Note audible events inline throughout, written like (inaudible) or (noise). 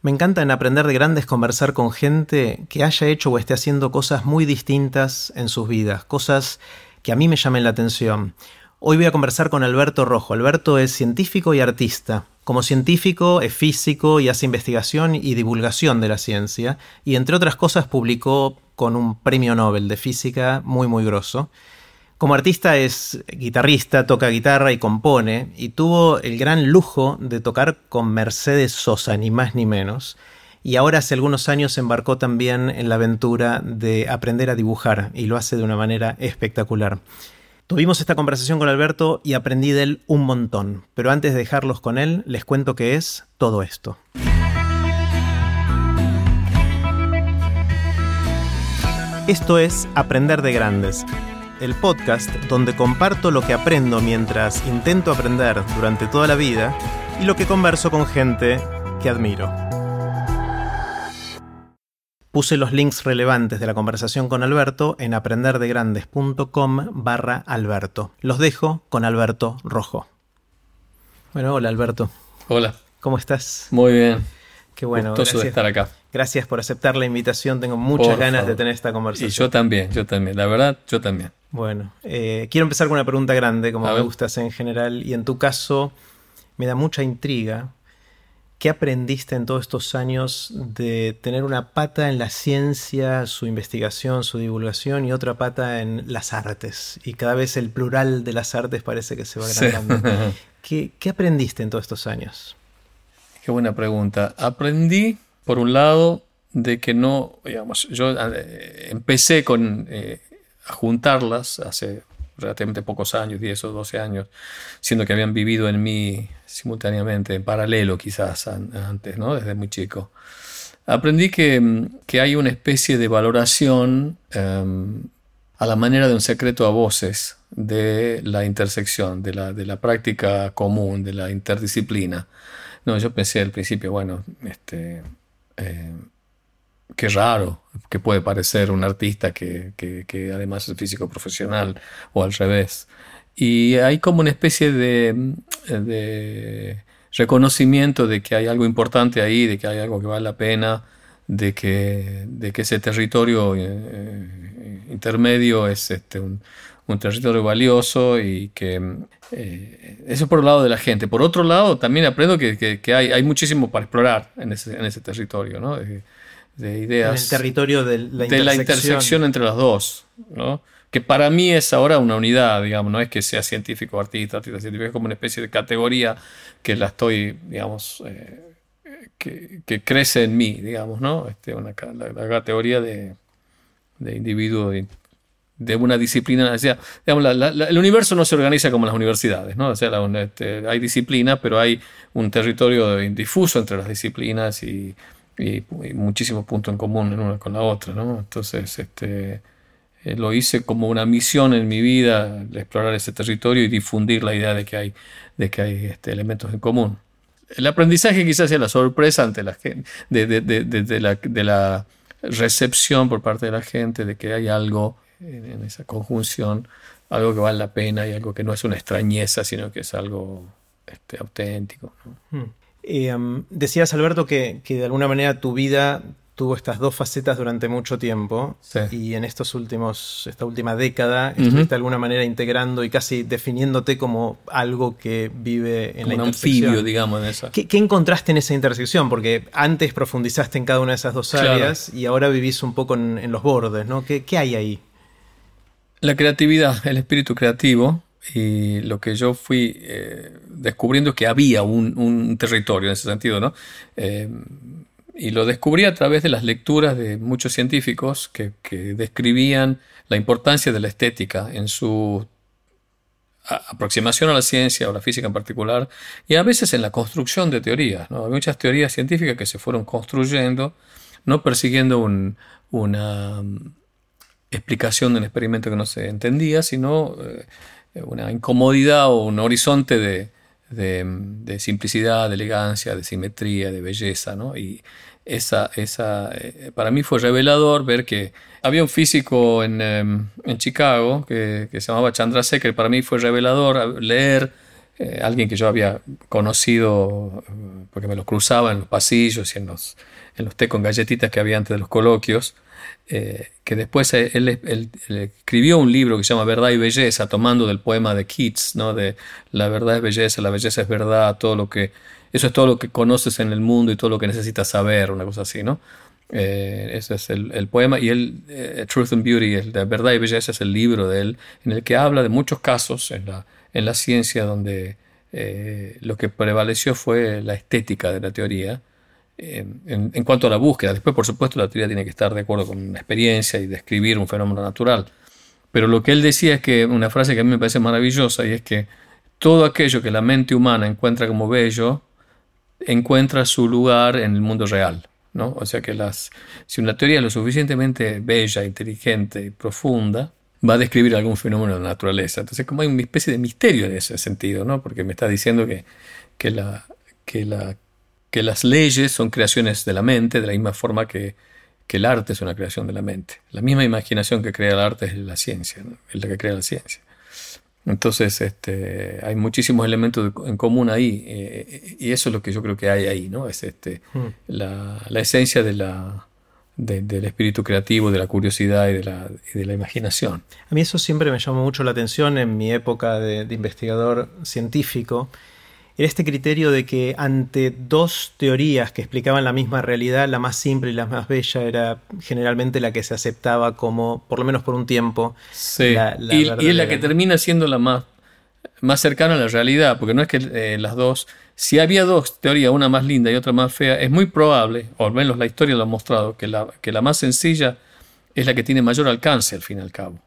Me encanta en Aprender de Grandes conversar con gente que haya hecho o esté haciendo cosas muy distintas en sus vidas, cosas que a mí me llamen la atención. Hoy voy a conversar con Alberto Rojo. Alberto es científico y artista. Como científico es físico y hace investigación y divulgación de la ciencia, y entre otras cosas publicó con un premio Nobel de física muy muy grosso. Como artista es guitarrista, toca guitarra y compone, y tuvo el gran lujo de tocar con Mercedes Sosa, ni más ni menos. Y ahora hace algunos años se embarcó también en la aventura de aprender a dibujar, y lo hace de una manera espectacular. Tuvimos esta conversación con Alberto y aprendí de él un montón, pero antes de dejarlos con él, les cuento qué es todo esto. Esto es Aprender de Grandes, el podcast donde comparto lo que aprendo mientras intento aprender durante toda la vida y lo que converso con gente que admiro. Puse los links relevantes de la conversación con Alberto en aprenderdegrandes.com barra Alberto. Los dejo con Alberto Rojo. Bueno, hola Alberto. Hola. ¿Cómo estás? Muy bien. Qué bueno. Gustoso de estar acá. Gracias por aceptar la invitación. Tengo muchas ganas de tener esta conversación. Y yo también, yo también. La verdad, yo también. Bueno, eh, quiero empezar con una pregunta grande, como me gustas en general, y en tu caso me da mucha intriga. ¿Qué aprendiste en todos estos años de tener una pata en la ciencia, su investigación, su divulgación y otra pata en las artes? Y cada vez el plural de las artes parece que se va agrandando. (laughs) ¿Qué, ¿Qué, aprendiste en todos estos años? Qué buena pregunta. Aprendí, por un lado, de que no, digamos, yo eh, empecé con eh, a juntarlas hace relativamente pocos años, 10 o 12 años, siendo que habían vivido en mí simultáneamente, en paralelo quizás antes, ¿no? desde muy chico. Aprendí que, que hay una especie de valoración em, a la manera de un secreto a voces de la intersección, de la, de la práctica común, de la interdisciplina. No, yo pensé al principio, bueno, este, eh, qué raro que puede parecer un artista que, además es físico profesional o al revés. Y hay como una especie de, de, reconocimiento de que hay algo importante ahí, de que hay algo que vale la pena, de que, de que ese territorio eh, eh, intermedio es este, un, territorio valioso y que eh, eso por un lado de la gente. Por otro lado, también aprendo que, hay, hay, muchísimo para explorar en ese, en ese territorio. ¿no? de ideas. En el territorio de la intersección. De la intersección entre las dos, ¿no? Que para mí es ahora una unidad, digamos, no es que sea científico, artista, artista científico, es como una especie de categoría que la estoy, digamos, eh, que, que, crece en mí, digamos, ¿no? Este, una, la, categoría de, de individuo de, una disciplina. O el universo no se organiza como las universidades, ¿no? O sea, este, hay disciplina, pero hay un territorio difuso entre las disciplinas y muchísimos puntos en común en una con la otra, ¿no? Entonces, este, eh, lo hice como una misión en mi vida, explorar ese territorio y difundir la idea de que hay, de que hay este, elementos en común. El aprendizaje quizás sea la sorpresa ante la de, de, de, de, la, recepción por parte de la gente de que hay algo en, esa conjunción, algo que vale la pena y algo que no es una extrañeza, sino que es algo este, auténtico. ¿no? Hmm. Em, decías, Alberto, que, de alguna manera tu vida tuvo estas dos facetas durante mucho tiempo y en estos últimos, esta última década estuviste de alguna manera integrando y casi definiéndote como algo que vive en la intersección. anfibio, digamos, en esa. ¿Qué, encontraste en esa intersección? Porque antes profundizaste en cada una de esas dos áreas y ahora vivís un poco en, los bordes, ¿no? ¿Qué, ¿Qué hay ahí? La creatividad, el espíritu creativo, y lo que yo fui eh, descubriendo es que había un, territorio en ese sentido, ¿no? Eh, y lo descubrí a través de las lecturas de muchos científicos que, describían la importancia de la estética en su aproximación a la ciencia o la física en particular, y a veces en la construcción de teorías. ¿no? Hay muchas teorías científicas que se fueron construyendo, no persiguiendo una mm, explicación de un experimento que no se entendía, sino eh, una incomodidad o un horizonte de, de, simplicidad, de elegancia, de simetría, de belleza, ¿no? Y esa, esa, eh, para mí fue revelador ver que había un físico en, em, en Chicago que, que, se llamaba Chandrasekhar, para mí fue revelador leer eh, alguien que yo había conocido porque me lo cruzaba en los pasillos y en los, en los té con galletitas que había antes de los coloquios, que después él, escribió un libro que se llama Verdad y Belleza, tomando del poema de Keats, ¿no? de la verdad es belleza, la belleza es verdad, todo lo que, eso es todo lo que conoces en el mundo y todo lo que necesitas saber, una cosa así, ¿no? Eh, ese es el, poema. Y el eh, Truth and Beauty, el de Verdad y Belleza, es el libro de él, en el que habla de muchos casos en la, en la ciencia donde eh, lo que prevaleció fue la estética de la teoría. En, en, cuanto a la búsqueda, después por supuesto la teoría tiene que estar de acuerdo con una experiencia y describir un fenómeno natural. Pero lo que él decía es que una frase que a mí me parece maravillosa y es que todo aquello que la mente humana encuentra como bello encuentra su lugar en el mundo real. O sea que las, si una teoría es lo suficientemente bella, inteligente y profunda, va a describir algún fenómeno de la naturaleza. Entonces, como hay una especie de misterio en ese sentido, ¿no? Porque me está diciendo que, que, la, que, la, que las leyes son creaciones de la mente, de la misma forma que, que el arte es una creación de la mente. La misma imaginación que crea el arte es la ciencia, es la que crea la ciencia. Entonces, este, hay muchísimos elementos en común ahí, eh, y eso es lo que yo creo que hay ahí, ¿no? Es este, hmm. la, esencia de la, del espíritu creativo, de la curiosidad y de la, de la, imaginación. A mí eso siempre me llamó mucho la atención en mi época de investigador científico, era este criterio de que ante dos teorías que explicaban la misma realidad, la más simple y la más bella era generalmente la que se aceptaba como, por lo menos por un tiempo, sí. la, y, es la que termina siendo la más, más cercana a la realidad, porque no es que eh, las dos, si había dos teorías, una más linda y otra más fea, es muy probable, o al menos la historia lo ha mostrado, que la, que la más sencilla es la que tiene mayor alcance al fin y al cabo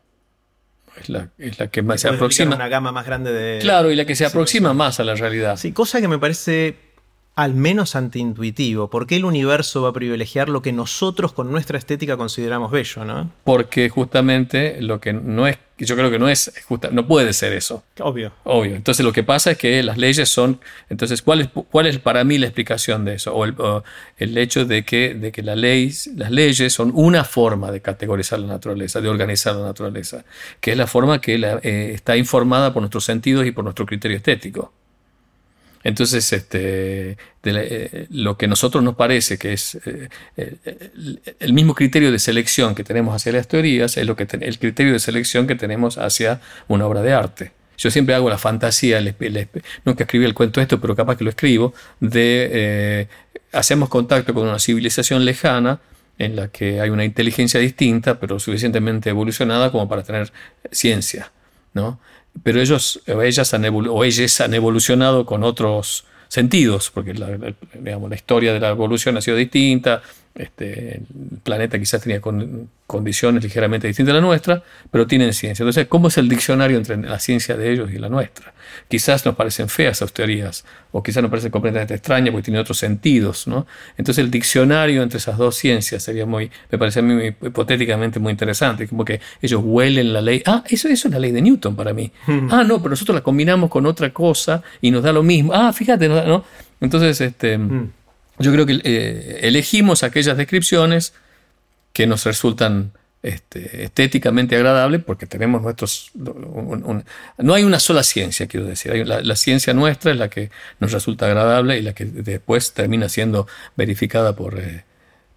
es la, es la que más se aproxima. Una gama más grande de. Claro, y la que se aproxima más a la realidad. Sí, cosa que me parece al menos antiintuitivo. ¿Por qué el universo va a privilegiar lo que nosotros con nuestra estética consideramos bello, no? Porque justamente lo que no es, yo creo que no es, no puede ser eso. Obvio. Obvio. Entonces lo que pasa es que las leyes son, entonces, ¿cuál es, cuál es para mí la explicación de eso? O el, hecho de que, de que la ley, las leyes son una forma de categorizar la naturaleza, de organizar la naturaleza, que es la forma que eh, está informada por nuestros sentidos y por nuestro criterio estético. Entonces, este, eh, lo que a nosotros nos parece que es eh, eh, el mismo criterio de selección que tenemos hacia las teorías, es lo que el criterio de selección que tenemos hacia una obra de arte. Yo siempre hago la fantasía, nunca escribí el cuento esto, pero capaz que lo escribo, de hacemos contacto con una civilización lejana en la que hay una inteligencia distinta, pero suficientemente evolucionada como para tener ciencia. ¿no? Pero ellos o ellas han, o ellas han evolucionado con otros sentidos, porque digamos, la historia de la evolución ha sido distinta, este, el planeta quizás tenía condiciones ligeramente distintas a la nuestra, pero tienen ciencia. Entonces, ¿cómo es el diccionario entre la ciencia de ellos y la nuestra? Quizás nos parecen feas esas teorías, o quizás nos parecen completamente extrañas porque tienen otros sentidos. ¿no? Entonces, el diccionario entre esas dos ciencias sería muy, me parece a mí hipotéticamente muy interesante, como que ellos huelen la ley. Ah, eso, eso es la ley de Newton para mí. Ah, no, pero nosotros la combinamos con otra cosa y nos da lo mismo. Ah, fíjate, ¿no? Entonces, este. Mm. Yo creo que eh, elegimos aquellas descripciones que nos resultan este, estéticamente agradables porque tenemos nuestros... no hay una sola ciencia, quiero decir. la, ciencia nuestra es la que nos resulta agradable y la que después termina siendo verificada por, eh,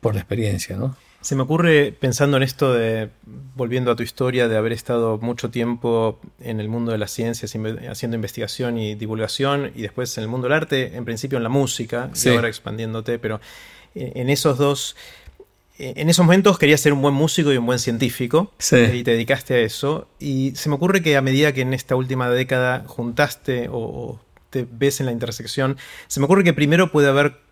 por la experiencia. ¿no? Se me ocurre pensando en esto de, volviendo a tu historia, de haber estado mucho tiempo en el mundo de las ciencias, haciendo investigación y divulgación, y después en el mundo del arte, en principio en la música, y ahora expandiéndote, pero en esos dos, en esos momentos querías ser un buen músico y un buen científico, y te dedicaste a eso, y se me ocurre que a medida que en esta última década juntaste o te ves en la intersección, se me ocurre que primero puede haber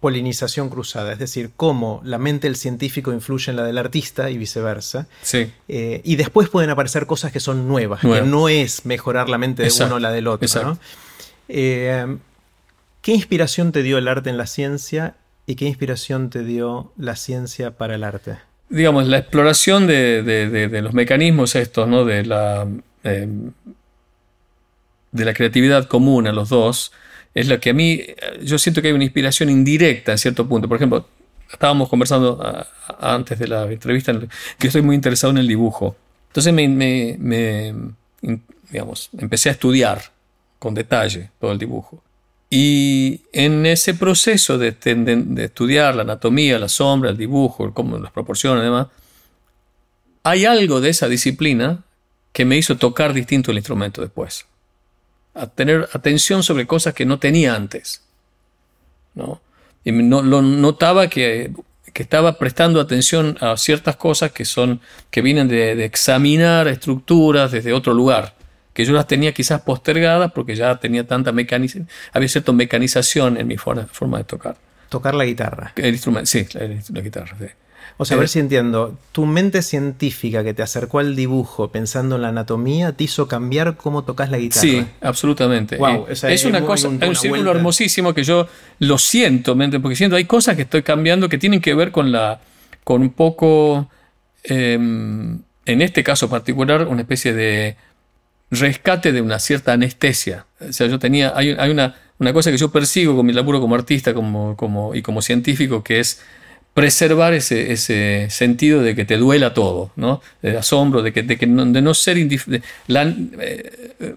polinización cruzada, es decir, cómo la mente del científico influye en la del artista y viceversa. Sí. Eh, y después pueden aparecer cosas que son nuevas, que no es mejorar la mente de uno o la del otro. Eh, ¿Qué inspiración te dio el arte en la ciencia y qué inspiración te dio la ciencia para el arte? Digamos, la exploración de, los mecanismos estos, ¿no? De la, eh, de la creatividad común a los dos, es lo que a mí, yo siento que hay una inspiración indirecta en cierto punto. Por ejemplo, estábamos conversando ah, antes de la entrevista que estoy muy interesado en el dibujo. Entonces me, digamos, empecé a estudiar con detalle todo el dibujo. Y en ese proceso de, de, estudiar la anatomía, la sombra, el dibujo, cómo, las proporciones y demás, hay algo de esa disciplina que me hizo tocar distinto el instrumento después. A tener atención sobre cosas que no tenía antes. ¿no? Y no, lo notaba que, que, estaba prestando atención a ciertas cosas que, son, que vienen de, de examinar estructuras desde otro lugar que yo las tenía quizás postergadas porque ya tenía tanta mecanización, había cierta mecanización en mi forma, forma, de tocar. Tocar la guitarra. El instrumento, sí, la, guitarra. O sea, a ver si entiendo. Tu mente científica que te acercó al dibujo pensando en la anatomía te hizo cambiar cómo tocas la guitarra. Sí, absolutamente. Eh, es, una cosa, es un círculo hermosísimo que yo lo siento, porque siento, hay cosas que estoy cambiando que tienen que ver con la, con un poco, em, en este caso particular, una especie de rescate de una cierta anestesia. O sea, yo tenía, hay, una, una, cosa que yo persigo con mi laburo como artista como, como, y como científico, que es preservar ese, ese sentido de que te duela todo, ¿no? De asombro, de que, de que no, de no ser indiferente. Eh,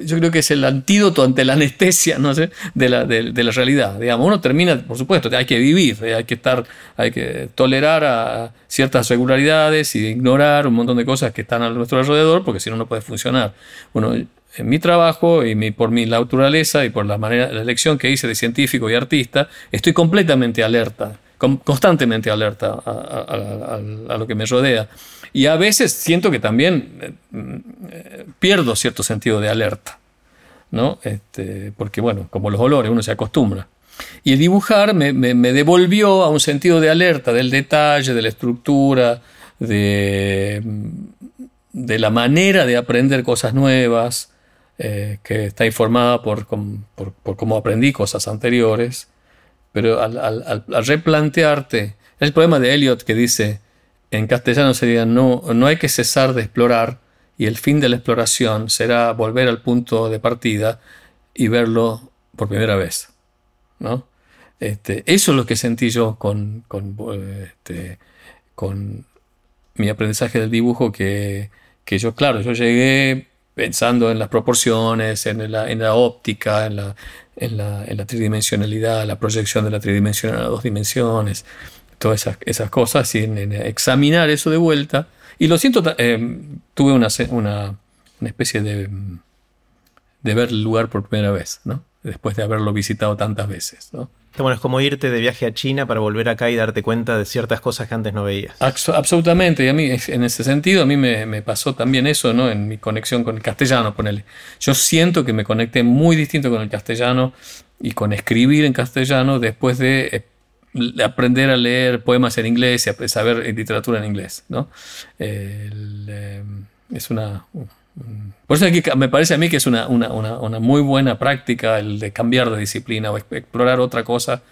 yo creo que es el antídoto ante la anestesia ¿no sé? de, la, de, la realidad. Digamos, uno termina, por supuesto, hay que vivir, hay que estar, hay que tolerar a ciertas regularidades y ignorar un montón de cosas que están a nuestro alrededor, porque si no, no puede funcionar. Bueno, en mi trabajo y mi, por mi naturaleza y por la manera, la elección que hice de científico y artista, estoy completamente alerta constantemente alerta a, lo que me rodea. Y a veces siento que también eh, pierdo cierto sentido de alerta, ¿no? Este, porque, bueno, como los olores, uno se acostumbra. Y el dibujar me, devolvió a un sentido de alerta, del detalle, de la estructura, de, de la manera de aprender cosas nuevas, eh, que está informada por, por, por cómo aprendí cosas anteriores pero al, replantearte, el poema de Eliot que dice, en castellano sería, no, no hay que cesar de explorar y el fin de la exploración será volver al punto de partida y verlo por primera vez. ¿no? Este, eso es lo que sentí yo con, con, este, con mi aprendizaje del dibujo, que, que, yo, claro, yo llegué pensando en las proporciones, en la, en la óptica, en la, en la, en la tridimensionalidad, la proyección de la tridimensional a dos dimensiones, todas esas, esas cosas, y en, examinar eso de vuelta. Y lo siento, eh, tuve una, una, una, especie de, de ver el lugar por primera vez, ¿no? después de haberlo visitado tantas veces. ¿no? Bueno, es como irte de viaje a China para volver acá y darte cuenta de ciertas cosas que antes no veías. absolutamente, y a mí en ese sentido a mí me, pasó también eso, ¿no? En mi conexión con el castellano, ponele. Yo siento que me conecté muy distinto con el castellano y con escribir en castellano después de eh, aprender a leer poemas en inglés y saber literatura en inglés, ¿no? Eh, es una por eso me parece a mí que es una, muy buena práctica el de cambiar de disciplina o explorar otra cosa.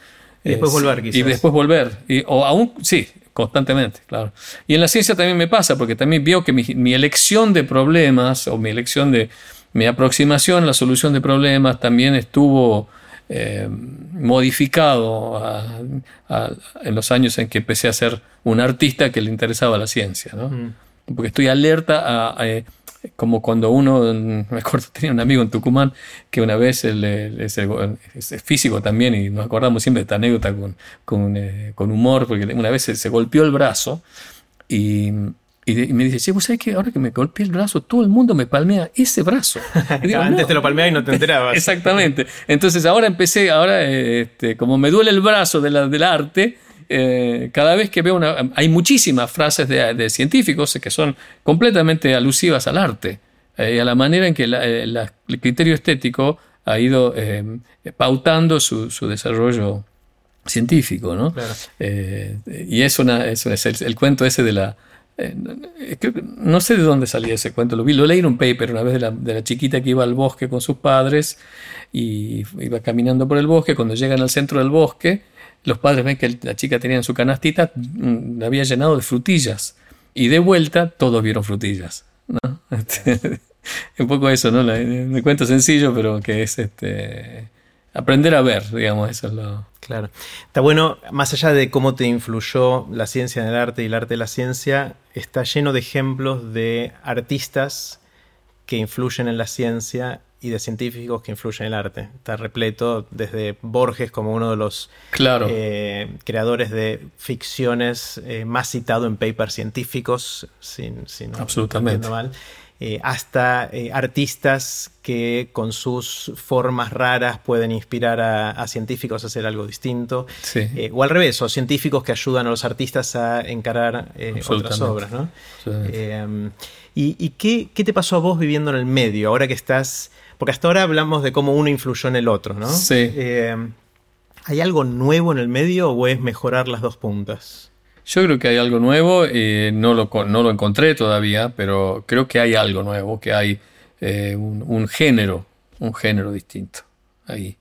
Y después volver, quizás. Y después volver. o aún, sí, constantemente, claro. Y en la ciencia también me pasa, porque también veo que mi, elección de problemas o mi elección de mi aproximación a la solución de problemas también estuvo eh, modificado en los años en que empecé a ser un artista que le interesaba la ciencia, ¿no? Mm. Porque estoy alerta a eh, como cuando uno, (laughs) me acuerdo, tenía un amigo en Tucumán que una vez él, es, físico también y nos acordamos siempre de esta anécdota con, con, eh, con humor, porque una vez se, golpeó el brazo y, y, me dice, che, ¿vos sabés que ahora que me golpeé el brazo, todo el mundo me palmea ese brazo? (laughs) Antes te lo palmeaba y no te enterabas. (laughs) Exactamente. Entonces ahora empecé, ahora este, como me duele el brazo de la, del arte, eh, cada vez que veo una... Hay muchísimas frases de, científicos que son completamente alusivas al arte eh, y a la manera en que eh, el criterio estético ha ido pautando su, desarrollo científico, ¿no? y es, una, es, el, cuento ese de la... no sé de dónde salía ese cuento, lo vi, lo leí en un paper una vez de la, de la, chiquita que iba al bosque con sus padres y iba caminando por el bosque, cuando llegan al centro del bosque, los padres ven que la chica tenía en su canastita, mm, la había llenado de frutillas. Y de vuelta todos vieron frutillas. (laughs) Este, un poco eso, ¿no? Me cuento sencillo, pero que es este aprender a ver, digamos, eso es lo. Claro. Está bueno, más allá de cómo te influyó la ciencia en el arte y el arte de la ciencia, está lleno de ejemplos de artistas que influyen en la ciencia y de científicos que influyen en el arte. Está repleto desde Borges como uno de los Claro. eh, creadores de ficciones eh, más citado en papers científicos, sin, si no- Absolutamente. mal, eh, hasta artistas que con sus formas raras pueden inspirar a, a científicos a hacer algo distinto. Sí. O al revés, o científicos que ayudan a los artistas a encarar otras obras, ¿no? ¿Y, y qué, qué te pasó a vos viviendo en el medio, ahora que estás... Porque hasta ahora hablamos de cómo uno influyó en el otro, ¿no? Sí. Eh, ¿Hay algo nuevo en el medio o es mejorar las dos puntas? Yo creo que hay algo nuevo, eh, no, lo, co- no lo encontré todavía, pero creo que hay algo nuevo, que hay eh, un, un género, un género distinto ahí.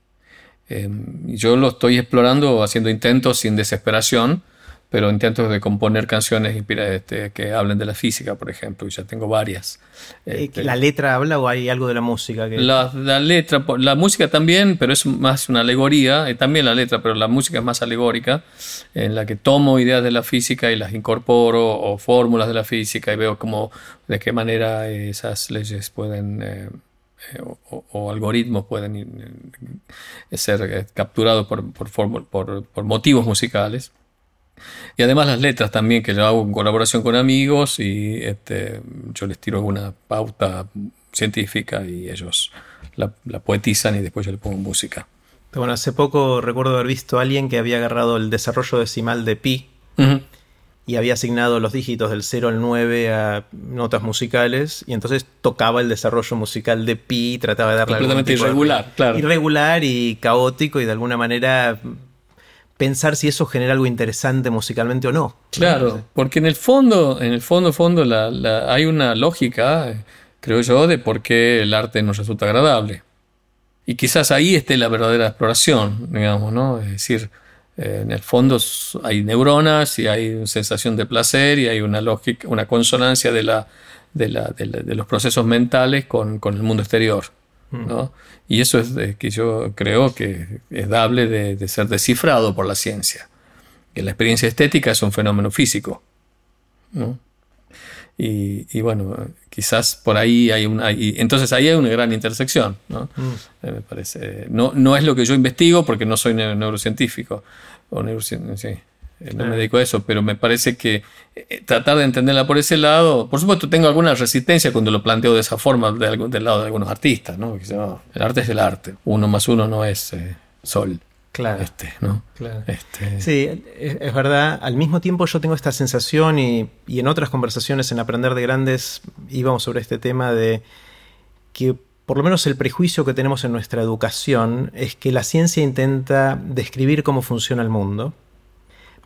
Y yo lo estoy explorando, haciendo intentos sin desesperación, pero intentos de componer canciones este, que hablen de la física, por ejemplo, y ya tengo varias. Eh, Este, ¿La letra habla o hay algo de la música? Que... la, la letra, la música también, pero es más una alegoría, eh, también la letra, pero la música es más alegórica, en la que tomo ideas de la física y las incorporo, o fórmulas de la física, y veo cómo, de qué manera esas leyes pueden, eh, eh, o, o- algoritmos pueden eh, ser capturados por, por, por- por motivos musicales. Y además las letras también, que yo hago en colaboración con amigos y este, yo les tiro alguna pauta científica y ellos la, la poetizan y después yo le pongo música. Bueno, hace poco recuerdo haber visto a alguien que había agarrado el desarrollo decimal de pi Ujú. y había asignado los dígitos del 0 al 9 a notas musicales y entonces tocaba el desarrollo musical de pi y trataba de darle Completamente tipo de- irregular, claro. irregular y caótico y de alguna manera pensar si eso genera algo interesante musicalmente o no. Claro, porque en el fondo, en el fondo, fondo, la- la- hay una lógica, creo yo, de por qué el arte nos resulta agradable. Y quizás ahí esté la verdadera exploración, digamos, ¿no? Es decir, eh, en el fondo hay neuronas y hay una sensación de placer y hay una lógica, una consonancia de, la, de, la- de la- de los procesos mentales con, con el mundo exterior. ¿No? Y eso es de que yo creo que es dable de, de ser descifrado por la ciencia. Que la experiencia estética es un fenómeno físico. ¿no? Y, y bueno, quizás por ahí hay una. y entonces ahí hay una gran intersección, ¿no? Eh, me parece. No, no es lo que yo investigo porque no soy neu- neurocientífico. O neurocien- sí, eh, no me dedico a eso, pero me parece que eh, tratar de entenderla por ese lado. Por supuesto, tengo alguna resistencia cuando lo planteo de esa forma de algún- del lado de algunos artistas, ¿no? Que "No, el arte es el arte. Uno más uno no es eh, sol. Claro. Este, ¿no? Claro. Este, Sí, es, es verdad. Al mismo tiempo yo tengo esta sensación y, y en otras conversaciones en Aprender de Grandes íbamos sobre este tema de que por lo menos el prejuicio que tenemos en nuestra educación es que la ciencia intenta describir cómo funciona el mundo,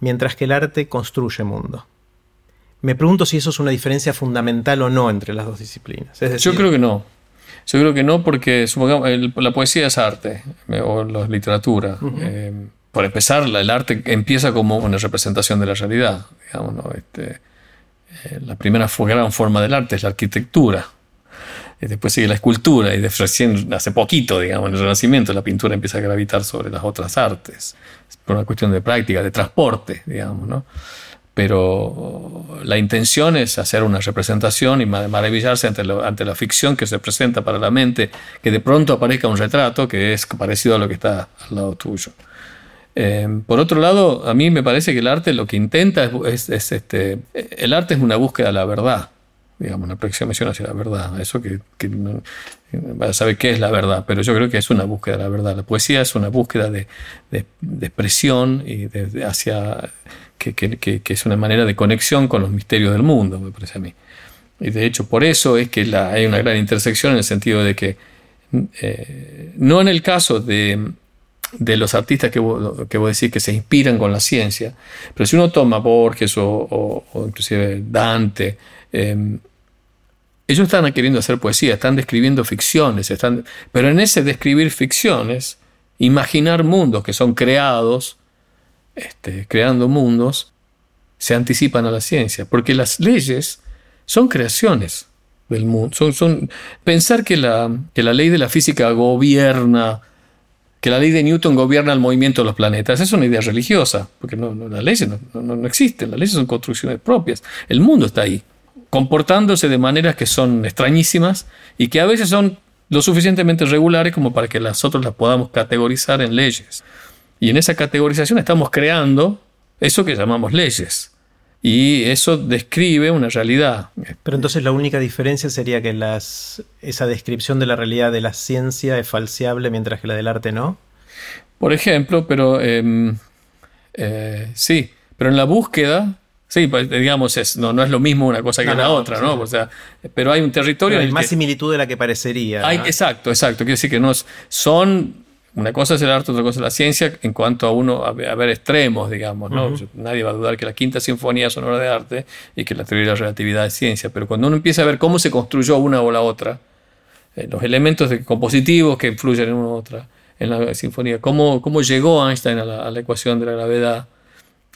mientras que el arte construye mundo. Me pregunto si eso es una diferencia fundamental o no entre las dos disciplinas. Es decir, Yo creo que no. Yo creo que no porque supongamos, el- la poesía es arte o la literatura. Eh, por empezar, el arte empieza como una representación de la realidad. Digamos, ¿no? Este, eh, la primera gran forma del arte es la arquitectura. Y después sigue la escultura y recién hace poquito, digamos, en el Renacimiento, la pintura empieza a gravitar sobre las otras artes. Es por una cuestión de práctica, de transporte, digamos, ¿no? pero la intención es hacer una representación y ma- maravillarse ante, lo- ante la ficción que se presenta para la mente, que de pronto aparezca un retrato que es parecido a lo que está al lado tuyo. Eh, por otro lado, a mí me parece que el arte lo que intenta es, es- es, este, el arte es una búsqueda de la verdad, digamos, una aproximación hacia la verdad. Eso que, que no, saber qué es la verdad, pero yo creo que es una búsqueda de la verdad. La poesía es una búsqueda de, de- expresión y de, hacia que, es una manera de conexión con los misterios del mundo, me parece a mí. Y de hecho, por eso es que hay una gran intersección en el sentido de que, eh, no en el caso de, de los artistas que vos, que vos decís que se inspiran con la ciencia, pero si uno toma Borges o inclusive Dante, eh, ellos están queriendo hacer poesía, están describiendo ficciones, están, pero en ese describir ficciones, imaginar mundos que son creados, este, creando mundos, se anticipan a la ciencia, porque las leyes son creaciones del mundo. Son, pensar que la, que la ley de la física gobierna, que la ley de Newton gobierna el movimiento de los planetas, es una idea religiosa, porque no, las leyes no existen, las leyes son construcciones propias. El mundo está ahí, comportándose de maneras que son extrañísimas y que a veces son lo suficientemente regulares como para que nosotros las podamos categorizar en leyes. Y en esa categorización estamos creando eso que llamamos leyes. Y eso describe una realidad. Pero entonces la única diferencia sería que las, esa descripción de la realidad de la ciencia es falseable mientras que la del arte no. Por ejemplo, pero em, eh, sí, pero en la búsqueda, sí, pues, digamos, es, no, no es lo mismo una cosa que la otra, ¿no? O sea, pero hay un territorio. hay más similitud de la que parecería. Hay, Exacto, exacto. Quiero decir que no son una cosa es el arte, otra cosa es la ciencia, en cuanto a uno, a ver, extremos, digamos, ¿no? Nadie va a dudar que la quinta sinfonía es una obra de arte y que la teoría de la relatividad es ciencia, pero cuando uno empieza a ver cómo se construyó una o la otra, eh, los elementos compositivos que influyen en una u otra, en la sinfonía, cómo, cómo llegó Einstein a la, ecuación de la gravedad,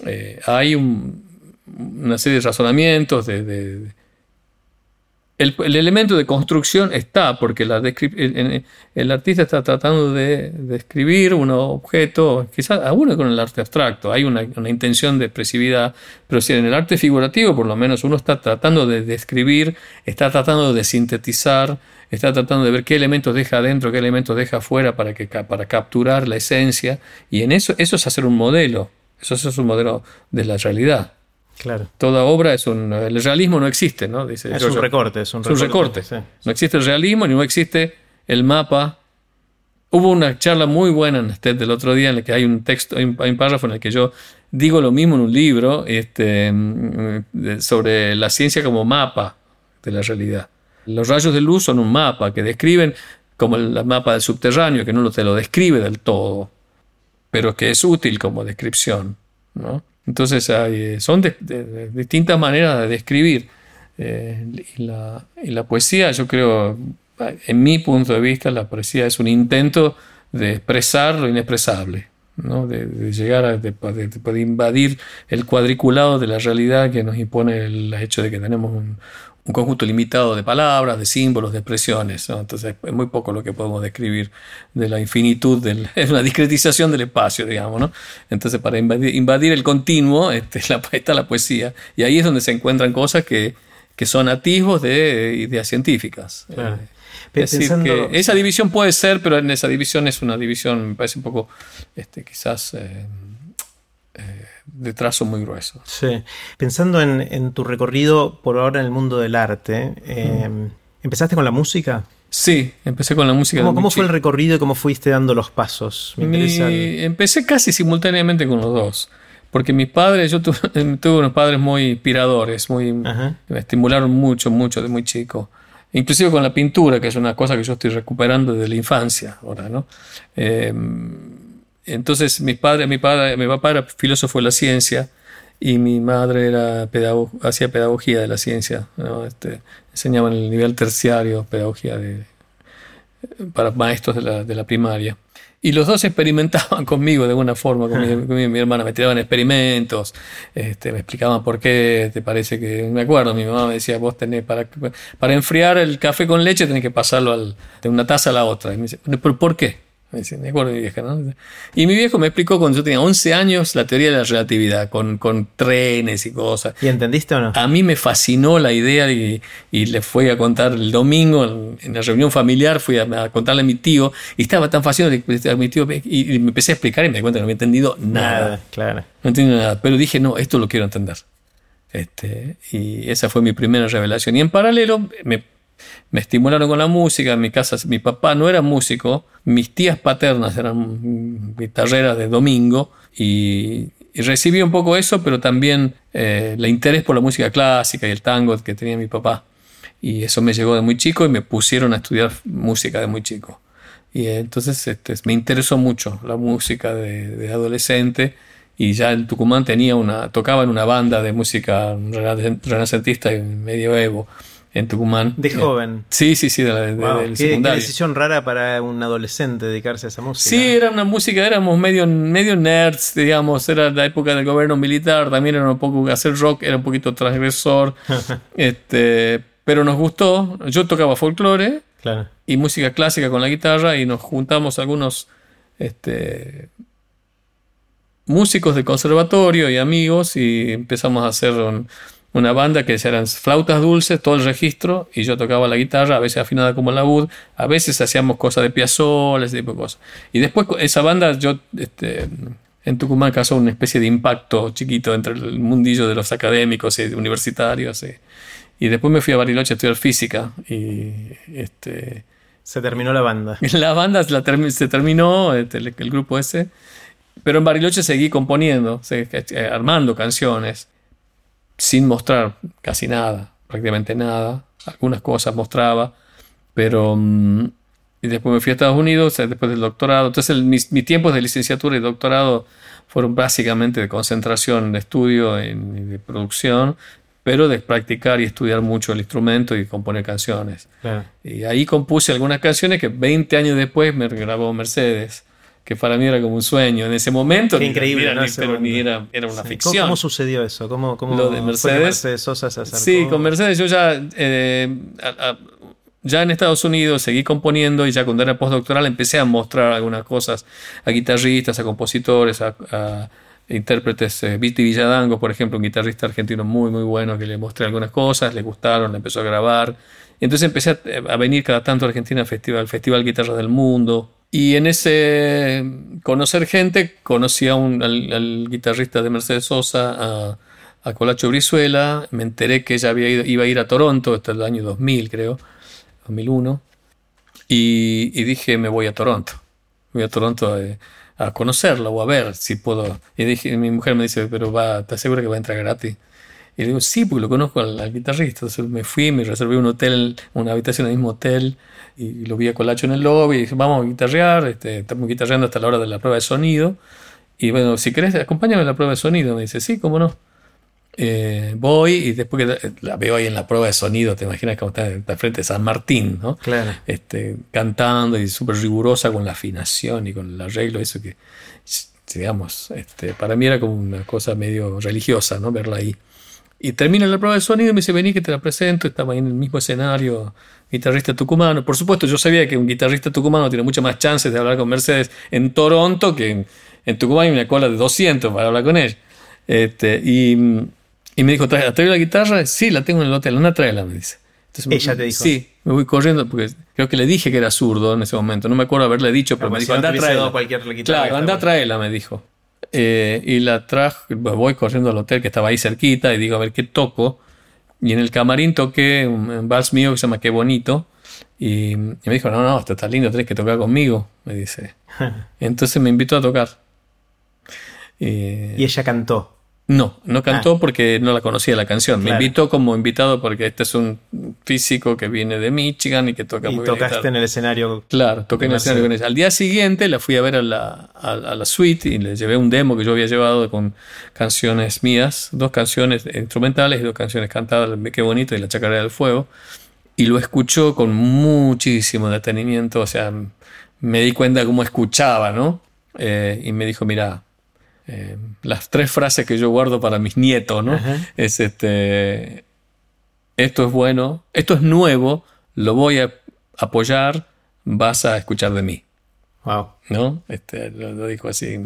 eh, hay una serie de razonamientos, de el, elemento de construcción está, porque el, artista está tratando de describir un objeto, quizás aún con el arte abstracto, hay una, intención de expresividad, pero si en el arte figurativo, por lo menos, uno está tratando de describir, está tratando de sintetizar, está tratando de ver qué elementos deja adentro, qué elementos deja afuera para, que, para capturar la esencia, y en eso, eso es hacer un modelo, eso es un modelo de la realidad. Claro. Toda obra es un. El realismo no existe, ¿no? Dice es, un recorte, es un recorte. No existe el realismo ni no existe el mapa. Hubo una charla muy buena en este del otro día en la que hay un texto, hay un, párrafo en el que yo digo lo mismo en un libro este, mm, sobre la ciencia como mapa de la realidad. Los rayos de luz son un mapa que describen como el mapa del subterráneo, que no te lo describe del todo, pero que es útil como descripción. ¿no? Entonces hay, son distintas maneras de describir. Eh, y, la, poesía, yo creo, en mi punto de vista, la poesía es un intento de expresar lo inexpresable, ¿no? de, llegar a de, invadir el cuadriculado de la realidad que nos impone el hecho de que tenemos un, un conjunto limitado de palabras, de símbolos, de expresiones. Entonces es muy poco lo que podemos describir de la infinitud, del, (laughs) es una discretización del espacio, digamos. ¿no? Entonces para invadir, el continuo este, (laughs) está la poesía y ahí es donde se encuentran cosas que, que son atisbos de ideas científicas. Eh, es decir, que esa división puede ser, pero en esa división es una división, me parece un poco, este, quizás... Eh, de trazo muy grueso. Sí. Pensando en, tu recorrido por ahora en el mundo del arte, em, ¿empezaste con la música? Sí, empecé con la música. ¿Cómo, fue el recorrido y cómo fuiste dando los pasos? Empecé casi simultáneamente con los dos. Porque mis padres, yo (laughs) tuve, unos padres muy inspiradores, muy, me estimularon mucho, mucho de muy chico. Inclusive con la pintura, que es una cosa que yo estoy recuperando desde la infancia ahora, ¿no? Em, entonces mi padre, mi padre, mi papá era filósofo de la ciencia y mi madre era hacía pedagogía de la ciencia, este, enseñaba en el nivel terciario pedagogía de, para maestros de la, de la, primaria. Y los dos (laughs) experimentaban conmigo de alguna forma, con mi, mi, hermana, me tiraban experimentos, este, me explicaban por qué te parece que, me acuerdo, mi mamá me decía, vos tenés, para, para enfriar el café con leche tenés que pasarlo de una taza a la otra. Y me dice, ¿pero por qué? Me acuerdo mi vieja, ¿no? Y mi viejo me explicó cuando yo tenía 11 años la teoría de la relatividad, con, con trenes y cosas. ¿Y entendiste o no? A mí me fascinó la idea y, y le fui a contar el domingo en, la reunión familiar, fui a, contarle a mi tío y estaba tan fascinado a mi tío y, me empecé a explicar y me di cuenta que no había entendido nada. claro. No entendí nada, pero dije, no, esto lo quiero entender. Este, y esa fue mi primera revelación. Y en paralelo me me estimularon con la música. En mi casa, mi papá no era músico, mis tías paternas eran guitarreras de domingo y, recibí un poco eso, pero también eh, el interés por la música clásica y el tango que tenía mi papá. Y eso me llegó de muy chico y me pusieron a estudiar música de muy chico. Y entonces este, me interesó mucho la música de, de, adolescente y ya en Tucumán tenía una, tocaba en una banda de música renacentista y medioevo en Tucumán. De joven. Sí, sí, sí, de, del qué, decisión rara para un adolescente dedicarse a esa música. Sí, era una música, éramos medio, medio nerds, digamos, era la época del gobierno militar, también era un poco, hacer rock era un poquito transgresor, (laughs) este, pero nos gustó, yo tocaba folclore y música clásica con la guitarra y nos juntamos algunos este, músicos de conservatorio y amigos y empezamos a hacer... Un, una banda que eran flautas dulces, todo el registro, y yo tocaba la guitarra, a veces afinada como la laúd, a veces hacíamos cosas de Piazzolla, ese tipo de cosas. Y después esa banda, yo este, en Tucumán causó una especie de impacto chiquito entre el mundillo de los académicos y universitarios. Y, después me fui a Bariloche a estudiar física y este... Se terminó la banda. (laughs) La banda se terminó, este, el, el grupo ese, pero en Bariloche seguí componiendo, eh, armando canciones sin mostrar casi nada, prácticamente nada. Algunas cosas mostraba, pero... Mm, y después me fui a Estados Unidos, después del doctorado. Entonces mis, tiempos de licenciatura y doctorado fueron básicamente de concentración, de estudio y de producción, pero de practicar y estudiar mucho el instrumento y componer canciones. Y ahí compuse algunas canciones que 20 años después me grabó Mercedes que para mí era como un sueño en ese momento. Qué increíble, era, pero ni era, era una ficción. ¿Cómo, sucedió eso? ¿Cómo, cómo Lo de Mercedes, Sosa se acercó? Sí, con Mercedes yo ya, eh, ya en Estados Unidos seguí componiendo y ya cuando era postdoctoral empecé a mostrar algunas cosas a guitarristas, a compositores, a, intérpretes. Eh, Viti Villadango, por ejemplo, un guitarrista argentino muy, muy bueno que le mostré algunas cosas, le gustaron, le empezó a grabar. Entonces empecé a, a venir cada tanto a Argentina al Festival, Festival Guitarras del Mundo y en ese conocer gente, conocí a un, al, guitarrista de Mercedes Sosa, a, a, Colacho Brizuela, me enteré que ella había iba a ir a Toronto, hasta el año 2000 creo, 2001, y, y dije, me voy a Toronto, voy a Toronto a, a, conocerla o a ver si puedo. Y dije, mi mujer me dice, pero va, ¿estás segura que va a entrar gratis? Y le digo, sí, porque lo conozco al, guitarrista. Entonces me fui, me reservé un hotel, una habitación en el mismo hotel, y lo vi a Colacho en el lobby, y dije, vamos a guitarrear, este, estamos guitarreando hasta la hora de la prueba de sonido. Y bueno, si querés, acompáñame a la prueba de sonido. Me dice, sí, cómo no. Eh, voy y después que la, veo ahí en la prueba de sonido, te imaginas cómo está, al frente de San Martín, ¿no? Claro. Este, cantando y súper rigurosa con la afinación y con el arreglo, eso que, digamos, este, para mí era como una cosa medio religiosa, ¿no? Verla ahí. Y termina la prueba de sonido y me dice, vení que te la presento. Estaba ahí en el mismo escenario, guitarrista tucumano. Por supuesto, yo sabía que un guitarrista tucumano tiene muchas más chances de hablar con Mercedes en Toronto que en, Tucumán hay una cola de 200 para hablar con él. Este, y, y, me dijo, ¿traes la guitarra? Sí, la tengo en el hotel. Anda, tráela, me dice. Entonces, Ella te dijo. Sí, me voy corriendo porque creo que le dije que era zurdo en ese momento. No me acuerdo haberle dicho, pero me dijo, anda, tráela. Claro, anda, tráela, me dijo. Eh, y la traje, voy corriendo al hotel que estaba ahí cerquita y digo a ver qué toco. Y en el camarín toqué un, vals mío que se llama Qué bonito. Y, me dijo, no, no, esto está lindo, tienes que tocar conmigo, me dice. (laughs) Entonces me invitó a tocar. y ella cantó. No, no cantó ah. porque no la conocía la canción. Me invitó como invitado porque este es un físico que viene de Michigan y que toca y tocaste en el escenario. Claro, toqué en el escenario con ella. Al día siguiente la fui a ver a la, a, la suite y le llevé un demo que yo había llevado con canciones mías, dos canciones instrumentales y dos canciones cantadas, Qué bonito y La Chacarera del Fuego. Y lo escuchó con muchísimo detenimiento, o sea, me di cuenta cómo escuchaba, ¿no? Eh, y me dijo, mira, eh, las tres frases que yo guardo para mis nietos, ¿no? Es este, esto es bueno, esto es nuevo, lo voy a apoyar, vas a escuchar de mí. Wow. ¿No? Este, lo, dijo así.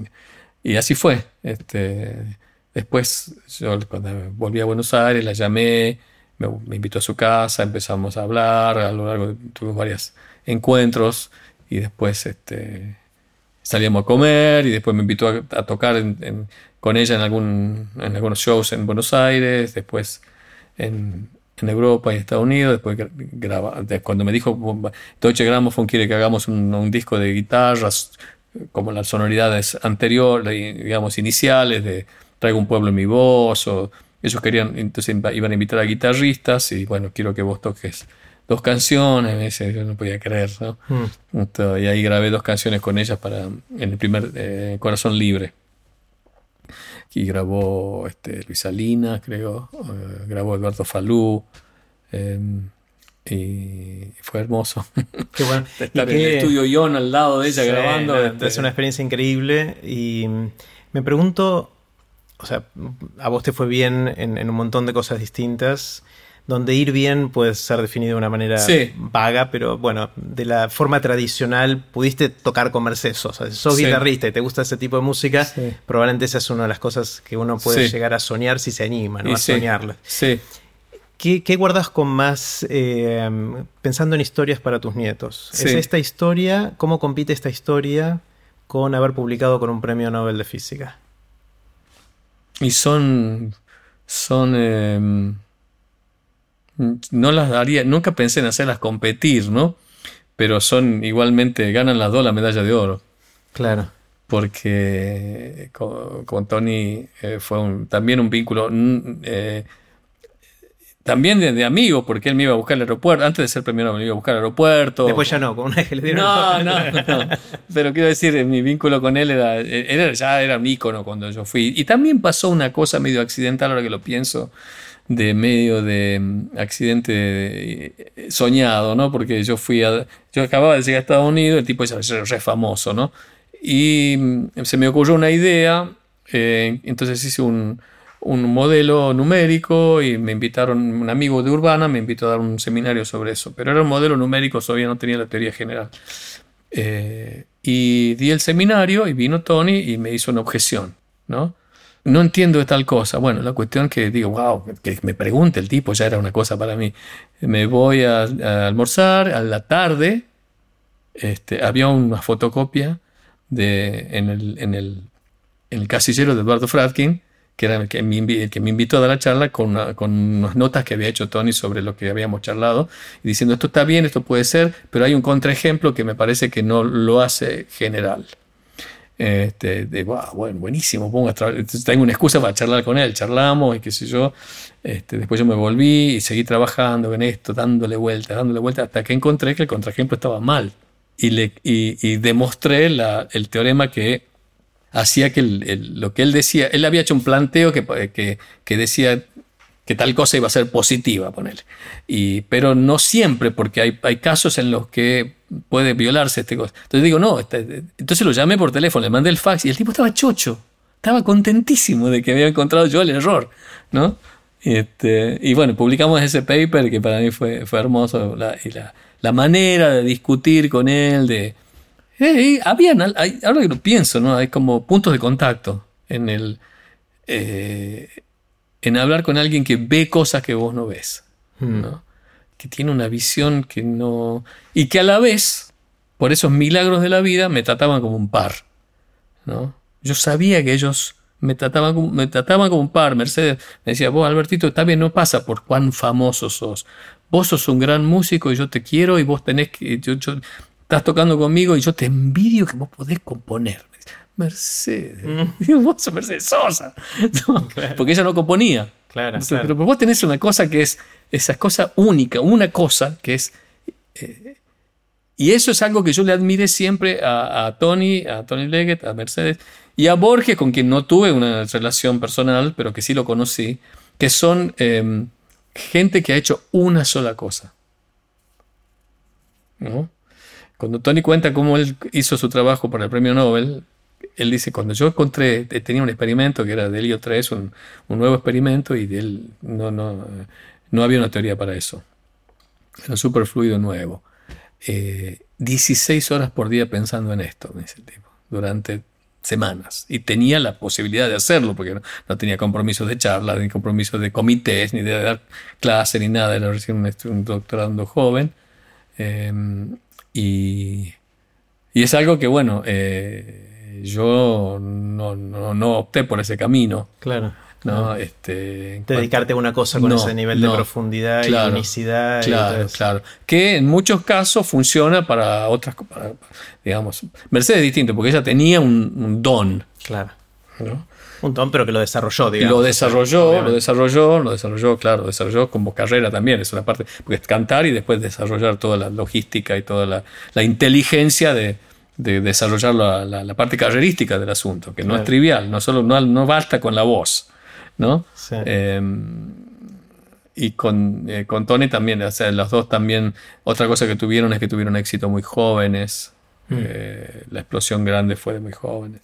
Y así fue. Este, después, yo cuando volví a Buenos Aires, la llamé, me, me invitó a su casa, empezamos a hablar, a lo largo tuvimos varios encuentros y después este, salíamos a comer y después me invitó a, tocar con ella en, algún, en algunos shows en Buenos Aires, después en, Europa y Estados Unidos, después cuando me dijo Deutsche Grammophon quiere que hagamos un, disco de guitarras como las sonoridades anteriores, digamos iniciales, de Traigo un pueblo en mi voz, o ellos querían, entonces iban a invitar a guitarristas y bueno, quiero que vos toques dos canciones, yo no podía creer, ¿no? Mm. y ahí grabé dos canciones con ellas para en el primer eh, Corazón Libre. Y grabó este, Luis Salinas, creo, eh, grabó Eduardo Falú. Em, y fue hermoso. (laughs) Qué bueno. (laughs) Estar en el estudio Ion al lado de ella grabando. Este, es una experiencia increíble. Y me pregunto, o sea, a vos te fue bien en, en un montón de cosas distintas donde ir bien puede ser definido de una manera vaga, pero bueno, de la forma tradicional pudiste tocar con Mercedes Sosa. Si sos guitarrista y te gusta ese tipo de música, probablemente esa es una de las cosas que uno puede llegar a soñar si se anima, ¿no? a soñarla. Sí. ¿Qué, guardas con más eh, pensando en historias para tus nietos? ¿Es esta historia? ¿Cómo compite esta historia con haber publicado con un premio Nobel de Física? Y son. son. Em, no las daría, nunca pensé en hacerlas competir, ¿no? Pero son igualmente, ganan las dos la medalla de oro. Claro. Porque con, Tony eh, fue también un vínculo, eh, también de, amigo, porque él me iba a buscar al aeropuerto, antes de ser premio me iba a buscar al aeropuerto. Después ya no, con una que le dieron no, (laughs) no, no, Pero quiero decir, mi vínculo con él era, era, ya era un ícono cuando yo fui. Y también pasó una cosa medio accidental, ahora que lo pienso de medio de mm, accidente eh, soñado, ¿no? Porque yo fui a, yo acababa de llegar a Estados Unidos, el tipo es re famoso, ¿no? Y mm, se me ocurrió una idea, eh, entonces hice un, un, modelo numérico y me invitaron, un amigo de Urbana me invitó a dar un seminario sobre eso, pero era un modelo numérico, todavía no tenía la teoría general. Eh, y di el seminario y vino Tony y me hizo una objeción, ¿no? No entiendo de tal cosa. Bueno, la cuestión que digo, wow, que me pregunte el tipo, ya era una cosa para mí. Me voy a, almorzar a la tarde. Este, había una fotocopia de, en, el, casillero de Eduardo Fradkin, que era el que me, que me invitó a dar la charla con, con unas notas que había hecho Tony sobre lo que habíamos charlado, y diciendo esto está bien, esto puede ser, pero hay un contraejemplo que me parece que no lo hace general. Este, de, buenísimo, pongo tengo una excusa para charlar con él, charlamos y qué sé yo. Este, después yo me volví y seguí trabajando en esto, dándole vueltas, dándole vueltas, hasta que encontré que el contraejemplo estaba mal. Y, le, y, demostré el teorema que hacía que lo que él decía, él había hecho un planteo que, que, que decía que tal cosa iba a ser positiva, ponerle. Y, pero no siempre, porque hay, hay casos en los que puede violarse este cosa. Entonces digo, no, este, entonces lo llamé por teléfono, le mandé el fax y el tipo estaba chocho, estaba contentísimo de que había encontrado yo el error, ¿no? Este, y bueno, publicamos ese paper que para mí fue, fue hermoso, la, y la, la manera de discutir con él, de... Habían, ahora que lo pienso, ¿no? Hay como puntos de contacto en el... Eh, en hablar con alguien que ve cosas que vos no ves, hmm. que tiene una visión que no... y que a la vez, por esos milagros de la vida, me trataban como un par. ¿no? Yo sabía que ellos me trataban, como, me trataban como un par. Mercedes me decía, vos Albertito, está bien, no pasa por cuán famoso sos. Vos sos un gran músico y yo te quiero y vos tenés que... Yo, estás tocando conmigo y yo te envidio que vos podés componer. Mercedes. Mm. (laughs) Vos sos Mercedes Sosa. (laughs) Porque ella no componía. Claro, Pero vos tenés una cosa que es esa cosa única, una cosa que es. Eh, y eso es algo que yo le admiré siempre a, Tony, a Tony Leggett, a Mercedes y a Borges, con quien no tuve una relación personal, pero que sí lo conocí, que son em, gente que ha hecho una sola cosa. Cuando Tony cuenta cómo él hizo su trabajo para el premio Nobel, él dice, cuando yo encontré, eh, tenía un experimento que era de Helio 3, un, nuevo experimento, y de él no, no, no había una teoría para eso. Era un superfluido nuevo. 16 eh, horas por día pensando en esto, dice el tipo, durante semanas. Y tenía la posibilidad de hacerlo, porque no, tenía compromisos de charla, ni compromisos de comités, ni de dar clase, ni nada. Era recién un, doctorando joven. Em, y, y, es algo que, bueno, eh, yo no, no, opté por ese camino. Claro. ¿no? Este, Dedicarte a una cosa con ese nivel de profundidad y unicidad. Claro, claro. Que en muchos casos funciona para otras cosas. Digamos, Mercedes es distinto, porque ella tenía un, don. Claro. Un don, pero que lo desarrolló, digamos. Lo desarrolló, lo desarrolló, lo desarrolló, claro, lo desarrolló como carrera también, es una parte, porque es cantar y después desarrollar toda la logística y toda la inteligencia de, de desarrollar la, parte carrerística del asunto, que no es trivial, no, solo, no, no, basta con la voz. ¿no? Em, y con, eh, con, Tony también, o sea, los dos también, otra cosa que tuvieron es que tuvieron éxito muy jóvenes. Mm. Eh, la explosión grande fue de muy jóvenes.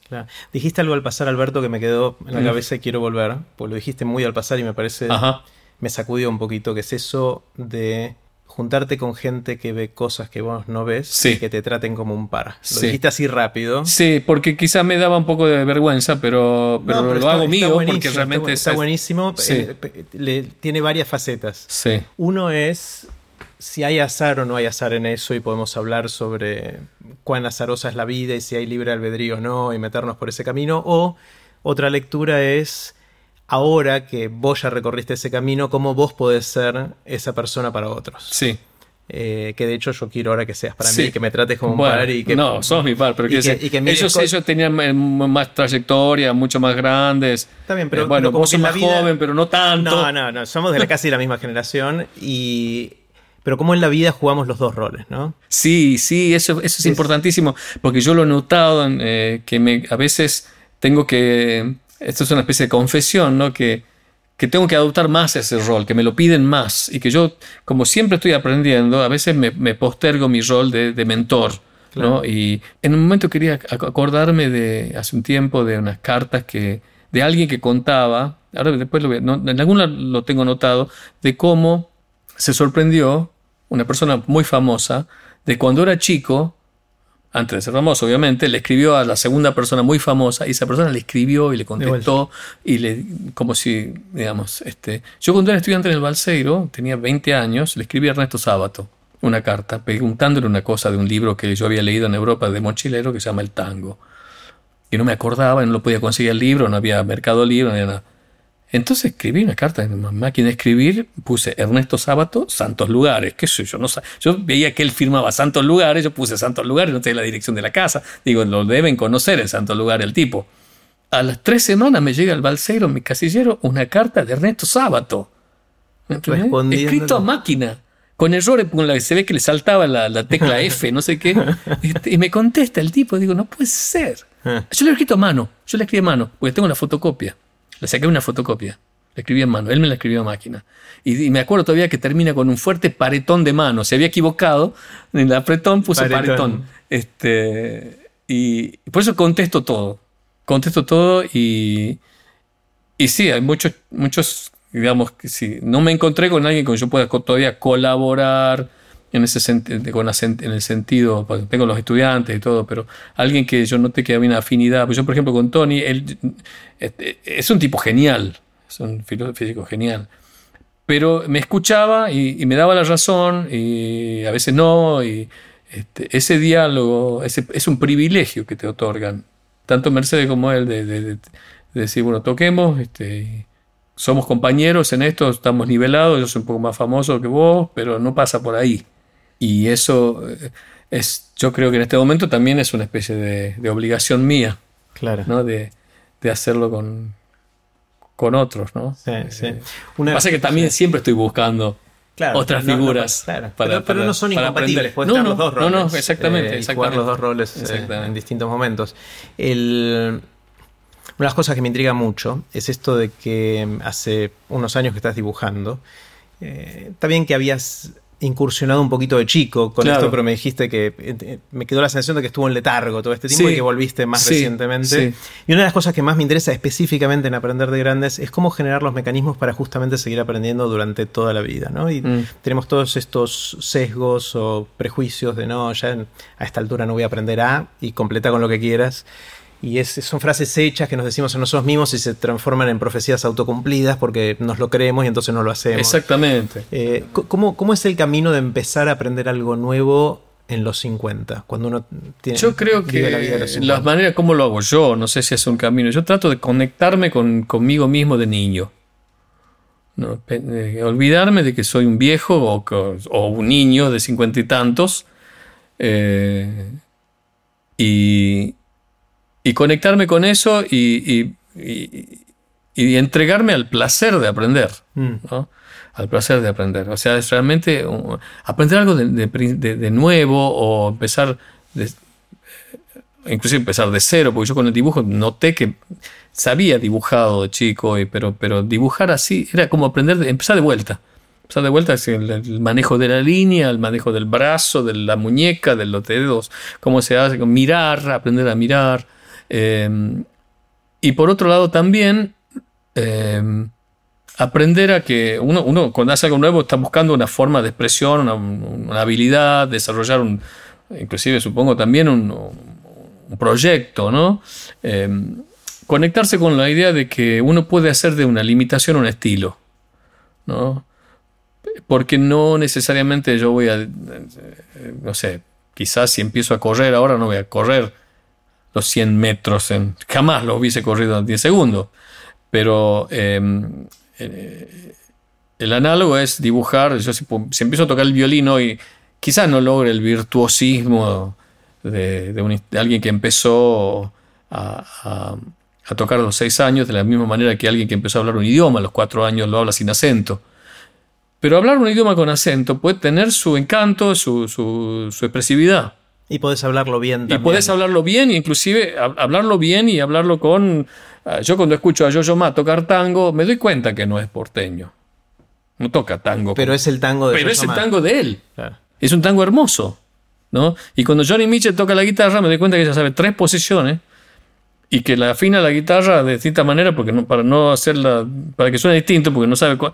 Dijiste algo al pasar, Alberto, que me quedó en la cabeza y quiero volver, pues lo dijiste muy al pasar y me parece me sacudió un poquito, que es eso de juntarte con gente que ve cosas que vos no ves y que te traten como un par. Lo dijiste así rápido. Sí, porque quizás me daba un poco de vergüenza, pero, pero, lo hago mío porque realmente está, buenísimo. Eh, tiene varias facetas. Sí. Uno es si hay azar o no hay azar en eso y podemos hablar sobre cuán azarosa es la vida y si hay libre albedrío o no y meternos por ese camino. O otra lectura es ahora que vos ya recorriste ese camino, cómo vos podés ser esa persona para otros. Sí. Eh, que de hecho yo quiero ahora que seas para mí, que me trates como un par y que... No, sos mi par, pero que, ellos, ellos, tenían eh, más trayectoria, mucho más grandes. Está bien, pero... Eh, bueno, vos sos más joven, pero no tanto. No, no, no, somos de la, (laughs) casi la misma generación y... Pero como en la vida jugamos los dos roles, ¿no? Sí, sí, eso, eso es, importantísimo, porque yo lo he notado que me, a veces tengo que esto es una especie de confesión, ¿no? Que, que tengo que adoptar más ese rol, que me lo piden más y que yo, como siempre estoy aprendiendo, a veces me, postergo mi rol de, mentor. ¿no? Y en un momento quería acordarme de hace un tiempo de unas cartas que de alguien que contaba, ahora después lo en alguna lo tengo notado, de cómo se sorprendió una persona muy famosa de cuando era chico antes de ser famoso, obviamente, le escribió a la segunda persona muy famosa y esa persona le escribió y le contestó y le, como si, digamos, este, yo cuando era estudiante en el Balseiro, tenía 20 años, le escribí a Ernesto Sábato una carta preguntándole una cosa de un libro que yo había leído en Europa de mochilero que se llama El Tango. Y no me acordaba, no lo podía conseguir el libro, no había mercado libro, no había nada. Entonces escribí una carta en máquina de escribir, puse Ernesto Sábato, Santos Lugares, qué sé yo, no sé. Yo veía que él firmaba Santos Lugares, yo puse Santos Lugares, no tenía la dirección de la casa. Digo, lo deben conocer en Santos Lugares el tipo. A las tres semanas me llega al balsero, mi casillero, una carta de Ernesto Sábato. Escrito a máquina, con errores, se ve que le saltaba la, tecla F, no sé qué. (laughs) Y me contesta el tipo, digo, no puede ser. Ah. Yo le he escrito a mano, yo le escribí a mano, porque tengo la fotocopia. Le saqué una fotocopia. La escribí en mano. Él me la escribió a máquina. Y, me acuerdo todavía que termina con un fuerte paretón de mano. Se había equivocado. En el apretón puse paretón. Este, y por eso contesto todo. Contesto todo y. Y sí, hay muchos, muchos, digamos, que sí. No me encontré con alguien con quien yo pueda todavía colaborar en ese sentido, en el sentido, pues, tengo los estudiantes y todo, pero alguien que yo noté que había una afinidad, pues yo por ejemplo con Tony, él este, es un tipo genial, es un físico genial, pero me escuchaba y, me daba la razón y a veces no, y este, ese diálogo es un privilegio que te otorgan, tanto Mercedes como él, de, decir, bueno, toquemos, este, somos compañeros en esto, estamos nivelados, yo soy un poco más famoso que vos, pero no pasa por ahí. Y eso eh, es, yo creo que en este momento también es una especie de, obligación mía. Claro. ¿no? De, hacerlo con, con otros, ¿no? Sí, sí. Eh, una, pasa que también siempre estoy buscando otras figuras. pero, no son incompatibles, puedes no, los dos roles. No, no, exactamente. Eh, jugar los dos roles en distintos momentos. una de las cosas que me intriga mucho es esto de que hace unos años que estás dibujando. está bien que habías incursionado un poquito de chico con esto, pero me dijiste que eh, me quedó la sensación de que estuvo en letargo todo este tiempo y que volviste más recientemente. Y una de las cosas que más me interesa específicamente en aprender de grandes es cómo generar los mecanismos para justamente seguir aprendiendo durante toda la vida, ¿no? Y mm. tenemos todos estos sesgos o prejuicios de no, ya a esta altura no voy a aprender a y completa con lo que quieras. Y es, son frases hechas que nos decimos a nosotros mismos y se transforman en profecías autocumplidas porque nos lo creemos y entonces no lo hacemos. Exactamente. Eh, ¿cómo, ¿Cómo es el camino de empezar a aprender algo nuevo en los 50? Cuando uno tiene. Yo creo que la las maneras, ¿cómo lo hago yo? No sé si es un camino. Yo trato de conectarme con, conmigo mismo de niño. ¿no? olvidarme de que soy un viejo o, o un niño de cincuenta y tantos. Eh, y, y conectarme con eso y, entregarme al placer de aprender. Mm. Al placer de aprender. O sea, es realmente aprender algo de, nuevo o empezar, de, inclusive empezar de cero, porque yo con el dibujo noté que sabía dibujado de chico, pero, pero dibujar así era como aprender, de, empezar de vuelta. Empezar de vuelta es el, manejo de la línea, el manejo del brazo, de la muñeca, de los dedos, cómo se hace, mirar, aprender a mirar. Em, y por otro lado también em, aprender a que uno, cuando hace algo nuevo está buscando una forma de expresión, una, habilidad, desarrollar un, inclusive supongo también un, proyecto, ¿no? Em, conectarse con la idea de que uno puede hacer de una limitación un estilo, ¿no? Porque no necesariamente yo voy a, no sé, quizás si empiezo a correr ahora no voy a correr los 100 metros, en, jamás lo hubiese corrido en 10 segundos, pero em, eh, el análogo es dibujar, yo si, empiezo a tocar el violino y quizás no logre el virtuosismo de, alguien que empezó a, tocar a los 6 años de la misma manera que alguien que empezó a hablar un idioma a los 4 años lo habla sin acento. Pero hablar un idioma con acento puede tener su encanto, su, su, expresividad. Y puedes hablarlo bien también. Y puedes hablarlo bien, inclusive hablarlo bien y hablarlo con Ah, yo cuando escucho a Yo-Yo Ma tocar tango, me doy cuenta que no es porteño. No toca tango. Pero es el tango de Pero es el tango de él. Es un tango hermoso. ¿no? Y cuando Johnny Mitchell toca la guitarra, me doy cuenta que ella sabe tres posiciones y que la afina la guitarra de distinta manera porque no, para no hacerla, para que suene distinto, porque no sabe cuál.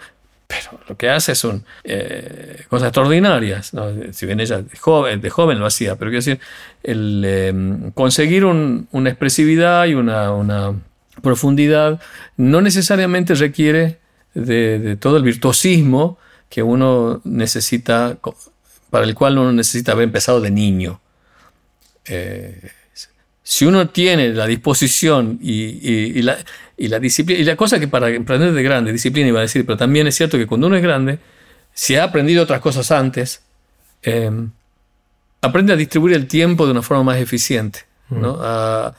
Pero lo que hace son eh, cosas extraordinarias. Si bien ella de joven, de joven, lo hacía, pero quiero decir, el, eh, conseguir una expresividad y una, profundidad no necesariamente requiere de, todo el virtuosismo que uno necesita, para el cual uno necesita haber empezado de niño. Eh, si uno tiene la disposición y, la, disciplina, y la cosa que para aprender de grande, disciplina iba a decir, pero también es cierto que cuando uno es grande, si ha aprendido otras cosas antes, eh, aprende a distribuir el tiempo de una forma más eficiente. ¿no? Mm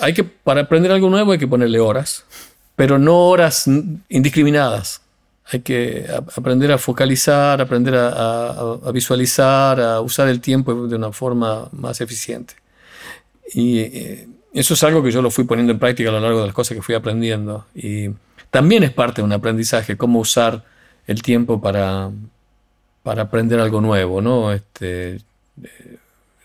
hay que, para aprender algo nuevo hay que ponerle horas, pero no horas indiscriminadas. Hay que aprender a focalizar, aprender a, visualizar, a usar el tiempo de una forma más eficiente. Y eh, eso es algo que yo lo fui poniendo en práctica a lo largo de las cosas que fui aprendiendo. Y también es parte de un aprendizaje, cómo usar el tiempo para, para aprender algo nuevo, ¿no? Este, eh,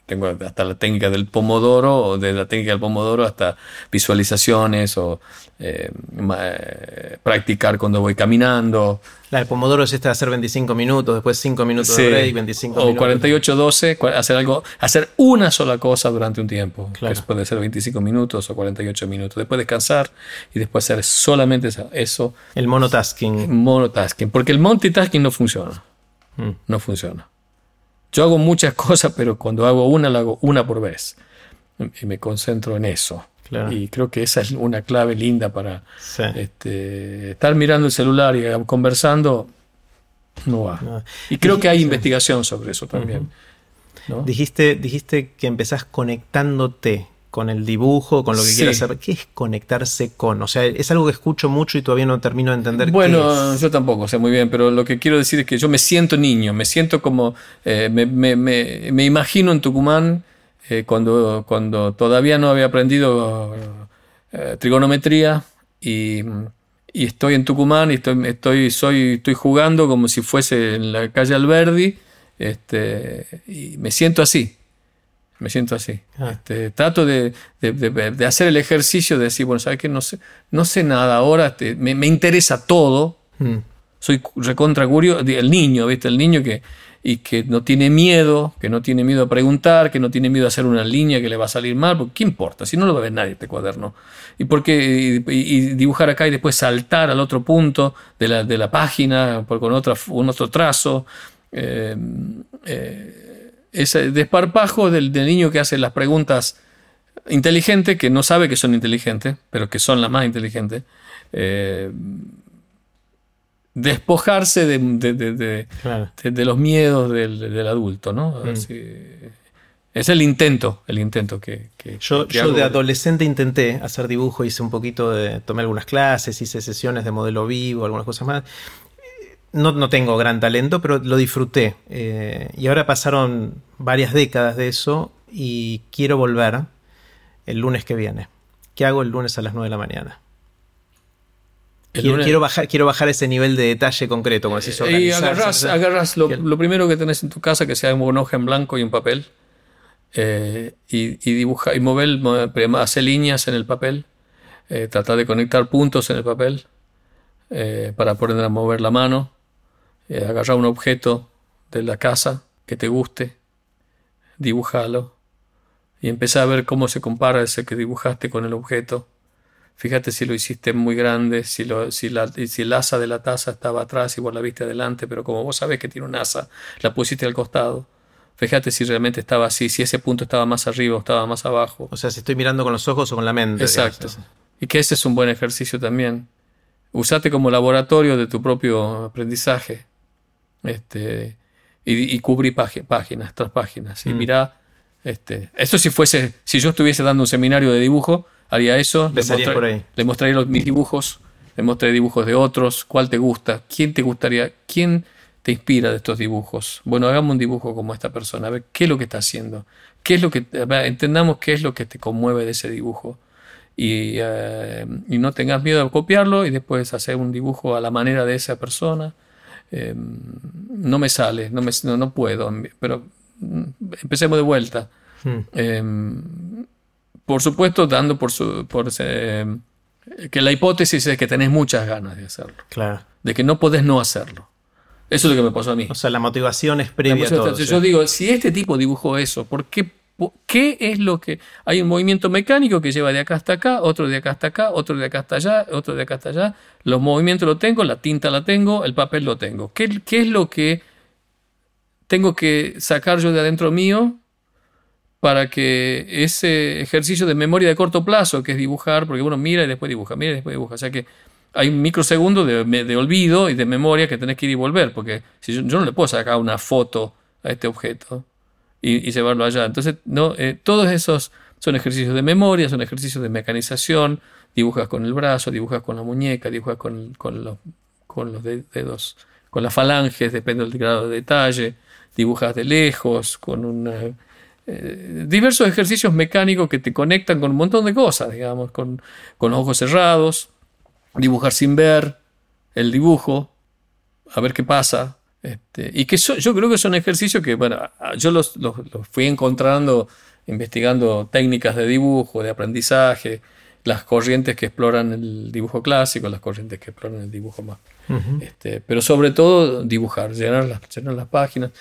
tengo hasta la técnica del pomodoro, o de la técnica del pomodoro hasta visualizaciones o eh, eh, practicar cuando voy caminando. La del pomodoro es esta de hacer 25 minutos, después 5 minutos de break, 25 o minutos. O 48-12, hacer algo, hacer una sola cosa durante un tiempo. Claro. puede ser 25 minutos o 48 minutos. Después descansar y después hacer solamente eso. El monotasking. Monotasking, porque el multitasking no funciona. Mm. No funciona. Yo hago muchas (laughs) cosas, pero cuando hago una, la hago una por vez. Y me concentro en eso. Y creo que esa es una clave linda para este, estar mirando el celular y conversando. No va. Y creo que hay investigación sobre eso también. dijiste, dijiste que empezás conectándote con el dibujo, con lo que quieras saber. ¿Qué es conectarse con? O sea, es algo que escucho mucho y todavía no termino de entender. Bueno, yo tampoco sé muy bien, pero lo que quiero decir es que yo me siento niño, me siento como, eh, me, imagino en Tucumán eh, cuando, cuando todavía no había aprendido eh, trigonometría y, estoy en Tucumán y estoy, estoy, soy, estoy jugando como si fuese en la calle Alberdi este, y me siento así me siento así. Ah. Este, trato de, hacer el ejercicio de decir, bueno, ¿sabes qué? No sé, no sé nada ahora, este, me, interesa todo. Mm. Soy recontra curioso, el niño, ¿viste? El niño que, y que no tiene miedo, que no tiene miedo a preguntar, que no tiene miedo a hacer una línea que le va a salir mal, porque ¿qué importa? Si no lo va a ver nadie este cuaderno. ¿Y por qué y, dibujar acá y después saltar al otro punto de la, de la página con otra, un otro trazo? eh, eh ese desparpajo del, niño que hace las preguntas inteligentes, que no sabe que son inteligentes, pero que son las más inteligentes. Eh, despojarse de, los miedos del, adulto, ¿no? Mm. es el intento, el intento que... yo, yo de adolescente intenté hacer dibujo, hice un poquito de... tomé algunas clases, hice sesiones de modelo vivo, algunas cosas más no, tengo gran talento, pero lo disfruté. Eh, y ahora pasaron varias décadas de eso y quiero volver el lunes que viene. ¿Qué hago el lunes a las 9 de la mañana? Quiero, bajar, quiero bajar ese nivel de detalle concreto. Como decís, y agarras, lo, primero que tenés en tu casa, que sea un hoja en blanco y un papel, eh, y, dibuja, y mover, hacer líneas en el papel, eh, tratar de conectar puntos en el papel, eh, para aprender a mover la mano, eh, agarrar un objeto de la casa que te guste, dibujalo y empezar a ver cómo se compara ese que dibujaste con el objeto. Fíjate si lo hiciste muy grande, si, lo, si, la, si el asa de la taza estaba atrás y vos la viste adelante, pero como vos sabés que tiene un asa, la pusiste al costado. Fíjate si realmente estaba así, si ese punto estaba más arriba o estaba más abajo. O sea, si estoy mirando con los ojos o con la mente. Exacto. Y que ese es un buen ejercicio también. Usate como laboratorio de tu propio aprendizaje. Este, y, y cubrí páginas tras páginas. Y mm. mirá, este, esto si fuese, si yo estuviese dando un seminario de dibujo, haría eso. Le, mostraría mis dibujos, le mostraría dibujos de otros, cuál te gusta, quién te gustaría, quién te inspira de estos dibujos. Bueno, hagamos un dibujo como esta persona, a ver qué es lo que está haciendo, qué es lo que, entendamos qué es lo que te conmueve de ese dibujo. Y, eh, y, no tengas miedo a copiarlo y después hacer un dibujo a la manera de esa persona. Em, no me sale, no, me, no, puedo, pero mm, empecemos de vuelta. Hmm. Em, por supuesto, dando por, su, por em, que la hipótesis es que tenés muchas ganas de hacerlo. Claro. De que no podés no hacerlo. Eso es lo que me pasó a mí. O sea, la motivación es previa a todo. Yo digo, si este tipo dibujó eso, ¿por qué, qué es lo que...? Hay un movimiento mecánico que lleva de acá hasta acá, otro de acá hasta acá, otro de acá hasta allá, otro de acá hasta allá. Los movimientos los tengo, la tinta la tengo, el papel lo tengo. ¿Qué, es lo que tengo que sacar yo de adentro mío para que ese ejercicio de memoria de corto plazo, que es dibujar, porque uno mira y después dibuja, mira y después dibuja, o sea que hay un microsegundo de, olvido y de memoria que tenés que ir y volver, porque si yo, no le puedo sacar una foto a este objeto y, llevarlo allá. Entonces, no, eh, todos esos son ejercicios de memoria, son ejercicios de mecanización, dibujas con el brazo, dibujas con la muñeca, dibujas con, con, los, con los dedos, con las falanges, depende del grado de detalle, dibujas de lejos, con una... Eh, diversos ejercicios mecánicos que te conectan con un montón de cosas, digamos, con, con los ojos cerrados, dibujar sin ver el dibujo, a ver qué pasa. Este, y que yo creo que son ejercicios que, bueno, yo los, fui encontrando investigando técnicas de dibujo, de aprendizaje, las corrientes que exploran el dibujo clásico, las corrientes que exploran el dibujo más. este, pero sobre todo dibujar, llenar las, llenar las páginas.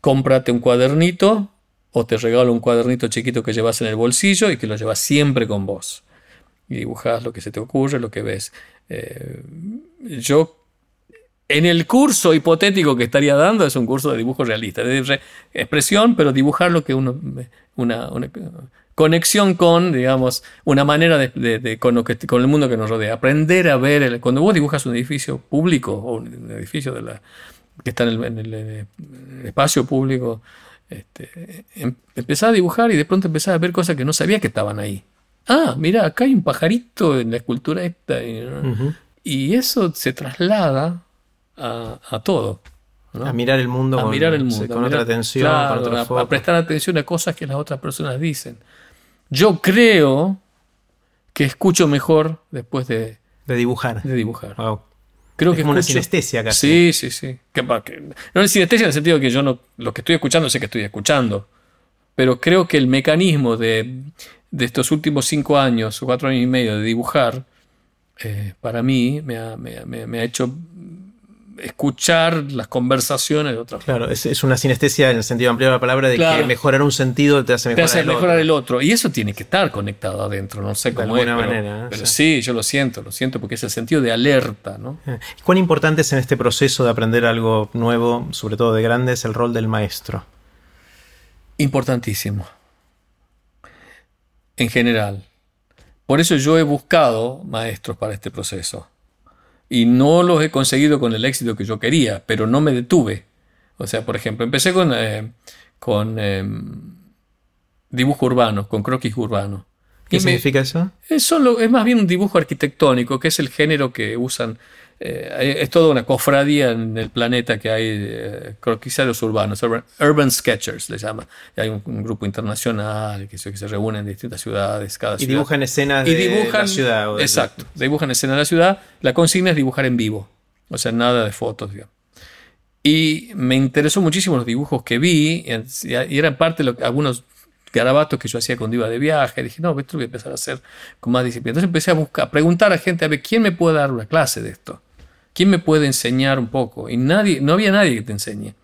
Cómprate un cuadernito o te regalo un cuadernito chiquito que llevas en el bolsillo y que lo llevas siempre con vos y dibujas lo que se te ocurre, lo que ves. Eh, yo, en el curso hipotético que estaría dando, es un curso de dibujo realista, de expresión, pero dibujar lo que uno, una, conexión con, digamos, una manera de, con, lo que, con el mundo que nos rodea. Aprender a ver, cuando vos dibujas un edificio público o un edificio de la, que está en el, espacio público, este, em, empezás a dibujar y de pronto empezás a ver cosas que no sabía que estaban ahí ah, mira, acá hay un pajarito en la escultura esta. Y eso se traslada a, todo. A mirar el mundo, a con, mirar el mundo, con otra atención, a, prestar atención a cosas que las otras personas dicen. Yo creo que escucho mejor después de, de dibujar. De dibujar. Creo que es como una sinestesia casi. Sí, sí, sí. no es sinestesia en el sentido que yo no, lo que estoy escuchando sé que estoy escuchando. Pero creo que el mecanismo de, de estos últimos cinco años o cuatro años y medio de dibujar, eh, para mí me ha, hecho escuchar las conversaciones de otras Claro, es, una sinestesia en el sentido amplio de la palabra de que mejorar un sentido te hace mejorar, te hace el, mejorar otro. el otro. Y eso tiene que estar conectado adentro, no sé cómo de alguna manera, pero sí. yo lo siento, lo siento porque es el sentido de alerta. ¿no? Eh, ¿Cuán importante es en este proceso de aprender algo nuevo, sobre todo de grandes, el rol del maestro? Importantísimo en general. Por eso yo he buscado maestros para este proceso. Y no los he conseguido con el éxito que yo quería, pero no me detuve. O sea, por ejemplo, empecé con, eh, con em, dibujo urbano, con croquis urbano. ¿Qué significa eso? Es, solo, es más bien un dibujo arquitectónico, que es el género que usan eh, es toda una cofradía en el planeta que hay eh, croquisarios urbanos, urban, sketchers le llama. hay un, grupo internacional que se, que se reúne en distintas ciudades. Cada y dibujan escenas de la ciudad. exacto, dibujan escenas de la ciudad. La consigna es dibujar en vivo, o sea, nada de fotos. Y me interesó muchísimo los dibujos que vi, y eran parte de algunos garabatos que yo hacía cuando iba de viaje. Dije, no, esto lo voy a empezar a hacer con más disciplina. Entonces empecé a buscar, a preguntar a gente, a ver, ¿quién me puede dar una clase de esto? ¿Quién me puede enseñar un poco? Y nadie, no había nadie que te enseñe.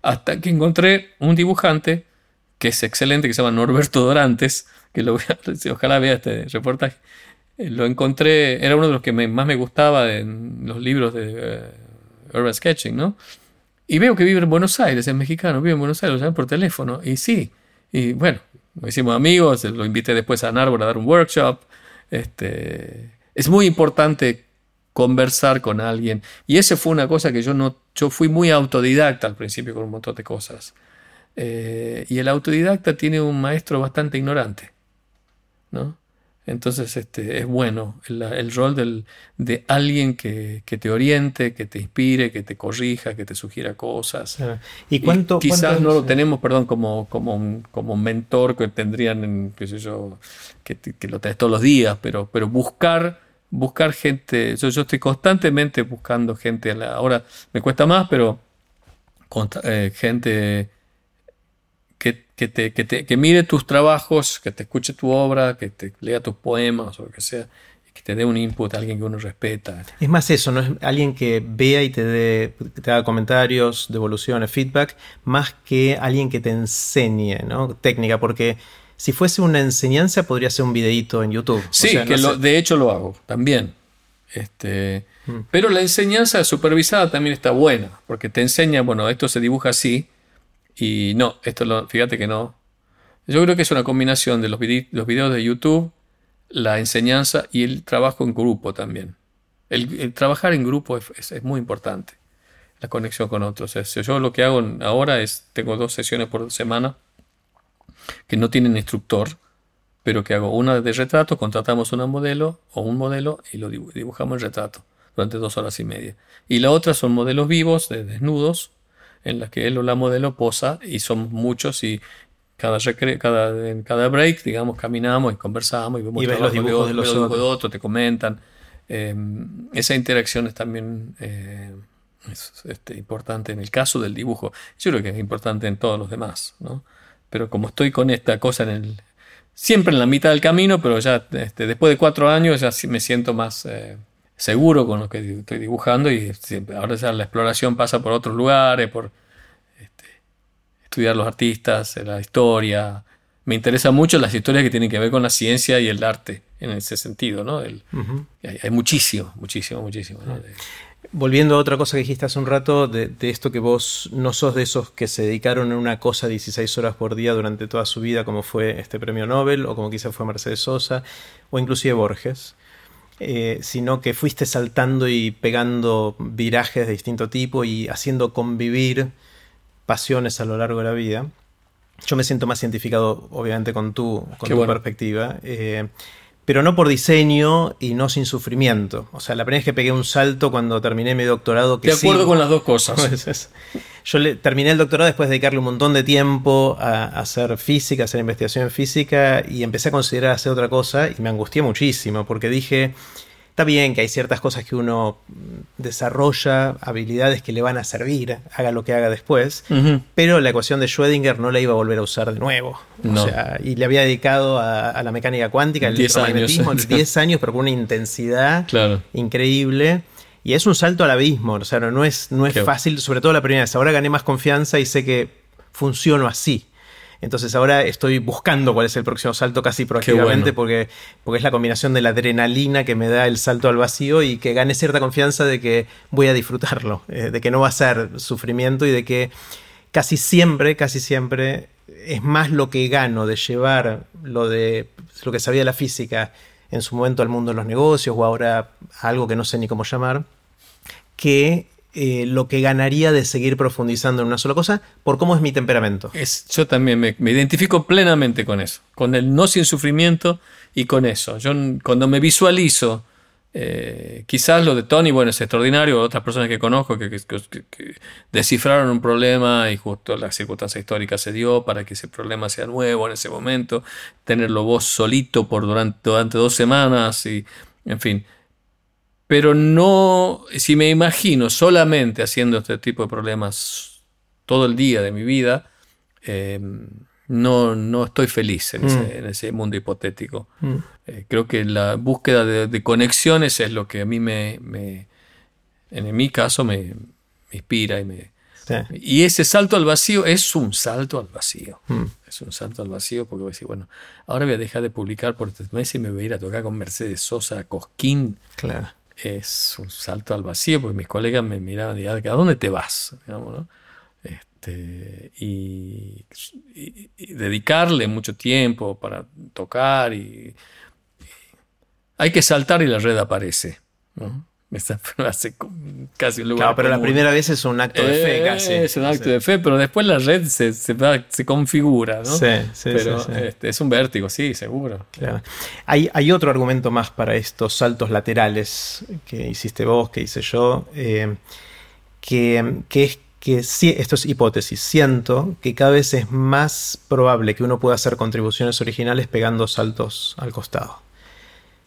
Hasta que encontré un dibujante que es excelente, que se llama Norberto Dorantes, que lo (laughs) ojalá vea este reportaje. Eh, lo encontré, era uno de los que más me gustaba en los libros de uh, Urban Sketching, ¿no? Y veo que vive en Buenos Aires, es mexicano, vive en Buenos Aires, lo llaman por teléfono. Y sí, y bueno, nos hicimos amigos, lo invité después a Narbor a dar un workshop. Este, es muy importante conversar con alguien. Y esa fue una cosa que yo no, yo fui muy autodidacta al principio con un montón de cosas. Eh, y el autodidacta tiene un maestro bastante ignorante, ¿no? Entonces este, es bueno el, rol del, de alguien que, te oriente, que te inspire, que te corrija, que te sugiera cosas. ¿Y cuánto? quizás no lo tenemos, perdón, como, como, un, como mentor que tendrían, en, qué sé yo, que, lo tenés todos los días, pero, pero buscar, buscar gente. Yo, yo estoy constantemente buscando gente. Ahora me cuesta más, pero eh, gente que, te, que, mire tus trabajos, que te escuche tu obra, que te lea tus poemas o lo que sea, que te dé un input a alguien que uno respeta. Es más eso, ¿no? Es alguien que vea y te, dé, te haga comentarios, devoluciones, feedback, más que alguien que te enseñe, ¿no? Técnica, porque si fuese una enseñanza podría ser un videíto en YouTube. Sí, que de hecho lo hago también. Este, mm. Pero la enseñanza supervisada también está buena, porque te enseña, bueno, esto se dibuja así, y no, esto lo, fíjate que no. Yo creo que es una combinación de los, los videos de YouTube, la enseñanza y el trabajo en grupo también. El, trabajar en grupo es, muy importante. La conexión con otros. yo lo que hago ahora es, tengo dos sesiones por semana que no tienen instructor, pero que hago una de retrato, contratamos una modelo o un modelo y lo dibujamos en retrato durante dos horas y media. Y la otra son modelos vivos, de desnudos, en la que él o la modelo posa y son muchos y cada, cada, en cada break, digamos, caminamos y conversamos y vemos los dibujos de los, otros. te comentan. Em, esa interacción es también eh, este, importante en el caso del dibujo. Yo creo que es importante en todos los demás, ¿no? Pero como estoy con esta cosa en el... Siempre en la mitad del camino, pero ya este, después de cuatro años ya me siento más... Eh, seguro con lo que estoy dibujando y ahora ya la exploración pasa por otros lugares, por este, estudiar los artistas, la historia. Me interesan mucho las historias que tienen que ver con la ciencia y el arte en ese sentido, ¿no? hay, muchísimo, muchísimo, muchísimo. Volviendo a otra cosa que dijiste hace un rato, de, esto que vos no sos de esos que se dedicaron a una cosa 16 horas por día durante toda su vida, como fue este premio Nobel, o como quizá fue Mercedes Sosa, o inclusive Borges. Eh, sino que fuiste saltando y pegando virajes de distinto tipo y haciendo convivir pasiones a lo largo de la vida. Yo me siento más identificado, obviamente, con tu, con tu perspectiva. Eh, pero no por diseño y no sin sufrimiento. O sea, la primera vez que pegué un salto cuando terminé mi doctorado... Que de acuerdo con las dos cosas. (laughs) Yo le, terminé el doctorado después de dedicarle un montón de tiempo a, hacer física, a hacer investigación en física, y empecé a considerar hacer otra cosa y me angustié muchísimo porque dije, Está bien que hay ciertas cosas que uno desarrolla, habilidades que le van a servir, haga lo que haga después, pero la ecuación de Schrödinger no la iba a volver a usar de nuevo. y le había dedicado a, la mecánica cuántica, al electromagnetismo, (laughs) 10 años, pero con una intensidad increíble. Y es un salto al abismo, o sea, no es, no es fácil, sobre todo la primera vez. Ahora gané más confianza y sé que funciono así. Entonces ahora estoy buscando cuál es el próximo salto casi proactivamente porque, porque es la combinación de la adrenalina que me da el salto al vacío y que gane cierta confianza de que voy a disfrutarlo, eh, de que no va a ser sufrimiento y de que casi siempre, casi siempre es más lo que gano de llevar lo de lo que sabía la física en su momento al mundo de los negocios o ahora a algo que no sé ni cómo llamar, que eh, lo que ganaría de seguir profundizando en una sola cosa por cómo es mi temperamento. Es, yo también me, identifico plenamente con eso, con el no sin sufrimiento y con eso. Yo cuando me visualizo, eh, quizás lo de Tony, bueno, es extraordinario, otras personas que conozco que, descifraron un problema y justo la circunstancia histórica se dio para que ese problema sea nuevo en ese momento, tenerlo vos solito por durante, durante dos semanas y, en fin, pero no, si me imagino solamente haciendo este tipo de problemas todo el día de mi vida, em, no, no estoy feliz en, ese, mm. mundo hipotético. Mm. Eh, creo que la búsqueda de, conexiones es lo que a mí me, en mi caso me, inspira y me... Y ese salto al vacío es un salto al vacío. Mm. Es un salto al vacío porque voy a decir, bueno, ahora voy a dejar de publicar por tres meses y me voy a ir a tocar con Mercedes Sosa, Cosquín. Claro. Es un salto al vacío porque mis colegas me miraban y decían, ¿a dónde te vas? Este, y, dedicarle mucho tiempo para tocar y, hay que saltar y la red aparece. ¿no? (laughs) hace casi un lugar. Claro, pero la primera vez es un acto de fe, eh, casi. Es un acto de fe, pero después la red se, se, configura, ¿no? Sí, sí, pero sí, este, es un vértigo, sí, seguro. Hay, hay, otro argumento más para estos saltos laterales que hiciste vos, que hice yo, eh, que, que es que esto es hipótesis, siento que cada vez es más probable que uno pueda hacer contribuciones originales pegando saltos al costado.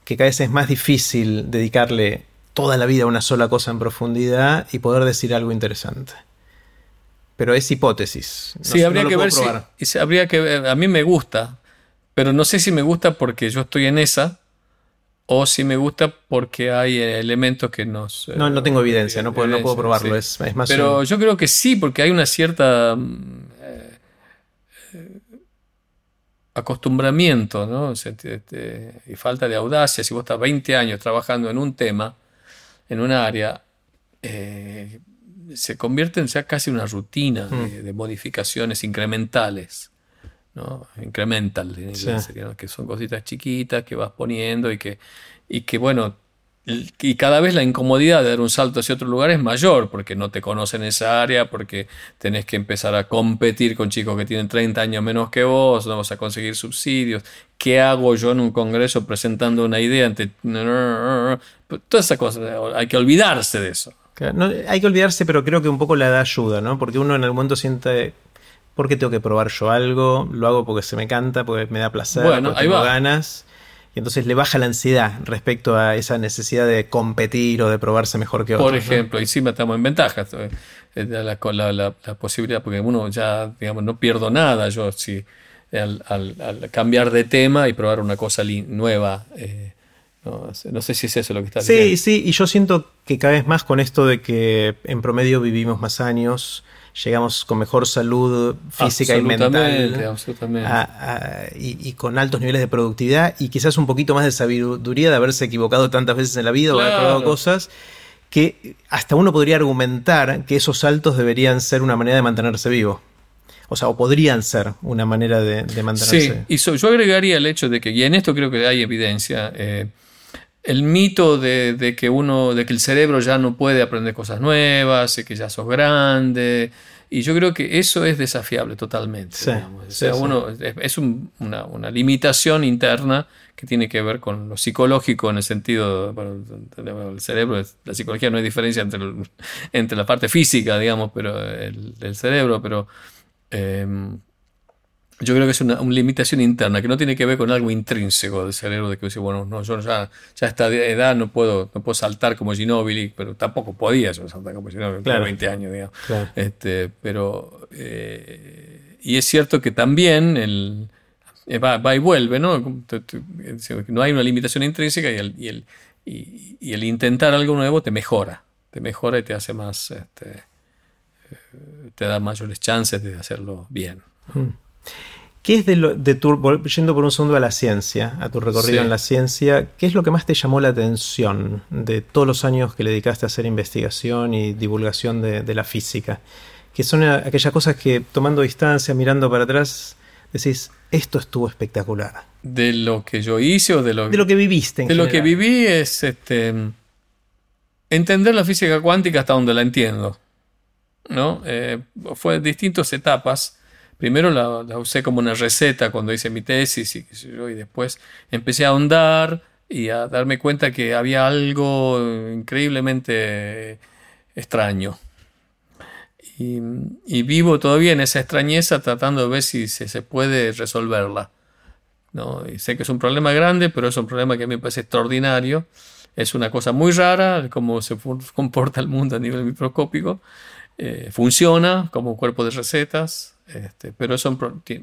Que cada vez es más difícil dedicarle toda la vida una sola cosa en profundidad y poder decir algo interesante. Pero es hipótesis. sí, habría que ver si, habría que a mí me gusta, pero no sé si me gusta porque yo estoy en esa o si me gusta porque hay elementos que nos... No, no tengo evidencia, no puedo, no puedo probarlo, es, más... Pero yo creo que sí, porque hay una cierta mm, eh, acostumbramiento, ¿no? y falta de audacia. Si vos estás 20 años trabajando en un tema, en un área, eh, se convierte en ya casi una rutina de, mm. modificaciones incrementales. ¿no? Incremental, que son cositas chiquitas que vas poniendo y que, y que, bueno, y cada vez la incomodidad de dar un salto hacia otro lugar es mayor, porque no te conocen esa área, porque tenés que empezar a competir con chicos que tienen 30 años menos que vos, no vas a conseguir subsidios. ¿Qué hago yo en un congreso presentando una idea ante... Todas esas cosas, hay que olvidarse de eso. hay que olvidarse, pero creo que un poco la da ayuda, ¿no? Porque uno en el momento siente, ¿por qué tengo que probar yo algo? Lo hago porque se me canta, porque me da placer, porque tengo ganas y entonces le baja la ansiedad respecto a esa necesidad de competir o de probarse mejor que otros. Por ejemplo, y sí estamos en ventaja. Eh, la, la, la, posibilidad, porque uno ya, digamos, no pierdo nada yo si al, cambiar de tema y probar una cosa nueva. Eh, no, sé si es eso lo que está diciendo. Sí, sí, y yo siento que cada vez más con esto de que en promedio vivimos más años llegamos con mejor salud física y mental y, con altos niveles de productividad y quizás un poquito más de sabiduría de haberse equivocado tantas veces en la vida o haber probado cosas que hasta uno podría argumentar que esos saltos deberían ser una manera de mantenerse vivo. O sea, o podrían ser una manera de, mantenerse. Sí, y yo agregaría el hecho de que, y en esto creo que hay evidencia, eh, el mito de, que uno, de que el cerebro ya no puede aprender cosas nuevas, y que ya sos grande. Y yo creo que eso es desafiable totalmente. uno, es, una, limitación interna que tiene que ver con lo psicológico en el sentido, bueno, el cerebro, la psicología no hay diferencia entre, (laughs) entre la parte física, digamos, pero el, del cerebro, pero em, yo creo que es una, limitación interna que no tiene que ver con algo intrínseco del cerebro de que dice, bueno, no, yo ya, ya a esta edad no puedo, no puedo saltar como Ginóbili, pero tampoco podía yo saltar como Ginóbili, claro. 20 años, digamos. Este, pero, eh, y es cierto que también el, eh, va, y vuelve, ¿no? No hay una limitación intrínseca y el, y el, y, el intentar algo nuevo te mejora, te mejora y te hace más, este, eh, te da mayores chances de hacerlo bien. Hmm. ¿Qué es de, lo, de tu, yendo por un segundo a la ciencia, a tu recorrido en la ciencia, qué es lo que más te llamó la atención de todos los años que le dedicaste a hacer investigación y divulgación de, la física? Que son aquellas cosas que tomando distancia, mirando para atrás, decís, esto estuvo espectacular. ¿De lo que yo hice o de lo, de lo que viviste? En de lo que viví es este, entender la física cuántica hasta donde la entiendo. ¿no? Eh, fue distintas etapas primero la, usé como una receta cuando hice mi tesis y, después empecé a ahondar y a darme cuenta que había algo increíblemente extraño. Y, vivo todavía en esa extrañeza tratando de ver si se, puede resolverla. ¿no? Y sé que es un problema grande, pero es un problema que me parece extraordinario. Es una cosa muy rara cómo se comporta el mundo a nivel microscópico. Eh, funciona como cuerpo de recetas, este, pero, son,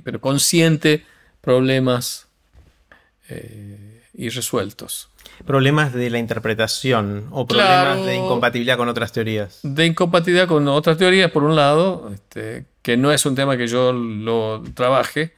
pero consciente problemas eh, irresueltos. Problemas de la interpretación o problemas Claro. de incompatibilidad con otras teorías. De incompatibilidad con otras teorías, por un lado, este, que no es un tema que yo lo trabaje,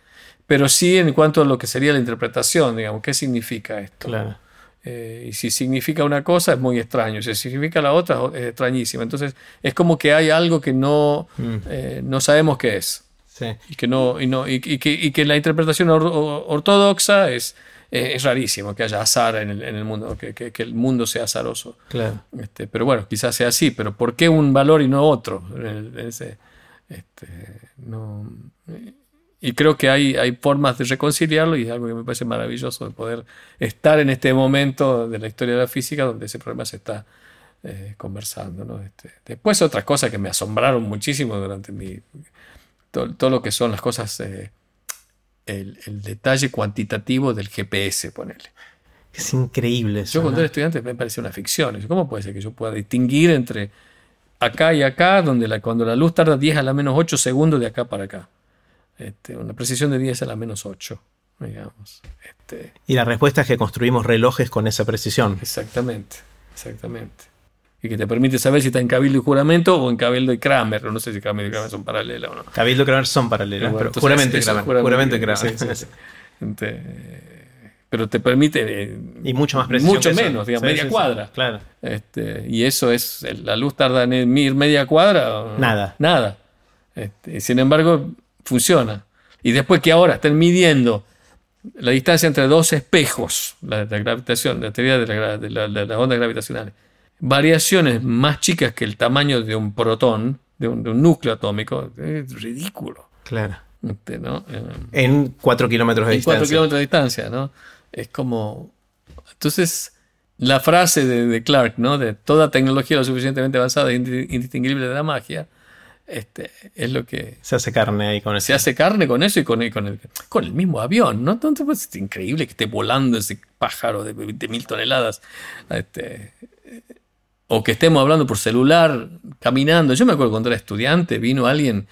pero sí en cuanto a lo que sería la interpretación, digamos, ¿qué significa esto? Claro. Eh, y si significa una cosa es muy extraño, si significa la otra es extrañísima. Entonces es como que hay algo que no, Mm. eh, no sabemos qué es. Sí. Y que, no, y, no, y, y que, y que la interpretación or- or- ortodoxa es, eh, es rarísimo, que haya azar en el, en el mundo, que, que- que el mundo sea azaroso. Claro. Este, pero bueno, quizás sea así, pero ¿por qué un valor y no otro? Ese, este, no, y creo que hay, hay formas de reconciliarlo y es algo que me parece maravilloso de poder estar en este momento de la historia de la física donde ese problema se está eh, conversando. ¿no? Este, después otras cosas que me asombraron muchísimo durante mi... Todo, todo lo que son las cosas... eh, el, el detalle cuantitativo del GPS, ponele. Es increíble eso. Yo cuando ¿no? era estudiante me parecía una ficción. ¿Cómo puede ser que yo pueda distinguir entre acá y acá, donde la, cuando la luz tarda 10 a la menos 8 segundos de acá para acá? Este, una precisión de 10 a la menos 8, digamos. Este, Y la respuesta es que construimos relojes con esa precisión. exactamente, exactamente. Y que te permite saber si está en Cabildo y Juramento o en Cabildo y Kramer. No sé si Cabildo y Kramer son paralelas o no. Cabildo y Kramer son paralelas, Bueno, pero juramento y Kramer. Juramento y Kramer. sí, sí. Pero te permite... eh, Y mucho más precisión. Mucho menos, digamos, media cuadra. Claro. Este, y eso es, la luz tarda en ir media cuadra. o- Nada. Nada. Este, sin embargo, funciona. Y después que ahora estén midiendo la distancia entre dos espejos, la, la gravitación, la teoría de, la, de la- de las ondas gravitacionales, variaciones más chicas que el tamaño de un protón, de un, de un núcleo atómico, es ridículo. Claro. Este, ¿no? Eh, En 4 kilómetros de en cuatro distancia. kilómetros de distancia, ¿no? Es como. Entonces, la frase de, de Clark, ¿no? De toda tecnología lo suficientemente avanzada e indi- indistinguible de la magia, este, es lo que. Se hace carne ahí con eso. Se hace carne con eso y con el, con el, con el mismo avión, ¿no? Entonces, pues, es increíble que esté volando ese pájaro de 20.000 toneladas. Este, o que estemos hablando por celular, caminando. Yo me acuerdo cuando era estudiante, vino alguien,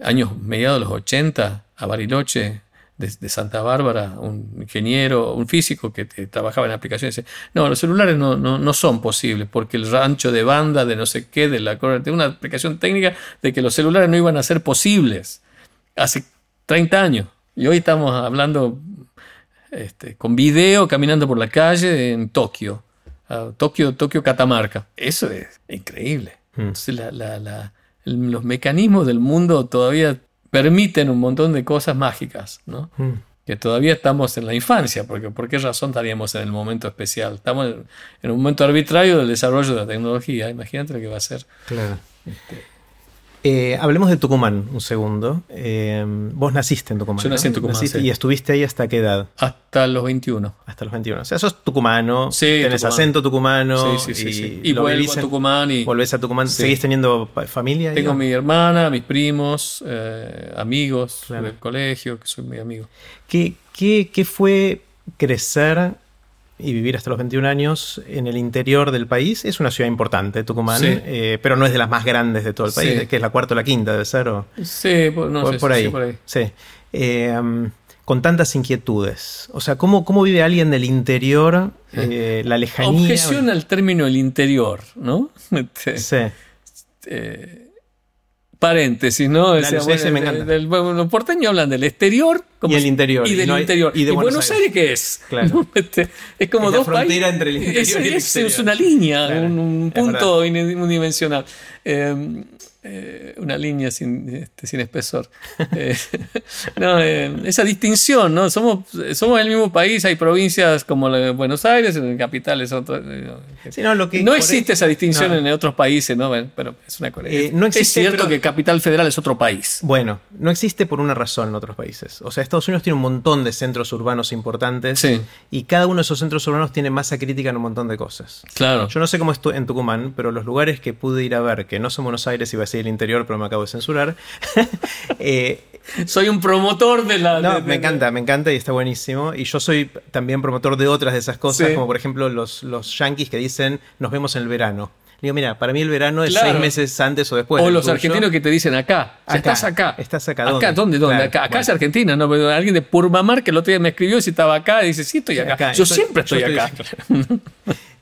años mediados de los 80, a Bariloche, de, Santa Bárbara, un ingeniero, un físico que trabajaba en aplicaciones. Dice, no, los celulares no son posibles porque el rancho de banda, de no sé qué, de la de una aplicación técnica de que los celulares no iban a ser posibles hace 30 años. Y hoy estamos hablando este, con video caminando por la calle en Tokio. Ah, Tokio, Tokio, Catamarca. Eso es increíble. Mm. Entonces, la- la- la- el- los mecanismos del mundo todavía permiten un montón de cosas mágicas, ¿no? Mm. Que todavía estamos en la infancia, porque ¿por qué razón estaríamos en el momento especial? Estamos en, en un momento arbitrario del desarrollo de la tecnología. Imagínate lo que va a ser. Claro. Eh, hablemos de Tucumán un segundo. Eh, vos naciste en Tucumán. Yo nací en Tucumán, sí. ¿Y estuviste ahí hasta qué edad? Hasta los 21. Hasta los 21. O sea, sos tucumano, Sí, tenés tucumano. acento tucumano. sí, sí, sí. y. Y vuelvo a Tucumán y Volvés a Tucumán. ¿Seguís teniendo familia? tengo mi hermana, mis primos, eh, amigos Claro. del colegio, que soy muy amigo. ¿Qué, qué, qué fue crecer y vivir hasta los 21 años en el interior del país? Es una ciudad importante, Tucumán, Sí. eh, pero no es de las más grandes de todo el país, Sí. que es la cuarta o la quinta, debe ser. o- Sí, por, no por, ahí. por ahí. Eh, um, con tantas inquietudes. O sea, ¿cómo, cómo vive alguien del interior eh, la lejanía? Objeción al término el interior, ¿no? (laughs) Sí. eh, paréntesis, ¿no? Me encanta. del- bueno, los porteños hablan del exterior como Y el interior, Y del no hay- interior. y de Buenos Buenos Aires. Aires qué es? Claro. (laughs) Este, es como Es dos países. entre el interior es, y el es- exterior. es una línea, Claro, un, punto unidimensional. Eh, eh, una línea sin, este, sin espesor. (laughs) Eh, no, eh, esa distinción, ¿no? Somos, somos el mismo país, hay provincias como la de Buenos Aires, en capitales otras. eh, Sí, no, lo que- no existe ahí- esa distinción no. en otros países, ¿no? Pero es una no es cierto pero- que Capital Federal es otro país. Bueno, no existe por una razón en otros países. O sea, Estados Unidos tiene un montón de centros urbanos importantes Sí. y cada uno de esos centros urbanos tiene masa crítica en un montón de cosas. Claro. Yo no sé cómo es en Tucumán, pero los lugares que pude ir a ver, que no son Buenos Aires, a decir el interior, pero me acabo de censurar. (laughs) eh, Soy un promotor de la. no, de- de- me encanta, me encanta y está buenísimo. Y yo soy también promotor de otras de esas cosas, Sí. como por ejemplo los, los yankees que dicen nos vemos en el verano. Digo, mira, para mí el verano es Claro. seis meses antes o después. o los tuyo. argentinos que te dicen acá, Acá. estás acá. Estás acá, Acá, ¿dónde? ¿dónde? Acá acá bueno. es Argentina, ¿no? Pero alguien de Purmamar que el otro día me escribió si estaba acá y dice, sí, estoy acá. Acá, yo estoy- siempre estoy, yo estoy- acá.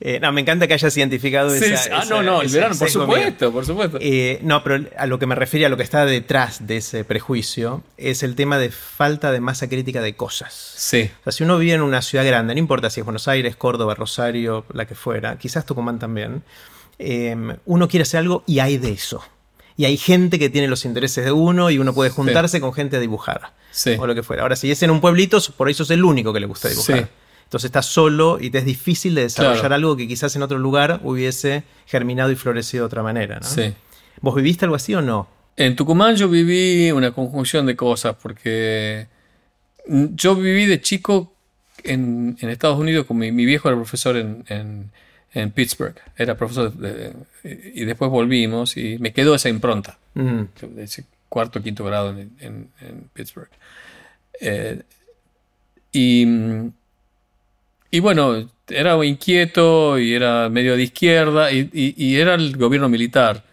Eh, no, me encanta que hayas identificado Sí, esa, ah, esa- no, no, el verano, por supuesto, por supuesto. Eh, no, pero a lo que me refiero, a lo que está detrás de ese prejuicio, es el tema de falta de masa crítica de cosas. sí, O sea, si uno vive en una ciudad grande, no importa si es Buenos Aires, Córdoba, Rosario, la que fuera, quizás Tucumán también, eh, uno quiere hacer algo y hay de eso. Y hay gente que tiene los intereses de uno y uno puede juntarse con gente a dibujar. Sí. O lo que fuera. Ahora, si es en un pueblito, por ahí sos el único que le gusta dibujar. Sí. Entonces estás solo y te es difícil de desarrollar Claro. algo que quizás en otro lugar hubiese germinado y florecido de otra manera. ¿no? sí. ¿Vos viviste algo así o no? En Tucumán yo viví una conjunción de cosas porque yo viví de chico en, en Estados Unidos con mi, mi viejo era profesor en, en- en Pittsburgh, era profesor de- y después volvimos y me quedó esa impronta de ese cuarto quinto grado en, en- en Pittsburgh. Eh, y, y bueno, era inquieto y era medio de izquierda y, y- y era el gobierno militar.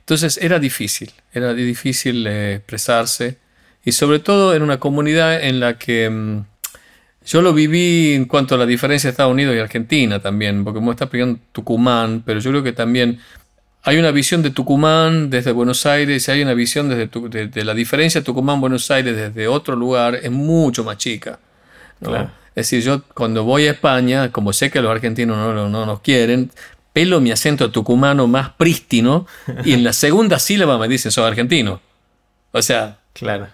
Entonces era difícil, era difícil eh, expresarse y sobre todo en una comunidad en la que mm, yo lo viví en cuanto a la diferencia de Estados Unidos y Argentina también, porque me está explicando Tucumán, pero yo creo que también hay una visión de Tucumán desde Buenos Aires y hay una visión desde de, de la diferencia Tucumán-Buenos Aires desde otro lugar es mucho más chica. ¿no? Claro. Es decir, yo cuando voy a España, como sé que los argentinos no, no- no nos quieren, pelo mi acento tucumano más prístino y en la segunda sílaba me dicen soy argentino. O sea, claro.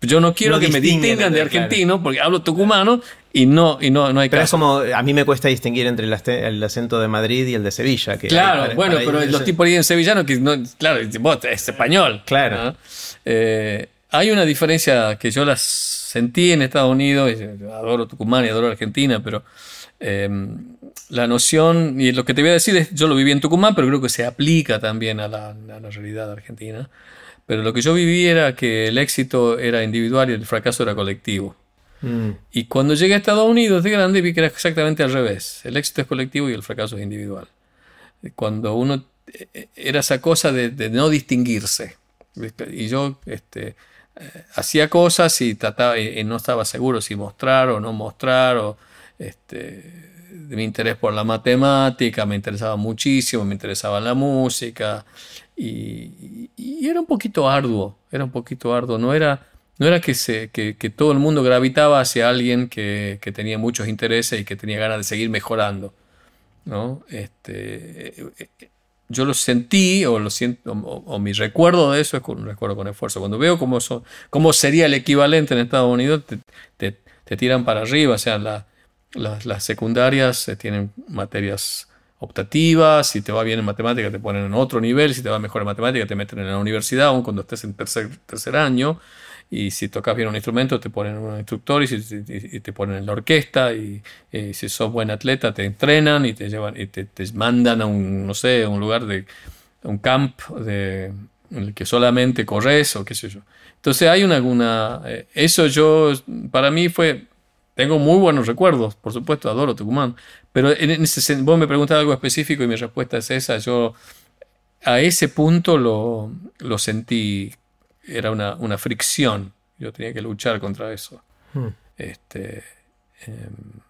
Yo no quiero No que me distingan de argentino porque hablo tucumano y no, y no, no hay Pero es como, a mí me cuesta distinguir entre el, acento de Madrid y el de Sevilla. Que Claro, para- bueno, para pero ellos los tipos ahí en sevillano que no, claro, vos es español. Claro. ¿no? Eh, hay una diferencia que yo las sentí en Estados Unidos, adoro Tucumán y adoro Argentina, pero eh, la noción, y lo que te voy a decir es, yo lo viví en Tucumán, pero creo que se aplica también a la, a la realidad argentina. Pero lo que yo viví era que el éxito era individual y el fracaso era colectivo. Mm, Y cuando llegué a Estados Unidos de grande vi que era exactamente al revés. El éxito es colectivo y el fracaso es individual. Cuando uno eh, eh, era esa cosa de, de no distinguirse. Y yo este, eh, hacía cosas y trataba y, y no estaba seguro si mostrar o no mostrar o este, de mi interés por la matemática, me interesaba muchísimo, me interesaba la música y, y- era un poquito arduo, era un poquito arduo, no era, no era que, se, que, que todo el mundo gravitaba hacia alguien que, que tenía muchos intereses y que tenía ganas de seguir mejorando, ¿no? Este, eh, eh, yo lo sentí o lo siento o, o mi recuerdo de eso es un recuerdo con esfuerzo. Cuando veo cómo, son, cómo sería el equivalente en Estados Unidos, te, te- te tiran para arriba, o sea, la- las, las secundarias eh, tienen materias optativas, si te va bien en matemática te ponen en otro nivel, si te va mejor en matemática te meten en la universidad, aun cuando estés en tercer, tercer año, y si tocas bien un instrumento te ponen un instructor y, si- y- te ponen en la orquesta, y, y si sos buen atleta te entrenan y te llevan y te, te mandan a un, no sé, a un lugar de, a un camp de, en el que solamente corres o qué sé yo. Entonces hay una, una eh, eso yo, para mí fue, tengo muy buenos recuerdos, por supuesto, adoro Tucumán, pero en ese, vos me preguntas algo específico y mi respuesta es esa, yo a ese punto lo, lo sentí, era una, una fricción, yo tenía que luchar contra eso. mm. Este, em,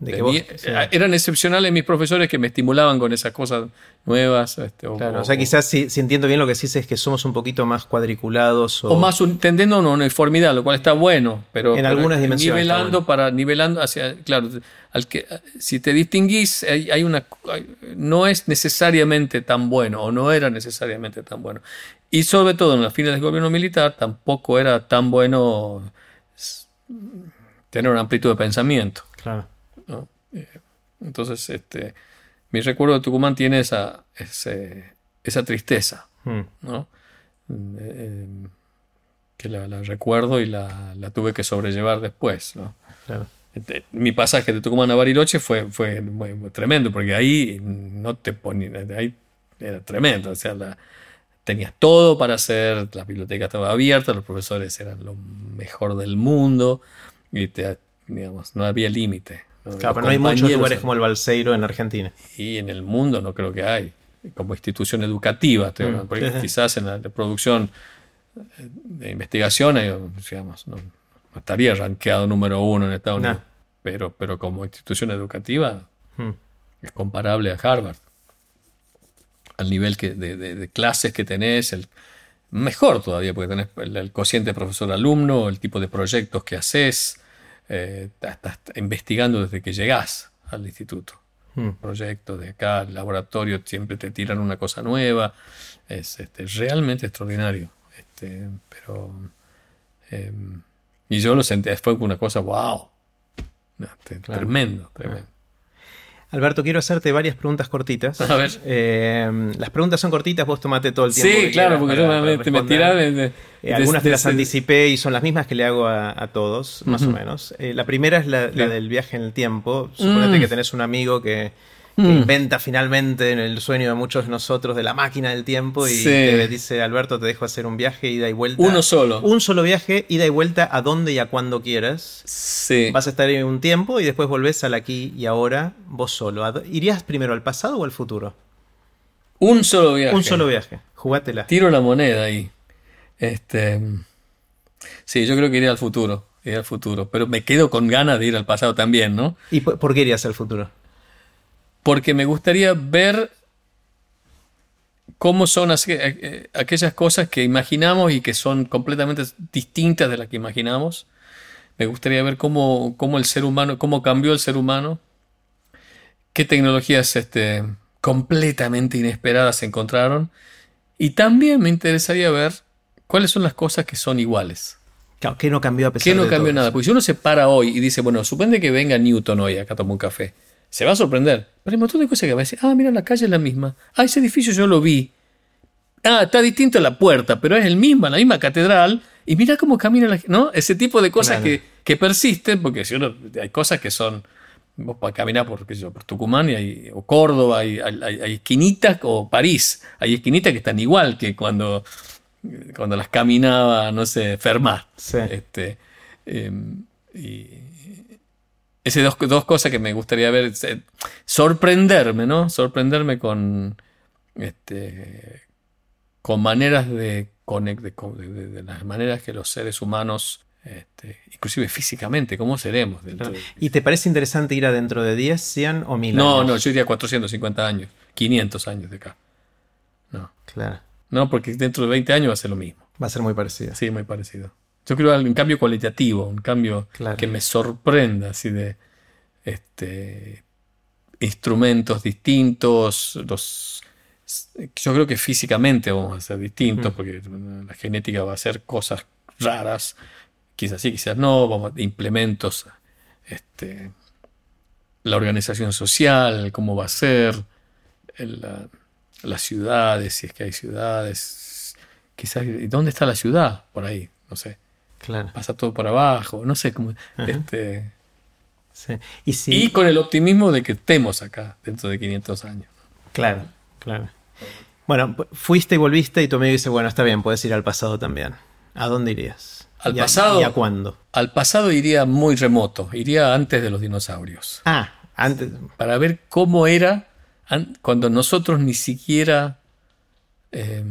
De que tenía- vos- sí. Eran excepcionales mis profesores que me estimulaban con esas cosas nuevas. este, o, Claro, o- o sea, quizás si, si entiendo bien lo que decís es que somos un poquito más cuadriculados o, o más un- tendiendo a una uniformidad, lo cual está bueno, pero En pero algunas dimensiones nivelando bueno. para nivelando hacia claro, al que si te distinguís hay, hay una hay- no es necesariamente tan bueno o no era necesariamente tan bueno. Y sobre todo en las fines del gobierno militar tampoco era tan bueno tener una amplitud de pensamiento. Claro. Eh, Entonces, este, mi recuerdo de Tucumán tiene esa, ese- esa tristeza, Mm, ¿no? Eh, que la, la recuerdo y la, la tuve que sobrellevar después, ¿no? claro. Este, Mi pasaje de Tucumán a Bariloche fue, fue muy- muy tremendo, porque ahí no te ponían, ahí era tremendo, o sea, la- tenías todo para hacer, la biblioteca estaba abierta, los profesores eran lo mejor del mundo, y te, digamos, no había límite. ¿No? Claro, pero no hay muchos lugares como el Balseiro en Argentina. y en el mundo no creo que hay. como institución educativa, te- Mm, quizás en la de producción eh, de investigación, eh, digamos, no, no estaría rankeado número uno en Estados. Unidos, pero, pero como institución educativa Mm. es comparable a Harvard. Al nivel que, de, de- de clases que tenés, el, mejor todavía, porque tenés el, el cociente profesor-alumno, el tipo de proyectos que haces, eh, estás investigando desde que llegás al instituto. Mm. Proyectos de acá, el laboratorio, siempre te tiran una cosa nueva. Es este, realmente extraordinario. Este, pero. eh, y yo lo sentí, fue una cosa, wow. No, te- Claro. Tremendo, tremendo. Alberto, quiero hacerte varias preguntas cortitas. A ver. Eh, las preguntas son cortitas, vos tomate todo el tiempo. Sí, que claro, porque para- yo me, te me tiraba Eh, algunas te las anticipé y son las mismas que le hago a, a todos, más o menos. Eh, la primera es la, del viaje en el tiempo. Suponete Mm. que tenés un amigo que, que Mm. inventa finalmente en el sueño de muchos de nosotros de la máquina del tiempo y Sí. te dice, Alberto, te dejo hacer un viaje, ida y vuelta. Uno solo. Un solo viaje, ida y vuelta a donde y a cuando quieras. Sí. Vas a estar ahí un tiempo y después volvés al aquí y ahora vos solo. ¿A dó- ¿Irías primero al pasado o al futuro? Un solo viaje. Un solo viaje. Jugátela. Tiro la moneda ahí. Este. Sí, yo creo que iría al futuro. Iría al futuro. Pero me quedo con ganas de ir al pasado también, ¿no? ¿Y por qué irías al futuro? Porque me gustaría ver cómo son eh, eh, aquellas cosas que imaginamos y que son completamente distintas de las que imaginamos. Me gustaría ver cómo, cómo el ser humano, cómo cambió el ser humano, qué tecnologías este, completamente inesperadas se encontraron. Y también me interesaría ver cuáles son las cosas que son iguales. Claro, ¿Qué no cambió a pesar ¿Qué no de cambió todo nada? Porque si uno se para hoy y dice, bueno, suponte que venga Newton hoy acá a tomar un café, se va a sorprender. Pero hay un montón de cosas que va a decir, ah, mira, la calle es la misma. Ah, ese edificio yo lo vi. Ah, está distinto la puerta, pero es el mismo, la misma catedral. Y mira cómo camina la ¿no? Ese tipo de cosas Claro. que, que persisten, porque si uno, hay cosas que son, vos para caminar por, qué sé yo, por Tucumán y hay- o Córdoba, hay, hay- hay- hay esquinitas, o París, hay esquinitas que están igual que cuando, cuando las caminaba, no sé, Fermat. Sí. Este, eh, y esas dos, dos cosas que me gustaría ver, eh, sorprenderme, ¿no? Sorprenderme con, este, con maneras de conectar, de, de- de las maneras que los seres humanos, este, inclusive físicamente, ¿cómo seremos? dentro de- ¿Y te parece interesante ir adentro de 10, 100 o 1000 No, años? no, yo diría 450 años, 500 años de acá. No, Claro, no, porque dentro de 20 años va a ser lo mismo. va a ser muy parecido. Sí, muy parecido. Yo creo un cambio cualitativo, un cambio Claro. que me sorprenda, así de este, instrumentos distintos, los, yo creo que físicamente vamos a ser distintos, Mm. porque la genética va a ser cosas raras, quizás sí, quizás no, vamos a implementos, este, la organización social, cómo va a ser, la- las ciudades, si es que hay ciudades, quizás, ¿y dónde está la ciudad? Por ahí, no sé, Claro. pasa todo por abajo, no sé cómo, este, sí. Y si, y con el optimismo de que estemos acá dentro de 500 años. Claro, claro. Bueno, fuiste y volviste y tu amigo dice, bueno, está bien, puedes ir al pasado también. ¿A dónde irías? Al ¿Y a- pasado? ¿Y a cuándo? Al pasado iría muy remoto, iría antes de los dinosaurios, Ah, antes. para ver cómo era an- cuando nosotros ni siquiera... eh,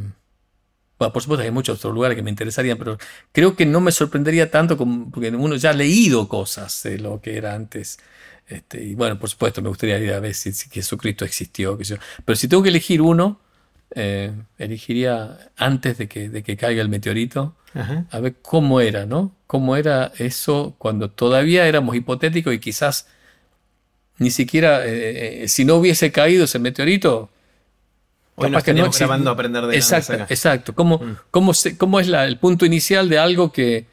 bueno, por supuesto hay muchos otros lugares que me interesarían, pero creo que no me sorprendería tanto como, porque uno ya ha leído cosas de lo que era antes. Este, y bueno, por supuesto, me gustaría ir a ver si, si Jesucristo existió. sé yo. Pero si tengo que elegir uno, eh, elegiría antes de que, de que caiga el meteorito, Ajá. a ver cómo era, ¿no? Cómo era eso cuando todavía éramos hipotéticos y quizás ni siquiera, eh, eh, si no hubiese caído ese meteorito, Hoy nos que no grabando a aprender de Exacto, exacto. ¿Cómo, Mm. cómo, se- cómo es la- el punto inicial de algo que,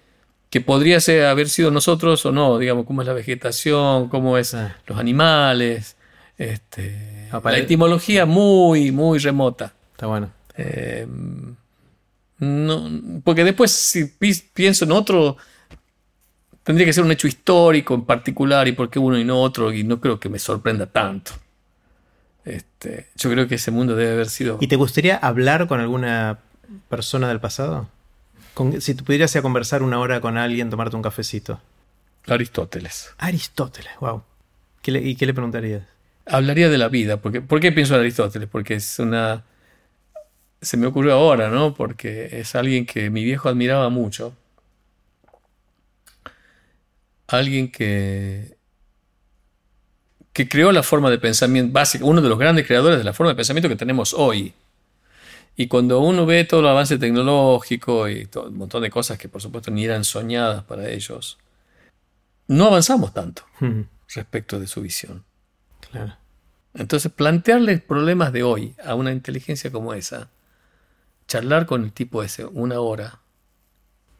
que podría ser, haber sido nosotros o no? Digamos, cómo es la vegetación, cómo es Ah. los animales. Este, Ah, para- la etimología muy, muy remota. Está bueno. Eh, no, porque después, si pi- pienso en otro, tendría que ser un hecho histórico en particular y por qué uno y no otro, y no creo que me sorprenda tanto. Este, yo creo que ese mundo debe haber sido. ¿Y te gustaría hablar con alguna persona del pasado? Con- si tú pudieras ir a conversar una hora con alguien, tomarte un cafecito. Aristóteles. Aristóteles, wow. ¿Qué le- ¿Y qué le preguntarías? hablaría de la vida. Porque, ¿Por qué pienso en Aristóteles? Porque es una... Se me ocurrió ahora, ¿no? Porque es alguien que mi viejo admiraba mucho. Alguien que, que creó la forma de pensamiento básica, uno de los grandes creadores de la forma de pensamiento que tenemos hoy. Y cuando uno ve todo el avance tecnológico y todo, un montón de cosas que por supuesto ni eran soñadas para ellos, no avanzamos tanto respecto de su visión. Claro. Entonces, plantearle problemas de hoy a una inteligencia como esa, charlar con el tipo ese una hora.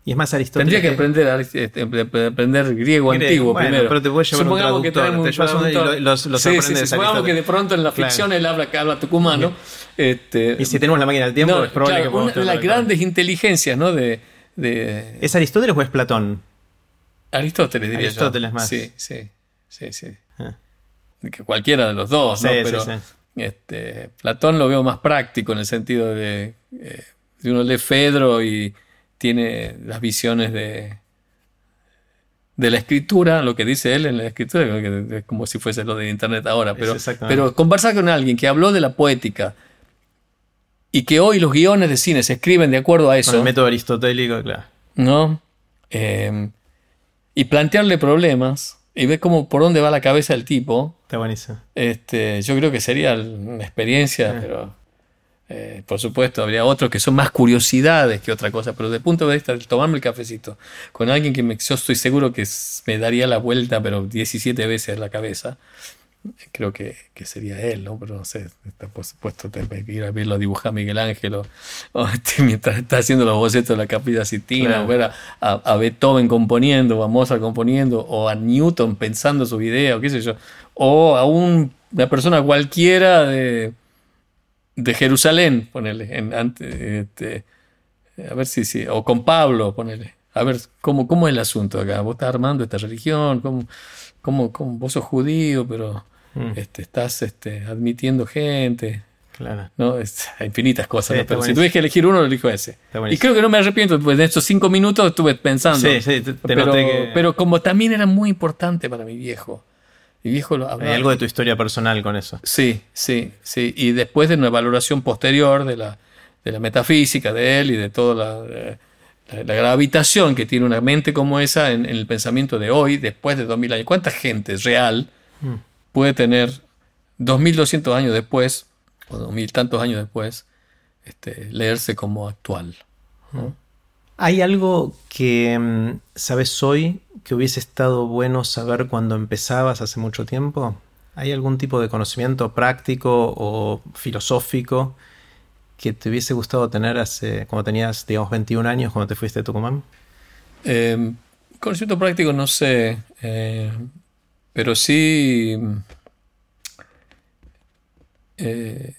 Y es más Aristóteles. Tendría que aprender, este, aprender griego, antiguo bueno, primero. Pero te puedes llevar Supongamos un que traductor. tenemos te un llevas uno y los, los Sí, aprendes sí, Supongamos que de pronto en la Claro. ficción él habla, habla tucumano. Este, Y si tenemos la máquina del tiempo, no, es probable claro, que podamos una las grandes inteligencias ¿no? de, de ¿Es Aristóteles o es Platón? Aristóteles, diría yo. Aristóteles más. Sí, sí, sí, sí. Ah. Que cualquiera de los dos, ¿no? Sí, sí, Pero. Este, Platón lo veo más práctico en el sentido de eh, si uno lee Fedro y tiene las visiones de de la escritura, lo que dice él en la escritura, es como si fuese lo de internet ahora, pero, pero conversar con alguien que habló de la poética y que hoy los guiones de cine se escriben de acuerdo a eso. Con el método aristotélico, claro. ¿no? Eh, y plantearle problemas y ver cómo por dónde va la cabeza del tipo, Está buenísimo. este, yo creo que sería una experiencia, pero eh, por supuesto habría otros que son más curiosidades que otra cosa, pero desde el punto de vista de tomarme el cafecito con alguien que me, yo estoy seguro que me daría la vuelta, pero 17 veces la cabeza. Creo que, que sería él, ¿no? Pero no sé, está, por supuesto, te ir a verlo dibujar Miguel Ángel o, o, este, mientras está haciendo los bocetos de la Capilla Sistina, Claro. o ver a, a- a Beethoven componiendo, o a Mozart componiendo, o a Newton pensando su idea, o qué sé yo, o a un- una persona cualquiera de, de Jerusalén, ponele, en, ante- este, a ver si, si, o con Pablo, ponele, a ver cómo, cómo es el asunto acá, vos estás armando esta religión, cómo, cómo, cómo- vos sos judío, pero Mm, este, estás este, admitiendo gente, claro. ¿no? Es, hay infinitas cosas, Sí, ¿no? está pero si buenísimo. tuviese que elegir uno, lo elijo ese. Y creo que no me arrepiento, pues en estos cinco minutos estuve pensando. Sí, sí, te, te pero, noté que pero como también era muy importante para mi viejo. Mi viejo lo hay algo de tu historia personal con eso. Sí, sí, sí. Y después de una valoración posterior de la, de la metafísica de él y de toda la, eh, la- la gravitación que tiene una mente como esa en, en el pensamiento de hoy, después de 2000 años. ¿Cuánta gente real Mm. puede tener 2200 años después, o 2000 tantos años después, este, leerse como actual? ¿Hay algo que mm, sabes hoy que hubiese estado bueno saber cuando empezabas hace mucho tiempo? ¿Hay algún tipo de conocimiento práctico o filosófico que te hubiese gustado tener hace cuando tenías, digamos, 21 años, cuando te fuiste de Tucumán? Eh, conocimiento práctico no sé, eh, pero sí eh,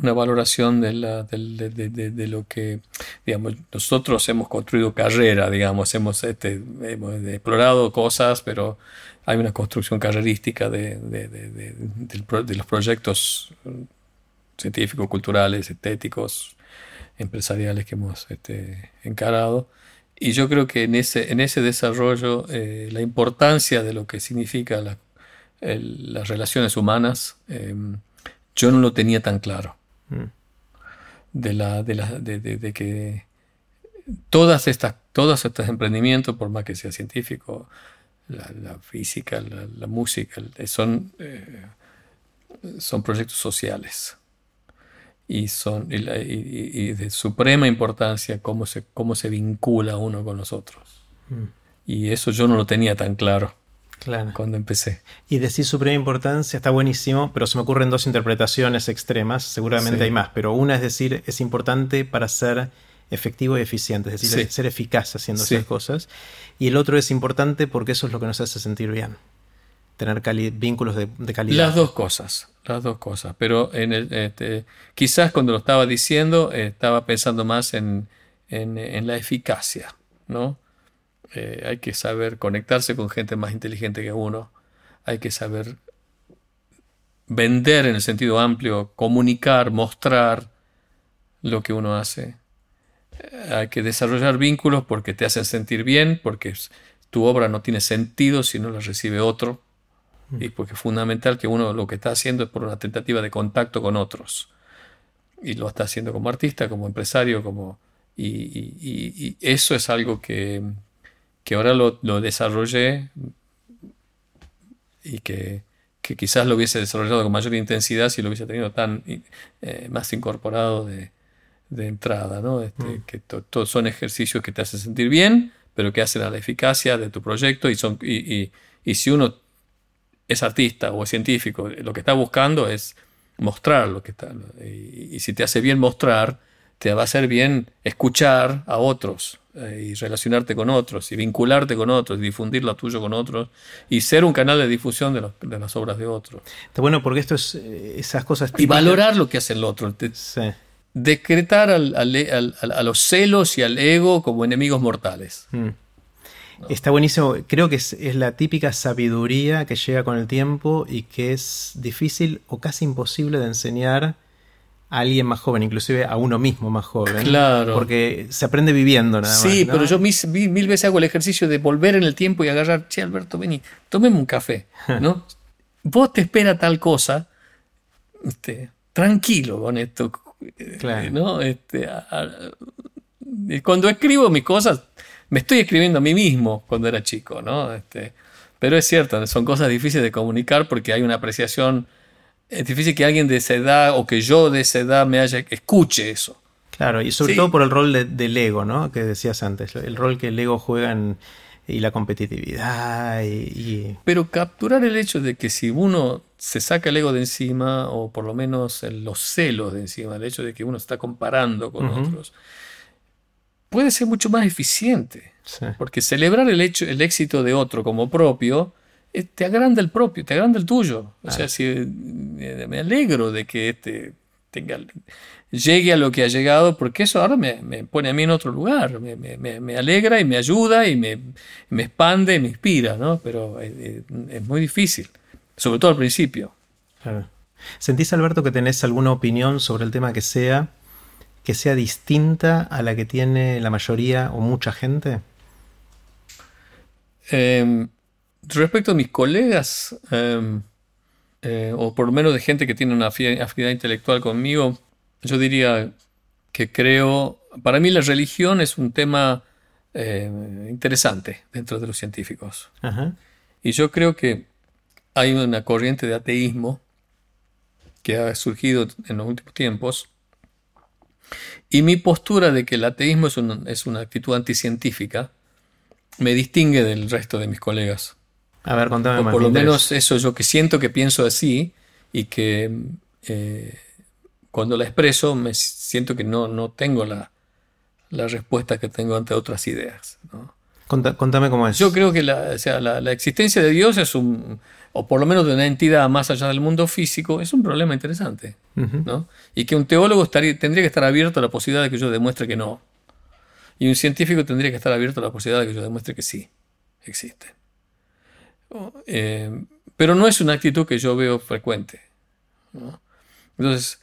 una valoración de, la- de, de- de- lo que, digamos, nosotros hemos construido carrera, digamos, hemos, este, hemos explorado cosas, pero hay una construcción carrerística de los proyectos eh, científicos, culturales, estéticos, empresariales que hemos este, encarado. Y yo creo que en ese, en ese desarrollo eh, la importancia de lo que significa la- el- las relaciones humanas, eh, yo no lo tenía tan claro. Mm. De, la, de, la- de- de- de que todas estas, todos estos emprendimientos, por más que sea científico, la, la física, la, la música, el- son, eh, son proyectos sociales y son y, la- y- y- y de suprema importancia cómo se, cómo se vincula uno con los otros. Mm. Y eso yo no lo tenía tan claro Claro. cuando empecé. Y decir su primera importancia está buenísimo, pero se me ocurren dos interpretaciones extremas, seguramente Sí. hay más, pero una es decir, es importante para ser efectivo y eficiente, es decir, Sí. ser eficaz haciendo Sí. esas cosas. Y el otro es importante porque eso es lo que nos hace sentir bien, tener vínculos de, de calidad. Las dos cosas, las dos cosas. Pero en el, este, quizás cuando lo estaba diciendo eh, estaba pensando más en, en- en la eficacia, ¿no? Eh, hay que saber conectarse con gente más inteligente que uno. Hay que saber vender en el sentido amplio, comunicar, mostrar lo que uno hace. Eh, Hay que desarrollar vínculos porque te hacen sentir bien, porque tu obra no tiene sentido si no la recibe otro. Y porque es fundamental que uno lo que está haciendo es por una tentativa de contacto con otros. Y lo está haciendo como artista, como empresario, como... Y, eso es algo que, que ahora lo, lo, desarrollé y que, que, quizás lo hubiese desarrollado con mayor intensidad si lo hubiese tenido tan eh, más incorporado de, de entrada, ¿no? Este, mm. Que todos son ejercicios que te hacen sentir bien, pero que hacen a la eficacia de tu proyecto y, son, y, y, si uno es artista o es científico, lo que está buscando es mostrar lo que está. Y, si te hace bien mostrar, te va a hacer bien escuchar a otros y relacionarte con otros y vincularte con otros y difundir lo tuyo con otros y ser un canal de difusión de, de las obras de otros. Está bueno porque esto es eh, esas cosas... Y valorar lo que hace el otro. sí decretar a los celos y al ego como enemigos mortales. Mm. Está buenísimo. Creo que es, la típica sabiduría que llega con el tiempo y que es difícil o casi imposible de enseñar a alguien más joven, inclusive a uno mismo más joven. Claro. Porque se aprende viviendo nada más. Sí, pero yo mil, mil, veces hago el ejercicio de volver en el tiempo y agarrar, che, Alberto, vení, tomemos un café. (laughs) ¿no? Vos te espera tal cosa, este, tranquilo con esto, Claro. ¿no? Este, cuando escribo mis cosas, me estoy escribiendo a mí mismo cuando era chico, ¿no? Este, pero es cierto, son cosas difíciles de comunicar porque hay una apreciación. Es difícil que alguien de esa edad o que yo de esa edad me haya escuche eso. Claro, y sobre todo por el rol del ego, ¿no? Que decías antes, el rol que el ego juega en, y la competitividad. Y, Pero capturar el hecho de que si uno se saca el ego de encima, o por lo menos los celos de encima, el hecho de que uno está comparando con otros, puede ser mucho más eficiente. Porque celebrar el, hecho, el éxito de otro como propio te agranda el propio, te agranda el tuyo. O sea, si, eh, me alegro de que este tenga llegue a lo que ha llegado, porque eso ahora me, pone a mí en otro lugar, me, alegra y me ayuda y me, expande y me inspira, ¿no? Pero es, muy difícil, sobre todo al principio. ¿Sentís, Alberto, que tenés alguna opinión sobre el tema que sea, que sea distinta a la que tiene la mayoría o mucha gente? Em, respecto a mis colegas, em, eh, o por lo menos de gente que tiene una afinidad intelectual conmigo, yo diría que creo, para mí la religión es un tema eh, interesante dentro de los científicos. Y yo creo que hay una corriente de ateísmo que ha surgido en los últimos tiempos. Y mi postura de que el ateísmo es, es una actitud anticientífica me distingue del resto de mis colegas. A ver, contame más. Por lo menos eso yo que siento que pienso así y que eh, cuando la expreso me siento que no, no tengo la, respuesta que tengo ante otras ideas. Contame cómo es. Yo creo que la, la, existencia de Dios es un, o por lo menos de una entidad más allá del mundo físico, es un problema interesante. ¿no? Y que un teólogo estaría, tendría que estar abierto a la posibilidad de que yo demuestre que no. Y un científico tendría que estar abierto a la posibilidad de que yo demuestre que sí, existe. Eh, pero no es una actitud que yo veo frecuente. Entonces,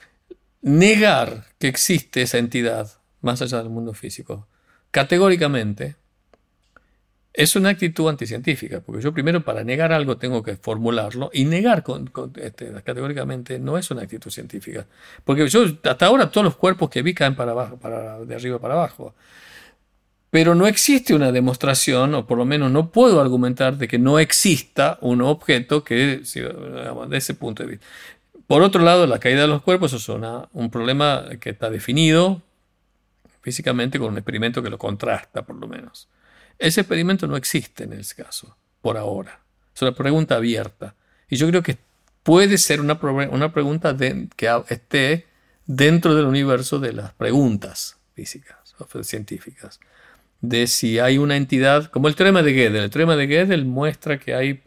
negar que existe esa entidad más allá del mundo físico, categóricamente, es una actitud anticientífica, porque yo primero para negar algo tengo que formularlo y negar este, categóricamente no es una actitud científica, porque yo hasta ahora todos los cuerpos que vi caen para abajo, para, de arriba para abajo, pero no existe una demostración, o por lo menos no puedo argumentar de que no exista un objeto que, de ese punto de vista. Por otro lado, la caída de los cuerpos es un problema que está definido físicamente con un experimento que lo contrasta, por lo menos. Ese experimento no existe en ese caso, por ahora. Es una pregunta abierta. Y yo creo que puede ser una, una pregunta que esté dentro del universo de las preguntas físicas o científicas. De si hay una entidad, como el teorema de Gödel. El teorema de Gödel muestra que hay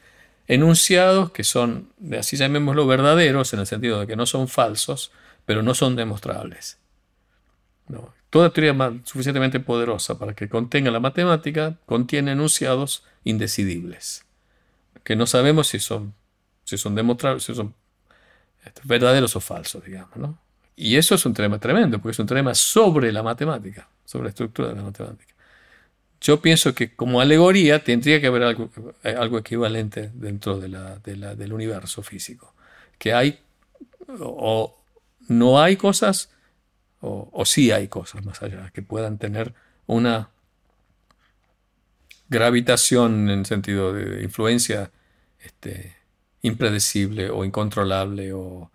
enunciados que son, así llamémoslo, verdaderos, en el sentido de que no son falsos, pero no son demostrables. Toda teoría suficientemente poderosa para que contenga la matemática contiene enunciados indecidibles, que no sabemos si son, si son demostrables, si son este, verdaderos o falsos, digamos. Y eso es un tema tremendo, porque es un tema sobre la matemática, sobre la estructura de la matemática. Yo pienso que como alegoría tendría que haber algo, eh, algo equivalente dentro de del universo físico. Que hay o no hay cosas o, o sí hay cosas más allá que puedan tener una gravitación en sentido de influencia este, impredecible o incontrolable o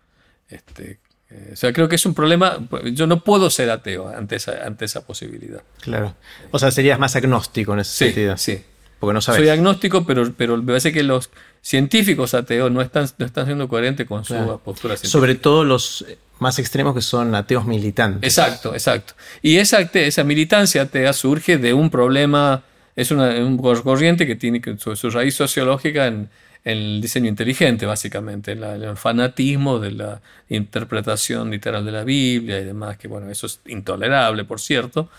este, eh, o sea, creo que es un problema. Yo no puedo ser ateo ante esa, ante esa posibilidad. Claro. O sea, serías más agnóstico en ese sentido. Sí. Porque no sabes. Soy agnóstico, pero, pero me parece que los científicos ateos no están, no están siendo coherentes con su postura científica. Sobre todo los más extremos que son ateos militantes. Exacto, exacto. Y esa, esa militancia atea surge de un problema, es una, un corriente que tiene su, su raíz sociológica en, el diseño inteligente, básicamente, en, el fanatismo de la interpretación literal de la Biblia y demás, que bueno, eso es intolerable, por cierto,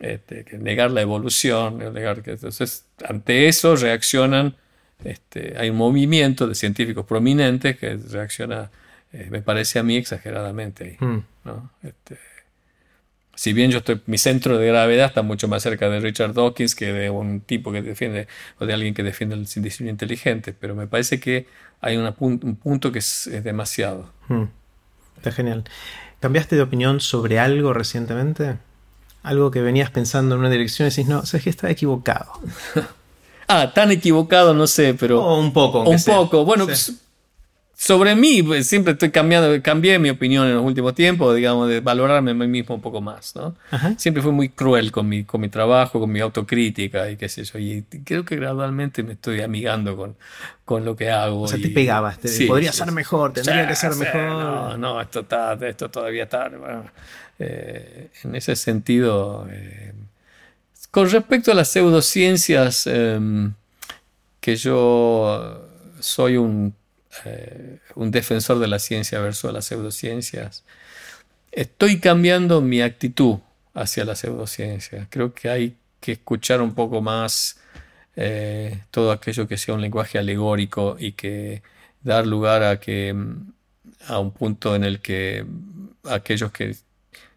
este, que negar la evolución, negar que entonces ante eso reaccionan, este, hay un movimiento de científicos prominentes que reacciona, eh, me parece a mí exageradamente hmm. ¿no? Este, si bien yo estoy, mi centro de gravedad está mucho más cerca de Richard Dawkins que de un tipo que defiende, o de alguien que defiende el diseño inteligente, pero me parece que hay un punto que es, demasiado. Hmm. Está genial. ¿Cambiaste de opinión sobre algo recientemente? Algo que venías pensando en una dirección y decís, no, sabes que está equivocado. (laughs) ah, tan equivocado, no sé, pero. O un poco. Un poco. Bueno, pues, sobre mí, pues, siempre estoy cambiando, cambié mi opinión en los últimos tiempos, digamos, de valorarme a mí mismo un poco más, ¿no? Siempre fui muy cruel con mi, con mi trabajo, con mi autocrítica y qué sé yo, y creo que gradualmente me estoy amigando con, con lo que hago. O sea, te pegabas, te, podría ser mejor, tendría que ser mejor. No, no, esto, está, esto todavía está... Eh, en ese sentido, eh, con respecto a las pseudociencias, em, que yo soy un eh, un defensor de la ciencia versus las pseudociencias, estoy cambiando mi actitud hacia la pseudociencia. Creo que hay que escuchar un poco más eh, todo aquello que sea un lenguaje alegórico y que dar lugar a que a un punto en el que aquellos que,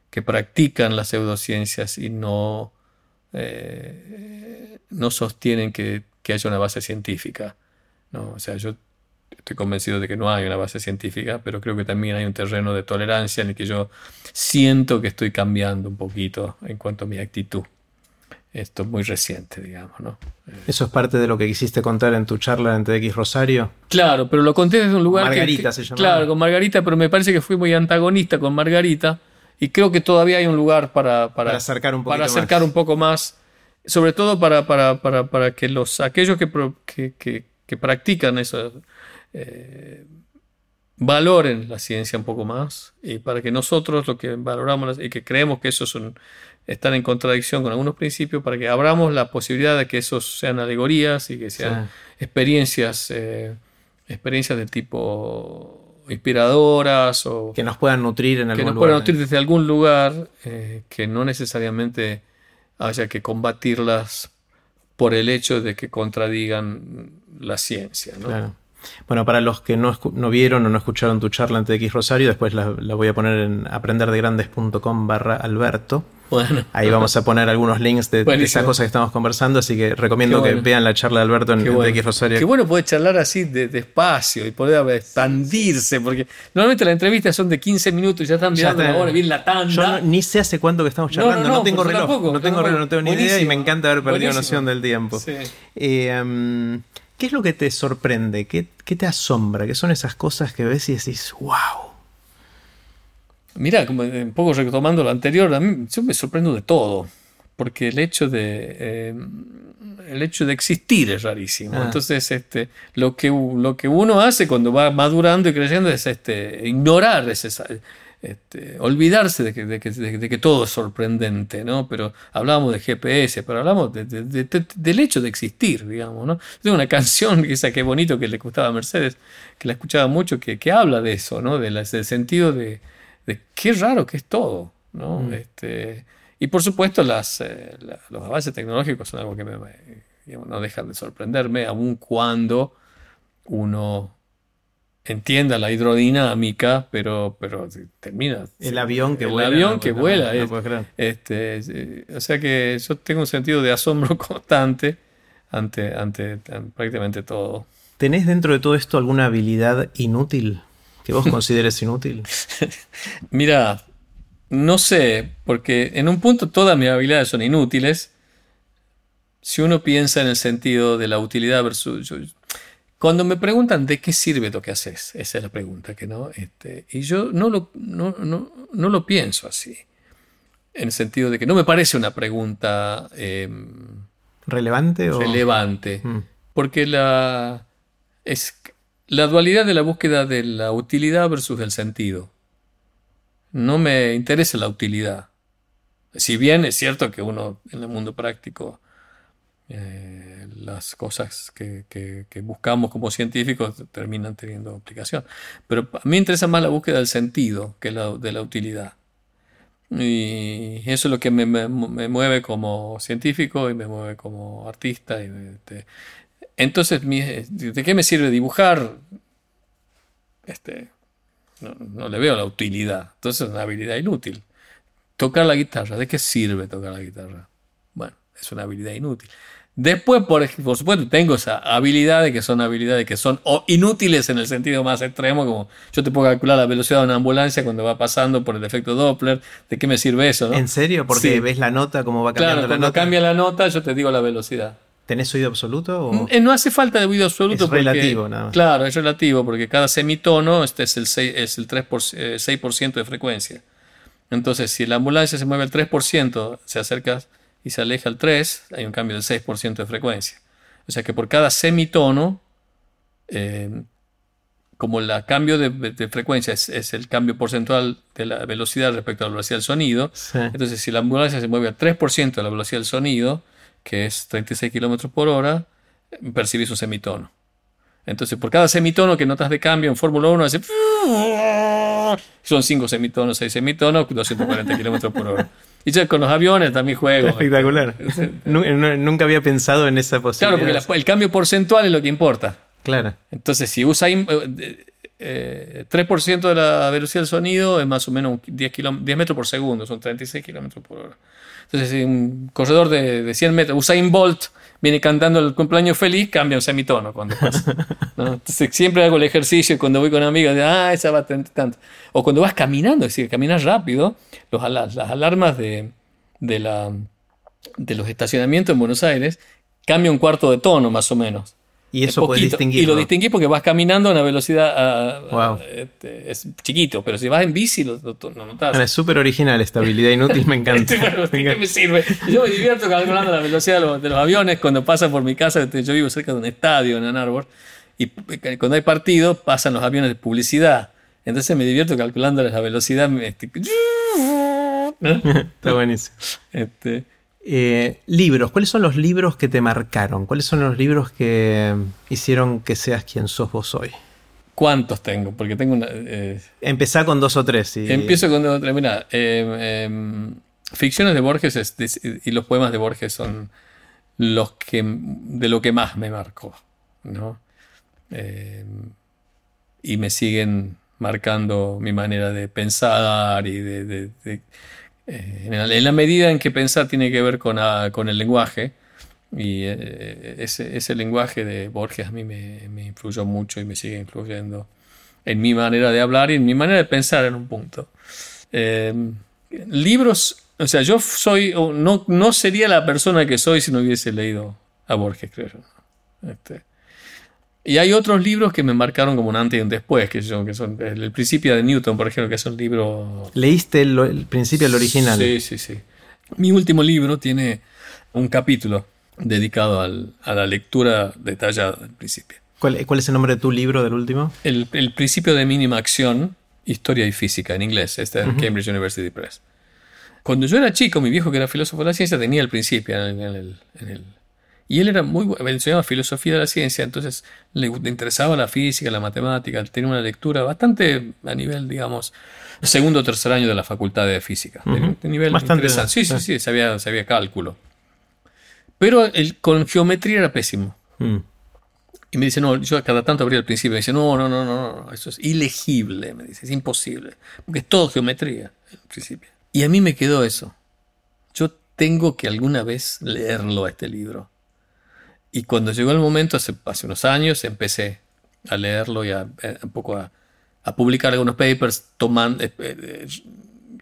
que practican las pseudociencias y no, eh, no sostienen que, que, haya una base científica. ¿no? O sea, yo estoy convencido de que no hay una base científica, pero creo que también hay un terreno de tolerancia en el que yo siento que estoy cambiando un poquito en cuanto a mi actitud. Esto es muy reciente, digamos, ¿no? ¿Eso es parte de lo que quisiste contar en tu charla en TX Rosario? Claro, pero lo conté desde un lugar Margarita se llama. Claro, con Margarita, pero me parece que fui muy antagonista con Margarita y creo que todavía hay un lugar para, para, acercar, un, para acercar un poco más, sobre todo para, para, para que los, aquellos que, que, que, que practican eso, eh, valoren la ciencia un poco más y para que nosotros lo que valoramos y que creemos que esos son, están en contradicción con algunos principios, para que abramos la posibilidad de que esos sean alegorías y que sean experiencias, eh, experiencias de tipo inspiradoras o que nos puedan nutrir en algún que nos puedan nutrir desde algún lugar eh, que no necesariamente haya que combatirlas por el hecho de que contradigan la ciencia. ¿no? Bueno, para los que no, vieron o no escucharon tu charla ante X Rosario, después la, voy a poner en aprenderdegrandes.com barra Alberto. Bueno. Ahí vamos a poner algunos links de, esas cosas que estamos conversando, así que recomiendo que vean la charla de Alberto en, X Rosario. Qué bueno poder charlar así despacio y poder expandirse, porque normalmente las entrevistas son de 15 minutos y ya están mirando la hora, bien la tanda. Yo ni sé hace cuánto que estamos charlando, no, tengo reloj, no tengo reloj, no tengo ni idea y me encanta haber perdido noción del tiempo. Sí. Eh, ¿Qué es lo que te sorprende? ¿Qué, te asombra? ¿Qué son esas cosas que ves y decís, wow? Mira, como un poco retomando lo anterior, a mí yo me sorprendo de todo, porque el hecho de, eh, el hecho de existir es rarísimo. Ah. Entonces, este, lo, que, lo que uno hace cuando va madurando y creciendo es este, ignorar ese, este, olvidarse de que, de, que, de que, todo es sorprendente, ¿no? Pero hablábamos de GPS, pero hablamos del hecho de existir, digamos, ¿no? Tengo una (laughs) canción, esa que bonito que le gustaba a Mercedes, que la escuchaba mucho, que, que habla de eso, ¿no? del sentido de, qué raro que es todo, ¿no? Mm. Este, y por supuesto las, eh, los avances tecnológicos son algo que no dejan de sorprenderme, aun cuando uno entienda la hidrodinámica, pero, pero termina. El avión que el vuela. avión no, que vuela. no es- este, eh, o sea que yo tengo un sentido de asombro (laughs) constante ante, ante, ante prácticamente todo. ¿Tenés dentro de todo esto alguna habilidad inútil que vos (laughs) consideres inútil? (laughs) Mira, no sé, porque en un punto todas mis habilidades son inútiles. Si uno piensa en el sentido de la utilidad versus... yo- cuando me preguntan de qué sirve lo que haces, esa es la pregunta, que no, este, y yo no lo, no, no, no lo pienso así, en el sentido de que no me parece una pregunta em, ¿Relevante o...? relevante, Mm. porque la, es la dualidad de la búsqueda de la utilidad versus el sentido. No me interesa la utilidad. Si bien es cierto que uno en el mundo práctico, eh, las cosas que, que- que buscamos como científicos terminan teniendo aplicación. Pero a mí me interesa más la búsqueda del sentido que la de la utilidad. Y eso es lo que me, me- me mueve como científico y me mueve como artista. y me- este, entonces, mi- ¿de qué me sirve dibujar? Este, no, no le veo la utilidad. Entonces es una habilidad inútil. Tocar la guitarra, ¿de qué sirve tocar la guitarra? Bueno, es una habilidad inútil. Después, por, por supuesto, tengo esas habilidades que son habilidades que son o inútiles en el sentido más extremo, como yo te puedo calcular la velocidad de una ambulancia cuando va pasando por el efecto Doppler. ¿De qué me sirve eso? no? ¿En serio? Porque Sí. ves la nota, cómo va cambiando Claro, la cuando nota. cambia la nota, yo te digo la velocidad. ¿Tenés oído absoluto? o- Eh, No hace falta de oído absoluto. Es porque- relativo, nada más. Claro, es relativo, porque cada semitono este es el 6%, es el 3%, eh, 6% de frecuencia. Entonces, si la ambulancia se mueve al 3%, se acerca y se aleja al 3%, hay un cambio del 6% de frecuencia. O sea que por cada semitono, eh, como el cambio de, de frecuencia es, es el cambio porcentual de la velocidad respecto a la velocidad del sonido, Sí. entonces, si la ambulancia se mueve al 3% de la velocidad del sonido, que es 36 kilómetros por hora, percibís un semitono. Entonces, por cada semitono que notas de cambio en Fórmula 1, hace. Son 5 semitonos, 6 semitonos, 240 kilómetros por hora. Y yo con los aviones también juego. Espectacular. (laughs) Nu- nu- Nunca había pensado en esa Claro, posibilidad. porque la- el cambio porcentual es lo que importa. Claro. Entonces, si usa eh, eh, 3% de la velocidad del sonido, es más o menos un 10, kilóm- 10 metros por segundo, son 36 kilómetros por hora. Entonces, si un corredor de, de 100 metros, Usain Bolt, viene cantando el cumpleaños feliz, cambia un semitono cuando pasa. (laughs) ¿no? Entonces, siempre hago el ejercicio cuando voy con amigos, digo, ah, esa va tan- tanto. O cuando vas caminando, es decir, caminas rápido, los, ala- las alarmas de, de, la, de los estacionamientos en Buenos Aires cambian un cuarto de tono, más o menos. Y Es eso puedes distinguir. Y lo distinguís porque vas caminando a una velocidad. Wow. este, es chiquito, pero si vas en bici lo, lo, lo notás. Es súper original esta habilidad inútil, me encanta. (laughs) Este, bueno, Me ¿de ¿Qué me sirve? Yo me divierto calculando la velocidad de los, de los aviones cuando pasan por mi casa. este, Yo vivo cerca de un estadio en Ann Arbor. Y cuando hay partido, pasan los aviones de publicidad. Entonces me divierto calculando la velocidad. este, ¿no? (laughs) Está buenísimo. (laughs) Este, Eh, libros, ¿cuáles son los libros que te marcaron? ¿Cuáles son los libros que hicieron que seas quien sos vos hoy? ¿Cuántos tengo? Porque tengo una. eh, Empezá con dos o tres. y- Empiezo con otra. Mira, eh, eh, ficciones de Borges es- de- y los poemas de Borges son los que de lo que más me marcó, ¿no? Eh, y me siguen marcando mi manera de pensar y de, de- de- eh, en, la, en la medida en que pensar tiene que ver con, ah, con el lenguaje y eh, ese, ese lenguaje de Borges a mí me, me influyó mucho y me sigue influyendo en mi manera de hablar y en mi manera de pensar en un punto. Eh, libros, o sea, yo soy, no, no sería la persona que soy si no hubiese leído a Borges, creo yo. Este, y hay otros libros que me marcaron como un antes y un después, que, son, que son el, El Principio de Newton, por ejemplo, que es un libro ¿Leíste el, el principio, el original? Sí, sí, sí. Mi último libro tiene un capítulo dedicado al- a la lectura detallada del principio. ¿Cuál, cuál es el nombre de tu libro del último? El, el principio de mínima acción, historia y física en inglés, este es de Cambridge University Press. Cuando yo era chico, mi viejo que era filósofo de la ciencia tenía el principio en el, en el- en el- y él era muy bueno, llama filosofía de la ciencia, entonces le, interesaba la física, la matemática, tenía una lectura bastante a nivel, digamos, segundo o tercer año de la facultad de física. Tenía un nivel Bastante, interesante. Sí, sí, sí. sabía, sabía cálculo. Pero él con geometría era pésimo. Mm. Y me dice, no, yo cada tanto abría el principio, me dice, no, no, no, no, no, eso es ilegible, me dice, es imposible, porque es todo geometría, el principio. Y a mí me quedó eso. Yo tengo que alguna vez leerlo a este libro. Y cuando llegó el momento, hace, hace unos años, empecé a leerlo y a, eh, un poco a, a, publicar algunos papers tomando, eh, eh,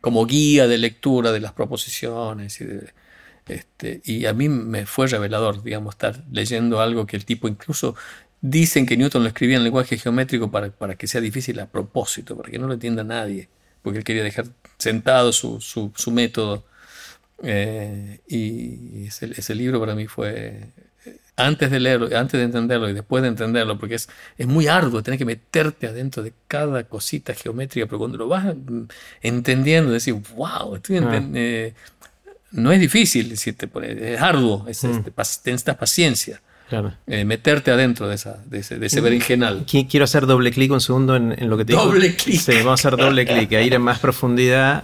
como guía de lectura de las proposiciones y de, este, y a mí me fue revelador, digamos, estar leyendo algo que el tipo incluso dicen que Newton lo escribía en lenguaje geométrico para, para que sea difícil a propósito, para que no lo entienda nadie, porque él quería dejar sentado su, su, su método. Eh, y ese, ese, libro para mí fue, antes de leerlo, antes de entenderlo y después de entenderlo, porque es, es muy arduo, tener que meterte adentro de cada cosita geométrica, pero cuando lo vas entendiendo, decir, wow, estoy ah. Eh, no es difícil, es arduo, es, mm. necesitas paciencia. Eh, meterte adentro de, esa, de, ese, de berenjenal. Quiero hacer doble clic un segundo en, lo que te dijo. Doble clic. Sí, vamos a hacer doble clic, a ir en más profundidad.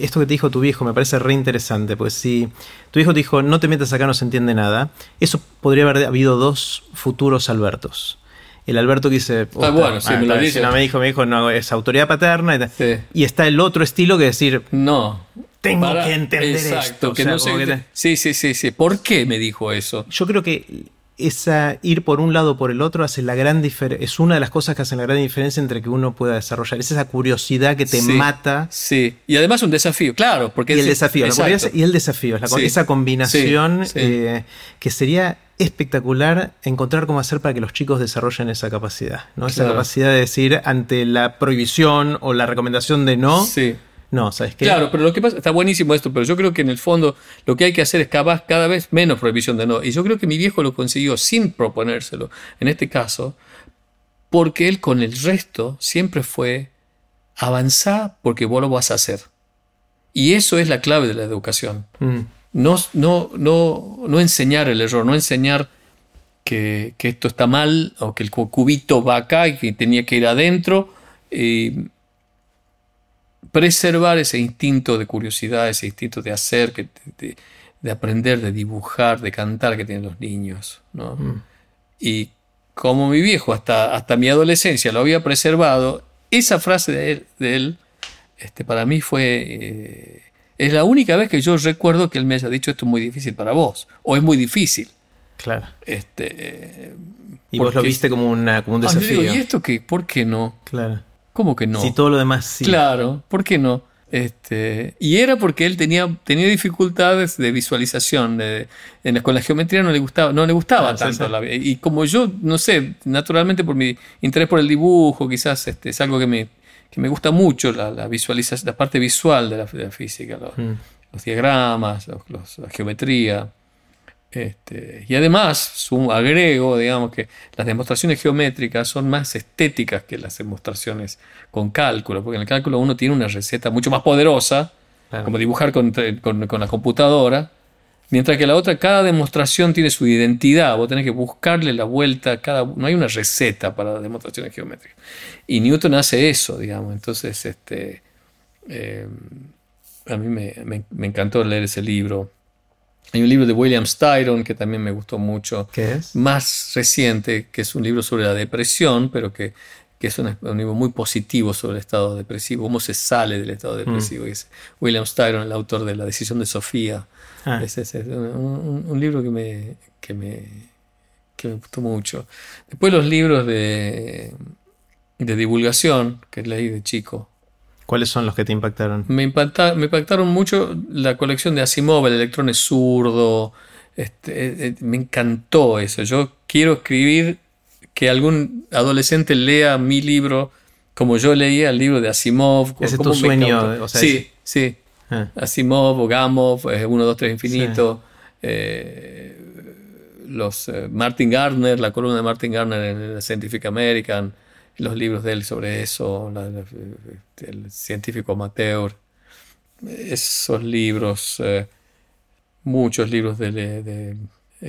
esto que te dijo tu viejo me parece re interesante, pues si tu hijo te dijo no te metas acá, no se entiende nada, eso podría haber habido dos futuros Albertos. El Alberto que dice, ah, bueno, sí, me lo dice. No, me dijo, me dijo, no, es autoridad paterna. Y, y está el otro estilo que decir, no, tengo que entender esto. Que no Sí, sí, sí, sí. ¿Por qué me dijo eso? Yo creo que esa ir por un lado o por el otro hace la gran es una de las cosas que hacen la gran diferencia entre que uno pueda desarrollar. Es esa curiosidad que te mata. Sí, y además un desafío, claro. Porque y el desafío, y el desafío, esa combinación eh, que sería espectacular encontrar cómo hacer para que los chicos desarrollen esa capacidad, ¿no? Esa capacidad de decir ante la prohibición o la recomendación de no. No, ¿sabes qué? Claro, pero lo que pasa, está buenísimo esto, pero yo creo que en el fondo lo que hay que hacer es cada, cada vez menos prohibición de no. Y yo creo que mi viejo lo consiguió sin proponérselo, en este caso, porque él con el resto siempre fue avanzar porque vos lo vas a hacer. Y eso es la clave de la educación. Mm. No, no, no, no enseñar el error, no enseñar que, que, esto está mal o que el cubito va acá y que tenía que ir adentro. Y, preservar ese instinto de curiosidad, ese instinto de hacer, de, aprender, de dibujar, de cantar que tienen los niños. ¿no? Mm. Y como mi viejo hasta, hasta mi adolescencia lo había preservado, esa frase de él, de él este, para mí fue... Eh, es la única vez que yo recuerdo que él me haya dicho esto es muy difícil para vos, o es muy difícil. Claro. Este, y vos lo viste como, una, como un ah, desafío. ¿Y esto qué? ¿Por qué no? Claro. ¿Cómo que no? Si todo lo demás sí. Claro, ¿por qué no? Este, y era porque él tenía, tenía dificultades de visualización. De, con la geometría no le gustaba, no le gustaba ah, tanto. La, y como yo, no sé, naturalmente por mi interés por el dibujo, quizás este, es algo que me, que me gusta mucho, la, visualización, la parte visual de la, física, mm. los, diagramas, la geometría. Este, y además, agrego, digamos que las demostraciones geométricas son más estéticas que las demostraciones con cálculo, porque en el cálculo uno tiene una receta mucho más poderosa, como dibujar con, la computadora, mientras que la otra, cada demostración tiene su identidad, vos tenés que buscarle la vuelta, cada, no hay una receta para las demostraciones geométricas. Y Newton hace eso, digamos, entonces este, eh, a mí me encantó leer ese libro. Hay un libro de William Styron que también me gustó mucho. ¿Qué es? Más reciente, que es un libro sobre la depresión, pero que, que es un, libro muy positivo sobre el estado depresivo, cómo se sale del estado depresivo. Mm. William Styron, el autor de La decisión de Sofía. Ah. Es, un, libro que me, que, me, que me gustó mucho. Después los libros de, de divulgación que leí de chico. ¿Cuáles son los que te impactaron? Me, me impactaron mucho la colección de Asimov, el electrón es zurdo. Este, eh, eh, me encantó eso. Yo quiero escribir que algún adolescente lea mi libro como yo leía el libro de Asimov. Ese es tu sueño. sí, sí. Ah. Asimov o Gamov, 1, 2, 3 infinito. los Martin Gardner, la columna de Martin Gardner en Scientific American los libros de él sobre eso, el científico amateur, esos libros, eh, muchos libros de,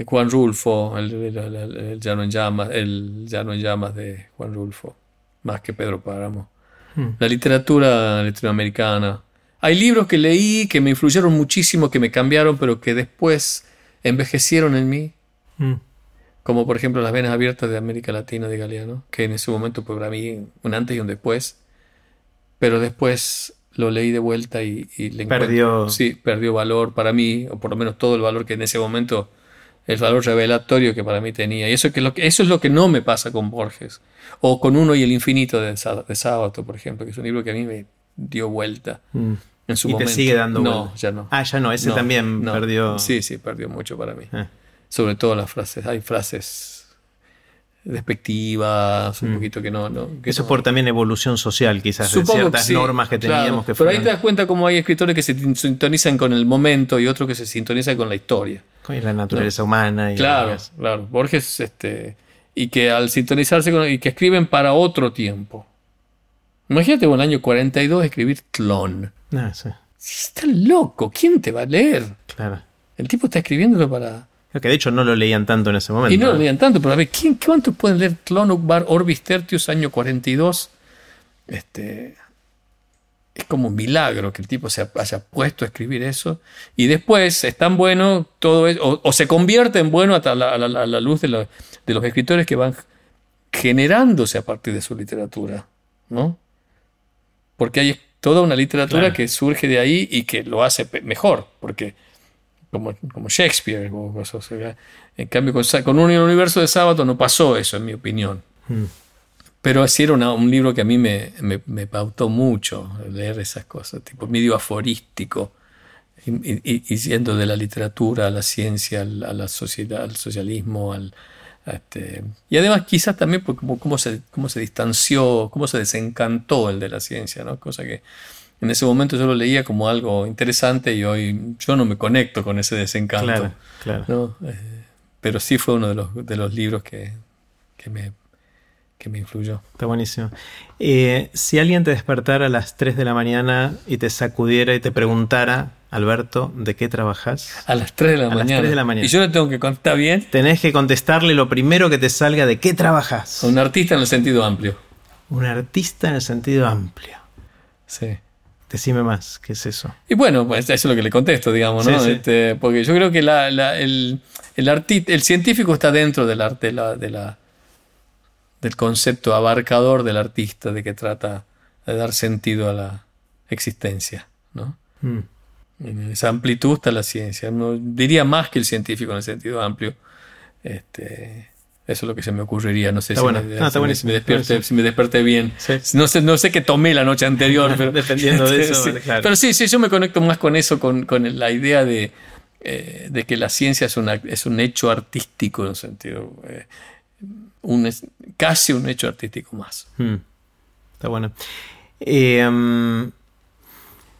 Juan Rulfo, el, Llano en Llamas, el Llano en Llamas de Juan Rulfo, más que Pedro Páramo. Hmm. La literatura latinoamericana. Hay libros que leí que me influyeron muchísimo, que me cambiaron, pero que después envejecieron en mí. Hmm. Como por ejemplo Las Venas Abiertas de América Latina de Galeano, que en ese momento fue para mí un antes y un después, pero después lo leí de vuelta y, y le Perdió. Sí, perdió valor para mí, o por lo menos todo el valor que en ese momento, el valor revelatorio que para mí tenía. Y eso, que lo que, eso es lo que no me pasa con Borges, o con Uno y el Infinito de, de Sábato, por ejemplo, que es un libro que a mí me dio vuelta Mm. en su Y te momento. sigue dando No, vuelta. ya no. Ah, ya no, ese No, también no. perdió. Sí, sí, perdió mucho para mí. Ah. Sobre todo las frases. Hay frases despectivas, un Mm. poquito que no. no que Eso no- por también evolución social, quizás, de Supongo ciertas que sí, normas que claro. teníamos que Pero ahí fueron- te das cuenta cómo hay escritores que se sintonizan con el momento y otros que se sintonizan con la historia. con la naturaleza humana. Y Claro, claro. Borges, este. Y que al sintonizarse con. y que escriben para otro tiempo. Imagínate en el año 42 escribir clon. Ah, sí, Está loco, ¿quién te va a leer? claro. El tipo está escribiéndolo para. Que de hecho no lo leían tanto en ese momento. Y no lo ¿no? leían tanto, pero a ver, ¿quién, ¿cuántos pueden leer Clon Ukbar Orbis Tertius año 42? Este, es como un milagro que el tipo se haya puesto a escribir eso. Y después es tan bueno, todo es- o, o se convierte en bueno hasta la- a la, luz de, lo- de los escritores que van generándose a partir de su literatura. ¿no? Porque hay toda una literatura Claro. que surge de ahí y que lo hace mejor. Porque como, como Shakespeare. o cosas, en cambio, con, con un universo de sábado no pasó eso, en mi opinión. Mm. Pero sí era una- un libro que a mí me, me- me pautó mucho leer esas cosas, tipo medio aforístico, y, y- y yendo de la literatura a la ciencia, a la sociedad, al socialismo, al, este, y además quizás también por cómo, cómo se, cómo se distanció, cómo se desencantó el de la ciencia, ¿no? cosa que en ese momento yo lo leía como algo interesante y hoy yo no me conecto con ese desencanto. Claro, claro. ¿no? Eh, pero sí fue uno de los, de los libros que, que me, que me influyó. Está buenísimo. Eh, si alguien te despertara a las 3 de la mañana y te sacudiera y te preguntara, Alberto, ¿de qué trabajas? A las 3 de la, A las mañana. 3 de la mañana. Y yo le tengo que contar bien Tenés que contestarle lo primero que te salga de qué trabajas. un artista en el sentido amplio. Un artista en el sentido amplio. Sí. Decime más, ¿qué es eso? Y bueno, pues eso es lo que le contesto, digamos, ¿no? Sí, sí. Este, porque yo creo que la- la- el, el, arti- el científico está dentro del arte, de la, de la- del concepto abarcador del artista, de que trata de dar sentido a la existencia, ¿no? Mm. En esa amplitud está la ciencia. No, diría más que el científico en el sentido amplio. Este, eso es lo que se me ocurriría. No sé Está si, me, No, si está me- buenísimo. me despierte- Buenísimo. si me desperté bien. Sí. No sé, no sé qué tomé la noche anterior, (laughs) pero, Dependiendo de (laughs) eso, Sí. claro. Pero sí, sí, yo me conecto más con eso, con, con la idea de, eh, de que la ciencia es, una, es un hecho artístico en un sentido. eh, un, casi un hecho artístico más. Mm. Está bueno. Eh, mm,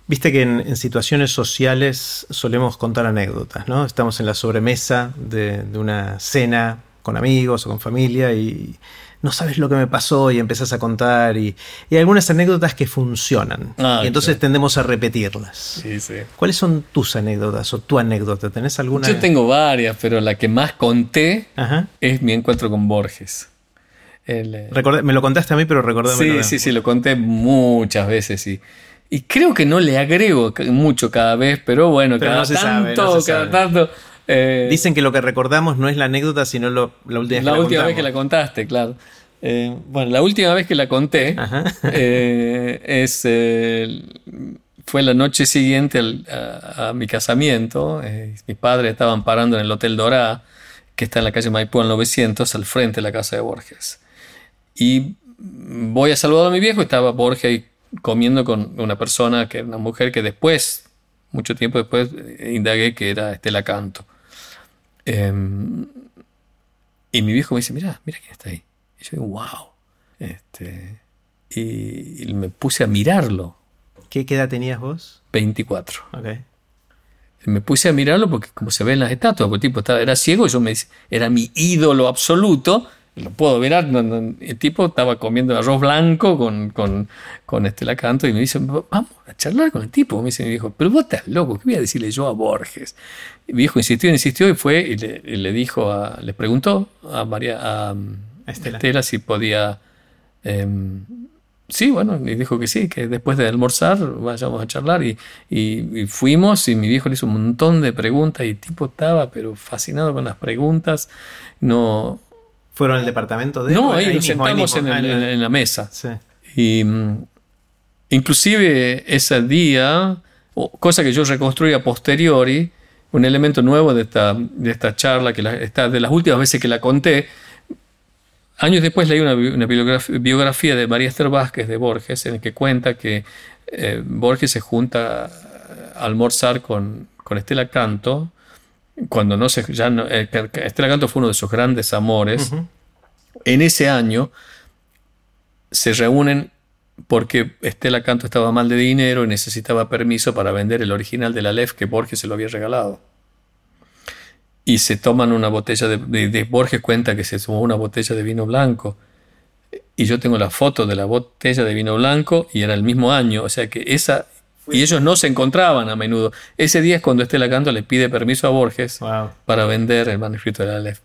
Viste que en, en situaciones sociales solemos contar anécdotas, ¿no? Estamos en la sobremesa de, de una cena con amigos o con familia y no sabes lo que me pasó y empezás a contar y, y algunas anécdotas que funcionan Ah, y entonces tendemos a repetirlas. Sí, sí. ¿Cuáles son tus anécdotas o tu anécdota? ¿Tenés alguna? Yo tengo varias, pero la que más conté Ajá. es mi encuentro con Borges. El, eh, Recordé- me lo contaste a mí, pero recordame. sí, sí, sí, lo conté muchas veces y, y creo que no le agrego mucho cada vez, pero bueno, Pero cada no tanto, sabe, no se cada sabe. tanto. Eh, Dicen que lo que recordamos no es la anécdota, sino lo- la última vez la que la última vez que la contamos. contaste, claro. Eh, bueno, la última vez que la conté eh, es, eh, fue la noche siguiente al- a, a mi casamiento. Eh, mis padres estaban parando en el Hotel Dorá, que está en la calle Maipú al 900, al frente de la casa de Borges. Y voy a saludar a mi viejo, estaba Borges ahí comiendo con una persona, que era una mujer que después, mucho tiempo después, indagué que era Estela Canto. Em, y mi viejo me dice, mira, mira quién está ahí. Y yo digo, wow. Este, y, y me puse a mirarlo, ¿Qué, edad tenías vos? 24. Ok. Me puse a mirarlo porque como se ve en las estatuas, porque el tipo estaba, era ciego, yo me era mi ídolo absoluto. Lo puedo mirar, no, no, el tipo estaba comiendo arroz blanco con, con, con Estela Canto y me dice, vamos a charlar con el tipo. Me dice mi viejo, pero vos estás loco, ¿qué voy a decirle yo a Borges? Y mi viejo insistió, insistió y fue y le, y le dijo, a, le preguntó a María, a, A Estela. Estela si podía, em, sí, bueno, y dijo que sí, que después de almorzar vayamos a charlar y, y, fuimos y mi viejo le hizo un montón de preguntas y el tipo estaba pero fascinado con las preguntas. No... ¿Fueron al departamento de No, ahí, nos sentamos en, en, la mesa. Sí. Y mm, inclusive ese día, cosa que yo reconstruí a posteriori, un elemento nuevo de esta, de esta charla, que está de las últimas veces que la conté, Años después leí una, biografía, de María Esther Vázquez de Borges en el que cuenta que eh, Borges se junta a almorzar con, Estela Canto cuando no se ya eh, Estela Canto fue uno de sus grandes amores. En ese año se reúnen porque Estela Canto estaba mal de dinero y necesitaba permiso para vender el original de la Lef que Borges se lo había regalado. Y se toman una botella de, Borges cuenta que se tomó una botella de vino blanco. Y yo tengo la foto de la botella de vino blanco y era el mismo año, o sea que esa y ellos no se encontraban a menudo. Ese día es cuando Estela Canto le pide permiso a Borges para vender el manuscrito de la Aleph.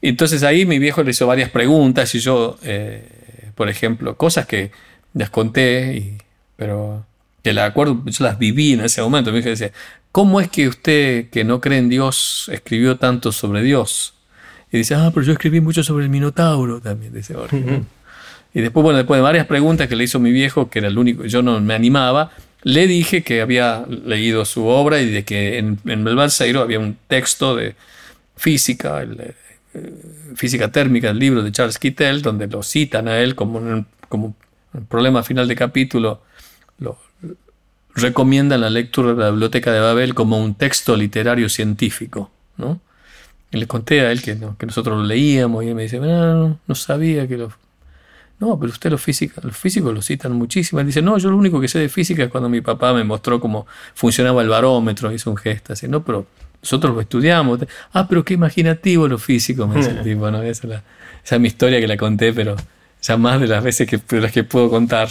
Y entonces ahí mi viejo le hizo varias preguntas y yo, eh, por ejemplo, cosas que les conté, y, pero que la acuerdo, yo las viví en ese momento. Mi viejo decía, ¿cómo es que usted, que no cree en Dios, escribió tanto sobre Dios? Y dice, ah, pero yo escribí mucho sobre el Minotauro también, dice (laughs) Y después, bueno, después de varias preguntas que le hizo mi viejo, que era el único, yo no me animaba, le dije que había leído su obra y de que en, en el Balseiro había un texto de física, eh, física térmica, el libro de Charles Kittel, donde lo citan a él como un, como problema final de capítulo, lo, recomienda la lectura de la Biblioteca de Babel como un texto literario científico. ¿no? Y le conté a él que, que nosotros lo leíamos y él me dice, no, no, sabía que lo... No, pero usted los físicos, los físicos lo citan muchísimo. Él dice, no, yo lo único que sé de física es cuando mi papá me mostró cómo funcionaba el barómetro, hizo un gesto así, no, pero nosotros lo estudiamos. Ah, pero qué imaginativo los físicos, me dice el (laughs) tipo, ¿no? Esa es, esa es mi historia que la conté, pero ya más de las veces que, de las que puedo contar.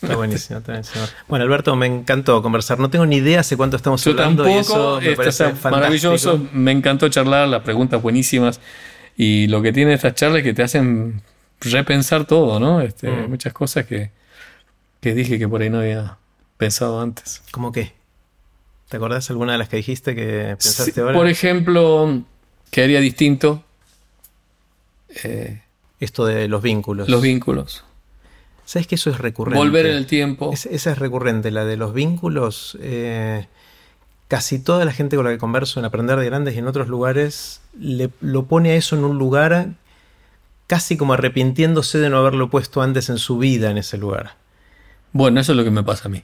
Está buenísimo, está buenísimo. Bueno, Alberto, me encantó conversar. No tengo ni idea hace cuánto estamos hablando y eso me parece maravilloso. Me encantó charlar, las preguntas buenísimas. Y lo que tiene estas charlas es que te hacen repensar todo, ¿no? Este, mm. Muchas cosas que, dije que por ahí no había pensado antes. ¿Cómo qué? ¿Te acordás alguna de las que dijiste que pensaste ahora? Por ejemplo, que haría distinto. Eh, Esto de los vínculos. Los vínculos. ¿Sabes que eso es recurrente? Volver en el tiempo. esa es recurrente, la de los vínculos. Eh, casi toda la gente con la que converso en Aprender de Grandes y en otros lugares le, lo pone a eso en un lugar casi como arrepintiéndose de no haberlo puesto antes en su vida en ese lugar. Bueno, eso es lo que me pasa a mí.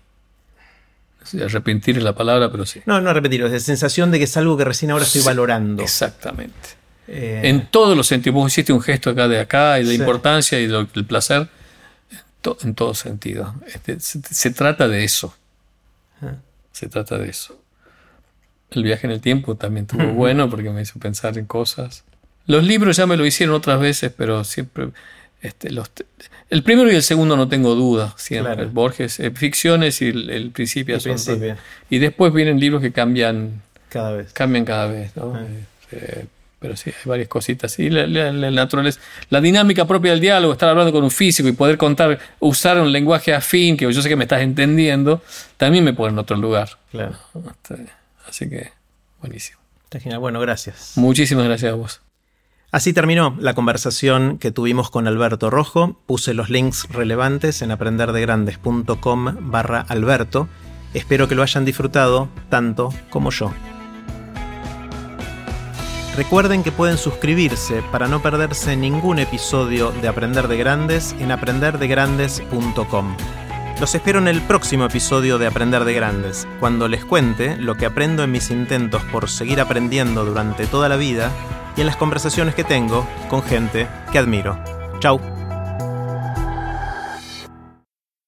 arrepentir es la palabra, pero sí. No, no arrepentir, es la sensación de que es algo que recién ahora estoy valorando. Exactamente. Eh, en todos los sentidos. Vos hiciste un gesto acá de acá y de importancia y del placer en todo sentido. Este, se, trata de eso. Ah. Se trata de eso. El viaje en el tiempo también estuvo bueno porque me hizo pensar en cosas. Los libros ya me lo hicieron otras veces, pero siempre. Este, los, el primero y el segundo no tengo duda, siempre. Borges, eh, ficciones y el, principio. Y después vienen libros que cambian. Cada vez. Cambian cada vez. ¿no? Ah. Este, pero sí, hay varias cositas. Y la, la, la, dinámica propia del diálogo, estar hablando con un físico y poder contar, usar un lenguaje afín, que yo sé que me estás entendiendo, también me pone en otro lugar. Claro. Este, así que, buenísimo. Está genial. Bueno, gracias. Muchísimas gracias a vos. Así terminó la conversación que tuvimos con Alberto Rojo. Puse los links relevantes en aprenderdegrandes.com barra Alberto. Espero que lo hayan disfrutado tanto como yo. Recuerden que pueden suscribirse para no perderse ningún episodio de Aprender de Grandes en aprenderdegrandes.com. Los espero en el próximo episodio de Aprender de Grandes, cuando les cuente lo que aprendo en mis intentos por seguir aprendiendo durante toda la vida y en las conversaciones que tengo con gente que admiro. Chao.